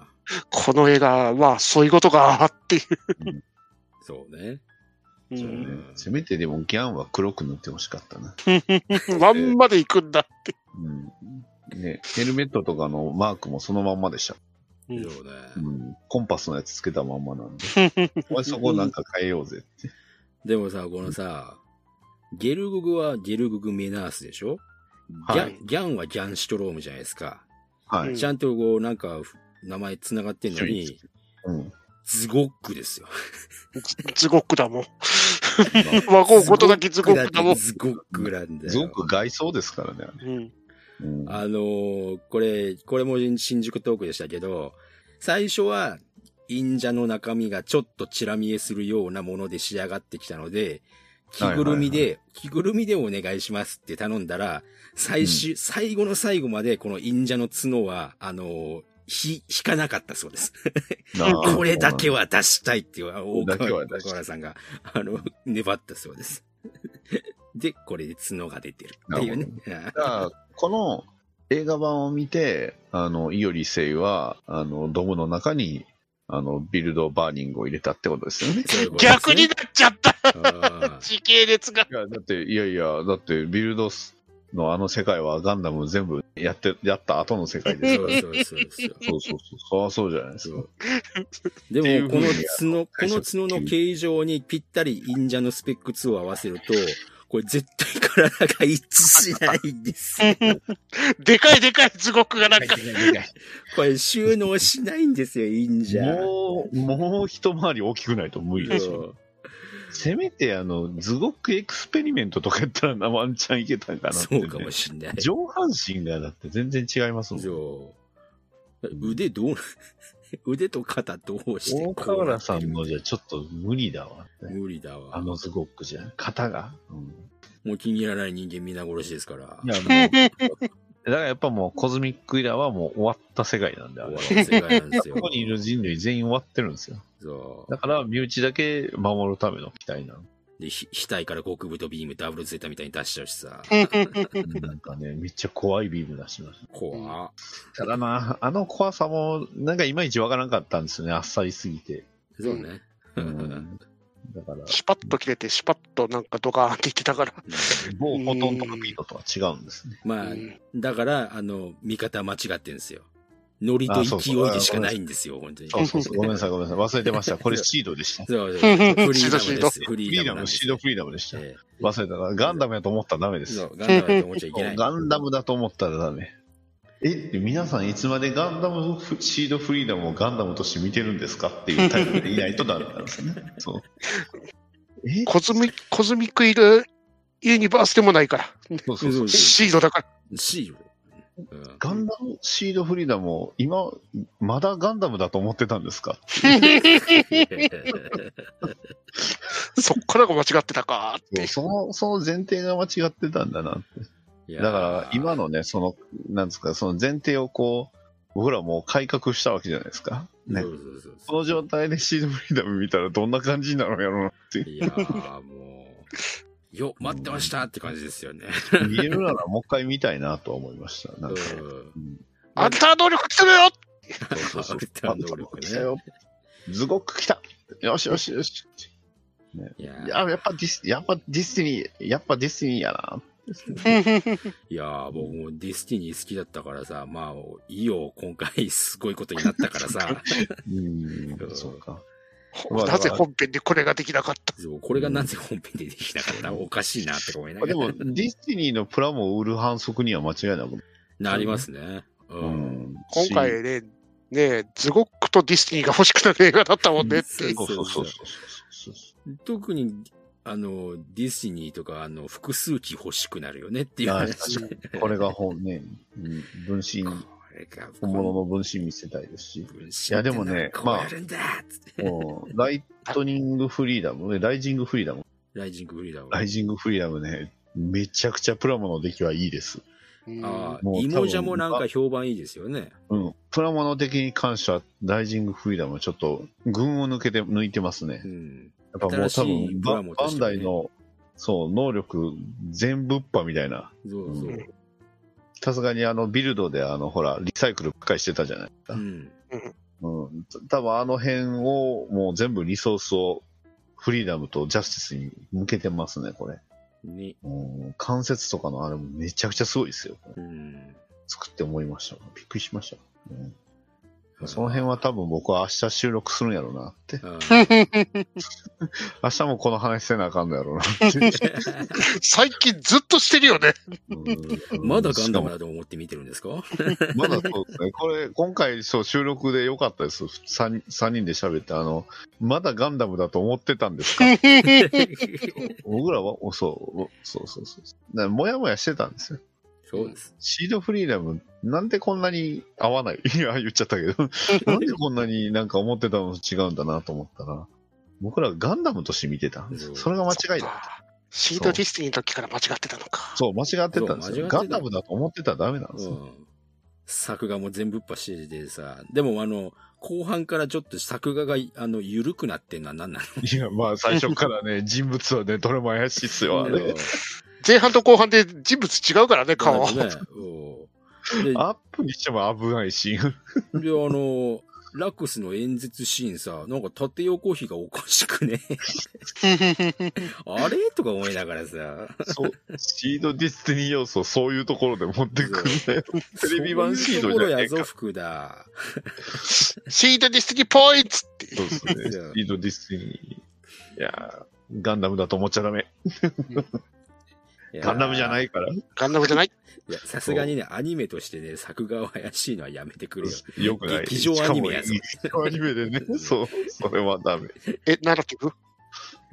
この映画はそういうことかっていう。そうね。うそうねん、せめてでもギャンは黒く塗ってほしかったな。まんまで行くんだって。うん。ね、ヘルメットとかのマークもそのまんまでした。うんそうね。うん。コンパスのやつつけたまんまなんで。お前そこなんか変えようぜって。でもさ、このさ、ゲルググはゲルググメナースでしょ？ギャン、はいギャンはギャンシュトロームじゃないですか。はい。うんちゃんとこう、なんか、名前繋がってんのに、うん。ズゴックですよ。ズゴックだもん。和合ことだけズゴックだもん。ズゴックなんだよ。すごく外装ですからね。うん。うん。あのーこれ、これも新宿トークでしたけど、最初は、忍者の中身がちょっとチラ見えするようなもので仕上がってきたので、着ぐるみで、着ぐるみでお願いしますって頼んだら、最終、最後の最後までこの忍者の角は、あのーひ、引かなかったそうです。これだけは出したいっていう、大川は出したい大川さんが、あの、粘ったそうです。で、これで角が出てるっていうね。だからこの映画版を見て、あの、イオリセイは、あの、ドムの中に、あの、ビルドバーニングを入れたってことですよね。逆になっちゃった時系列が。いや、だって、いやいや、だって、ビルドスのあの世界はガンダム全部やって、やった後の世界です そから。うそうそうそう。そうそうそう。そりゃそうじゃないですか。でも、この角、この角の形状にぴったり忍者のスペック2を合わせると、これ絶対体が一致しないんですよ。でかいでかいズゴックがなんか、これ収納しないんですよ、忍者。もう、もう一回り大きくないと無理ですよ。せめて、あの、ズゴックエクスペリメントとかやったらワンチャンいけたんかなって、ね。そうかもしんない。上半身がだって全然違いますもん。腕どう、腕と肩どうして大河原さんのじゃちょっと無理だわ。無理だわ。あのズゴックじゃ。肩が？うんもう気に入らない人間皆殺しですから。いや、もう、だからやっぱもうコズミックイラーはもう終わった世界なんで、あれは。終わった世界なんですよ。ここにいる人類全員終わってるんですよ。そうだから身内だけ守るための機体なの。で、ひ額から極太ビームダブルゼータみたいに出しちゃうしさ。なんかね、めっちゃ怖いビーム出しました。怖っただな、あの怖さも、なんかいまいちわからんかったんですよね、あっさりすぎて。そうね。うんだから、シュパッと切れて、シュパッとなんかドカーンって言ってたから。某フォトンとかビートとは違うんですね。まあう、んだから、あの、見方間違ってんですよ。ノリと勢いでしかないんですよ、本当に。そうそうそう。ごめんなさい、ごめんなさい。忘れてました。これ シードでした。そうそうフリーダムシードシードです。フフリーダム、シードフリーダムでした。え忘れたな。ガンダムやと思ったらダメです。ガンダムだと思っちゃいけない。ガンダムだと思ったらダメ。え、皆さんいつまでガンダムフシードフリーダムをガンダムとして見てるんですかっていうタイプでいないとダメなんですね。そう。え？コズミコズミックイルユニバースでもないから。そうそうそう。シードだから。シール。うんガンダムシードフリーダムを今、まだガンダムだと思ってたんですか？そっからが間違ってたかって。その、その前提が間違ってたんだなって。だから今のね、その、なんですか、その前提をこう、僕らもう改革したわけじゃないですか。ねそ。うそうそうその状態でシードフリーダム見たらどんな感じになるんやろうなっていう。いやーもう、よ、待ってましたって感じですよね。見えるならもう一回見たいなとは思いました。なんか、うんうんアルター能力来てるよそうそうそうアルター能力ね来たよ。ズゴック来た。よしよしよし。いやーいや、やっぱディス、やっぱディスティニー、やっぱディスティニーやな。いやー僕もディスティニー好きだったからさ、まあ、いいよ、今回すごいことになったからさ、うん、そうか。なぜ本編でこれができなかった？そうこれがなぜ本編でできなかった？おかしいなって思いながら。でも、ディスティニーのプラモを売る販促には間違いなく。なりますね。う。うんん。今回ね、ねズゴックとディスティニーが欲しくなる映画だったもんねって。そうそうそう。特に、あの、ディスティニーとか、あの、複数機欲しくなるよねっていうあ話。これが本ね、うん分身、これが本物の分身見せたいですし。分身いやでもねってのはこうやるんだっつって。もうライトニングフリーダム、ライジングフリーダム、ライジングフリーダム。ライジングフリーダムね、めちゃくちゃプラモの出来はいいです。うんああ、イモジャもなんか評判いいですよね。うん。プラモの出来に関しては、ライジングフリーダムはちょっと、群を抜けて、抜いてますねう。ん。やっぱもう多分、ババンダイの、そう、能力全部っぱみたいな。そうそう。さすがにあの、ビルドであの、ほら、リサイクルばっかりしてたじゃないですか。うん。うん。多分あの辺を、もう全部リソースを、フリーダムとジャスティスに向けてますね、これ。ね。うん関節とかのあれもめちゃくちゃすごいですよ。うん。作って思いました。びっくりしました。うんその辺は多分僕は明日収録するんやろうなって。うん。明日もこの話せなあかんのやろうなって。最近ずっとしてるよね。うんまだガンダムだと思って見てるんですか？まだそうですね。これ、今回、そう、収録でよかったです。3, 三人で喋って、あの、まだガンダムだと思ってたんですか？僕らは、おそう、そうそうそう。もやもやしてたんですよ。そうです。シードフリーダム、なんでこんなに合わない？いや、言っちゃったけど。なんでこんなになんか思ってたのと違うんだなと思ったら、僕らガンダムとして見てたんですよ。それが間違いだ。だ。シードディスティニーの時から間違ってたのか。そう、間違ってたんですよ。ガンダムだと思ってたらダメなんですよ。うん。作画も全部っぱしててさ、でもあの、後半からちょっと作画が、あの、緩くなってんのは何なの？いや、まあ最初からね、人物はね、どれも怪しいっすよ、あれ。前半と後半で人物違うからね、顔。ね。アップにしても危ないシーン。で、あの、ラックスの演説シーンさ、なんか縦横比がおかしくね。あれ？とか思いながらさ。そう、シードディスティニー要素をそういうところで持ってくるんだよ。テレビ版シードじゃそういうところないかやぞ、。福田。シードディスティニーポイントって。そうですね。シードディスティニー。いやーガンダムだと思っちゃダメ。ガンダムじゃないいから。ガンダムじゃない？いや、さすがにね、アニメとしてね、作画は怪しいのはやめてくれよ。よくない。劇場アニメやぞしかも劇場アニメでね。そう、それはダメ。え、ナラティブ？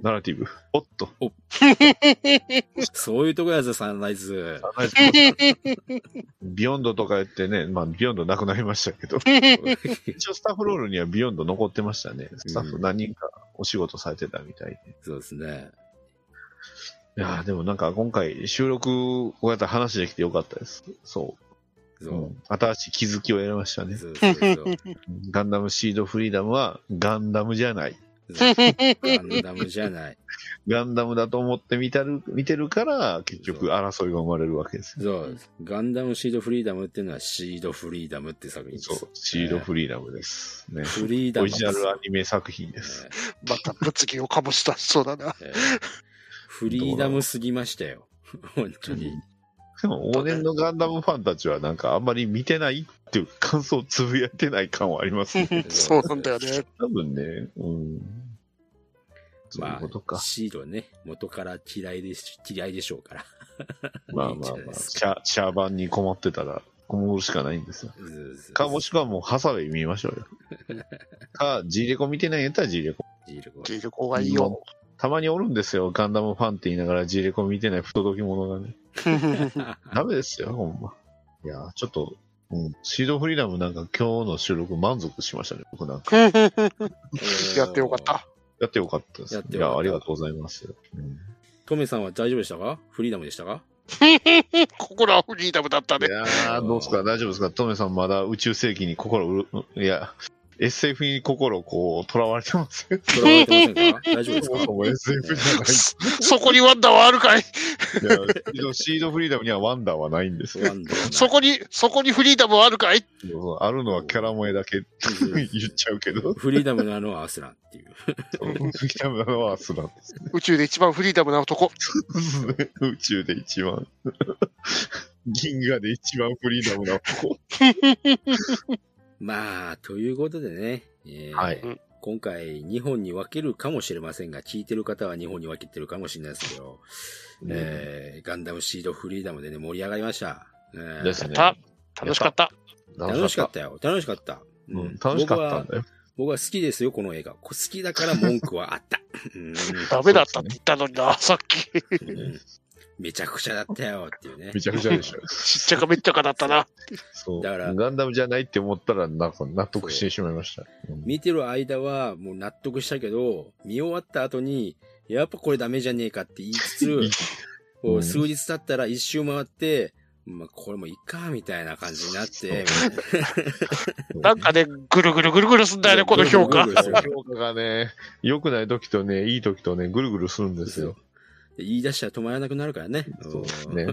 ナラティブ。おっと。そういうとこやぞ、サンライズ。ビヨンドとか言ってね、まあ、ビヨンドなくなりましたけど、一応スタッフロールにはビヨンド残ってましたね。スタッフ何人かお仕事されてたみたいで。そうですね。いやーでもなんか今回収録、こうやって話できてよかったです。そう。そううん新しい気づきを得ましたね。そうそうそう。ガンダムシードフリーダムはガンダムじゃない。ガンダムじゃない。ガンダムだと思って見てる見てるから、結局争いが生まれるわけですよ。そう。ガンダムシードフリーダムっていうのはシードフリーダムって作品です。そう、シードフリーダムです。ね。フリーダムです。オリジナルアニメ作品です。また物議を醸したそうだな。フリーダムすぎましたよ。本当に。でも、往年のガンダムファンたちはなんかあんまり見てないっていう感想をつぶやいてない感はありますね。そうなんだよね。多分ね、うん。そういうまことかあ、。シードね、元から嫌いでし、嫌いでしょうから。まあ まあまあ、シャシャーバンに困ってたら、困るしかないんですよ。そうそうか、もしくはもうハサウェイ見ましょうよ。か、G レコ見てないんやったら G レコ。ジールコ結局がいいよ。たまにおるんですよ。ガンダムファンって言いながら G レコ見てない不届き者がね。ダメですよ、ほんま。いや、ちょっと、うん。シードフリーダムなんか今日の収録満足しましたね、僕なんか。やってよかった。やってよかったです。いや、ありがとうございます。うんトメさんは大丈夫でしたか？フリーダムでしたか？心はフリーダムだったね。いやー、どうですか？大丈夫ですか？トメさんまだ宇宙世紀に心うる、いや、SF に心こう、囚われてますよ。囚われてませんか大丈夫ですか？SF じゃない。そこにワンダーはあるかい？いや、シードフリーダムにはワンダーはないんですそこに、そこにフリーダムはあるかい？あるのはキャラ萌えだけ言っちゃうけど、フリーダムなのはアスランっていう。フリーダムなのはアスランですね。宇宙で一番フリーダムな男。宇宙で一番、銀河で一番フリーダムな男。まあ、ということでね、えーはい今回2本に分けるかもしれませんが、聞いてる方は2本に分けてるかもしれないですけど、えーガンダムシードフリーダムでね、盛り上がりました。えーですね。た楽しかった。楽しかったよ。楽しかった。う、うん楽しかったんだよ。僕は僕は好きですよ、この映画。好きだから文句はあった。うんダメだったって言ったのにな、さっき。うんめちゃくちゃだったよっていうねめ。ちゃくちゃでしょ。ちっちゃかめっちゃかだったな。そう。だからガンダムじゃないって思ったら、なんか納得してしまいました。うん見てる間はもう納得したけど、見終わった後に、やっぱこれダメじゃねえかって言いつつ、こううん数日経ったら一周回って、まあ、これもいいか、みたいな感じになって、なんかね、ぐるぐるぐるぐるすんだよね、この評価評価がね、良くない時とね、いい時とね、ぐるぐるするんですよ。言い出したら止まらなくなるからね。そうですね。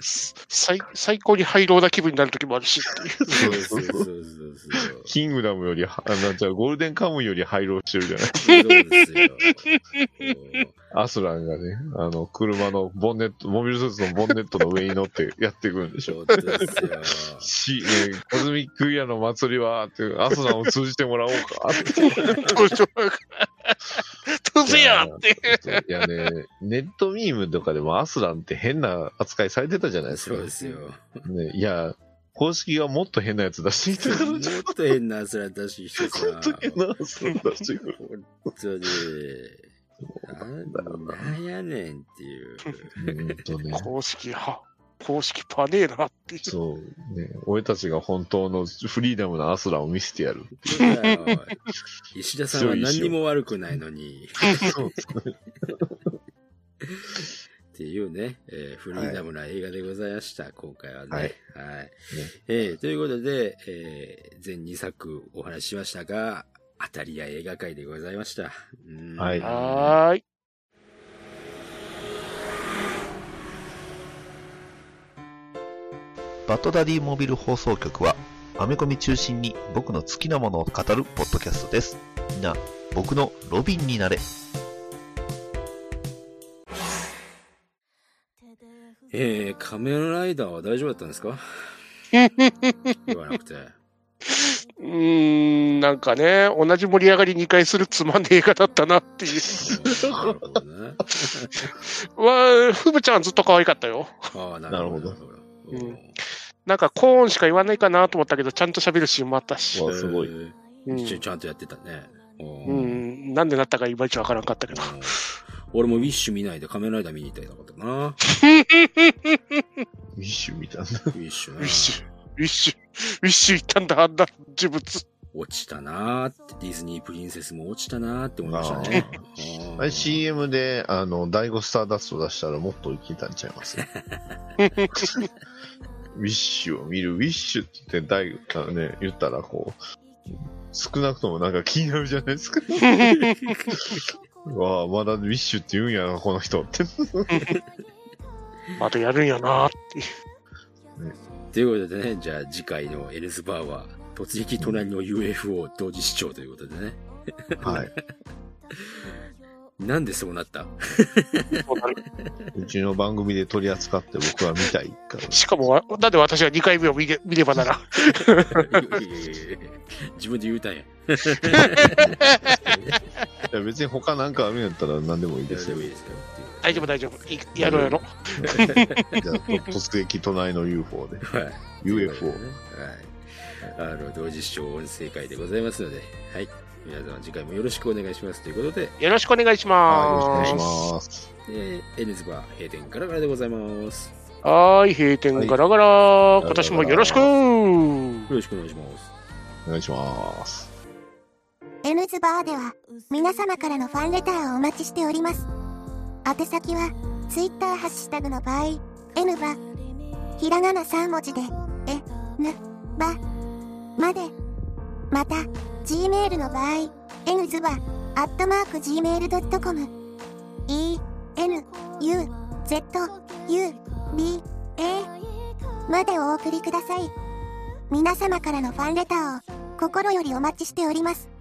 最最高に廃炉な気分になる時もあるしっていう。そうそうそうそうそう。キングダムより、あなゃあゴールデンカムイより廃炉してるじゃないそうですよ。アスランがね、あの、車のボンネット、モビルスーツのボンネットの上に乗ってやってくるんでしょ。そうですよ。し、ね、コズミックイヤーの祭りは、って、アスランを通じてもらおうかって。どうしようか。どうせやって。いやね、ネットミームとかでもアスランって変な扱いされてたじゃないですか。そうですよ。ね、いや、公式がもっと変なやつ出してきたから、もっと変な奴ら出ししてさ。本当にな、そんな出してくる。本当に。なんなんやねんっていう。うんとね、公式は、公式パネーなっていう。そう、ね、俺たちが本当のフリーダムなアスランを見せてやる。石田さんは何にも悪くないのに。っていうね、えーフリーダムな映画でございました、今回はね。はいはい。えーということで、えー全2作お話ししましたが、当たり屋映画界でございました。うんはいはーい。バッドダディモビル放送局は、アメコミ中心に僕の好きなものを語るポッドキャストです。みんな、僕のロビンになれ。えー、仮面ライダーは大丈夫だったんですか？言わなくて。うーん、なんかね、同じ盛り上がり2回するつまんねえ映画だったなっていう。わあ、ふぶちゃんずっと可愛かったよ。ああ、ななるほど。うんなんかコーンしか言わないかなと思ったけど、ちゃんと喋るシーンもあったし。わすごいえーうん一緒にちゃんとやってたね。ううんん、なんでなったかいまいちわからんかったけど。うん俺もウィッシュ見ないで仮面ライダー見に行ったりなかったかな。ウィッシュみたいな。ウィッシュなウィッシュ、ウィッシュ、ウィッシュ行ったんだ、あんな呪物。落ちたなーって、ディズニープリンセスも落ちたなーって思いましたね。うんあれ CM で、あの、第5スターダスト出したらもっといけたんちゃいます？ウィッシュを見る。ウィッシュって誰かね、言ったらこう、少なくともなんか気になるじゃないですか。う わあ、まだウィッシュって言うんやな、この人って。またやるんやなーっていう。ということでね、じゃあ次回のエルズバーは、突撃隣の UFO 同時視聴ということでね。はい。なんでそうなった？そうちの番組で取り扱って僕は見たいから。しかもわ、なんで私は2回目を見れ見ればならん。いやいやいやいや自分で言うたんや。いや別に他なんかあるんやったら何でもいいですよ。いいですよ。大丈夫、大丈夫。いやろうやろう。じゃあ、突撃隣の UFO で。はい。UFO。はい。あの、同時視聴音声会でございますので、はい。皆さん次回もよろしくお願いしますということで、よろしくお願いしはい、よろしくお願いします。ます。えー、エルズバー閉店からからでございます。はーい、閉店ガラガラ。今年もよろしくよろしくお願いします。お願いします。N ズバーでは皆様からのファンレターをお待ちしております。宛先は Twitter ハッシュタグの場合、N バ、ひらがな3文字で、え、ぬ、ば、まで。また、Gmail の場合、N ズバ、アットマーク Gmail.com、E、N、U、Z、U、B、A、までお送りください。皆様からのファンレターを心よりお待ちしております。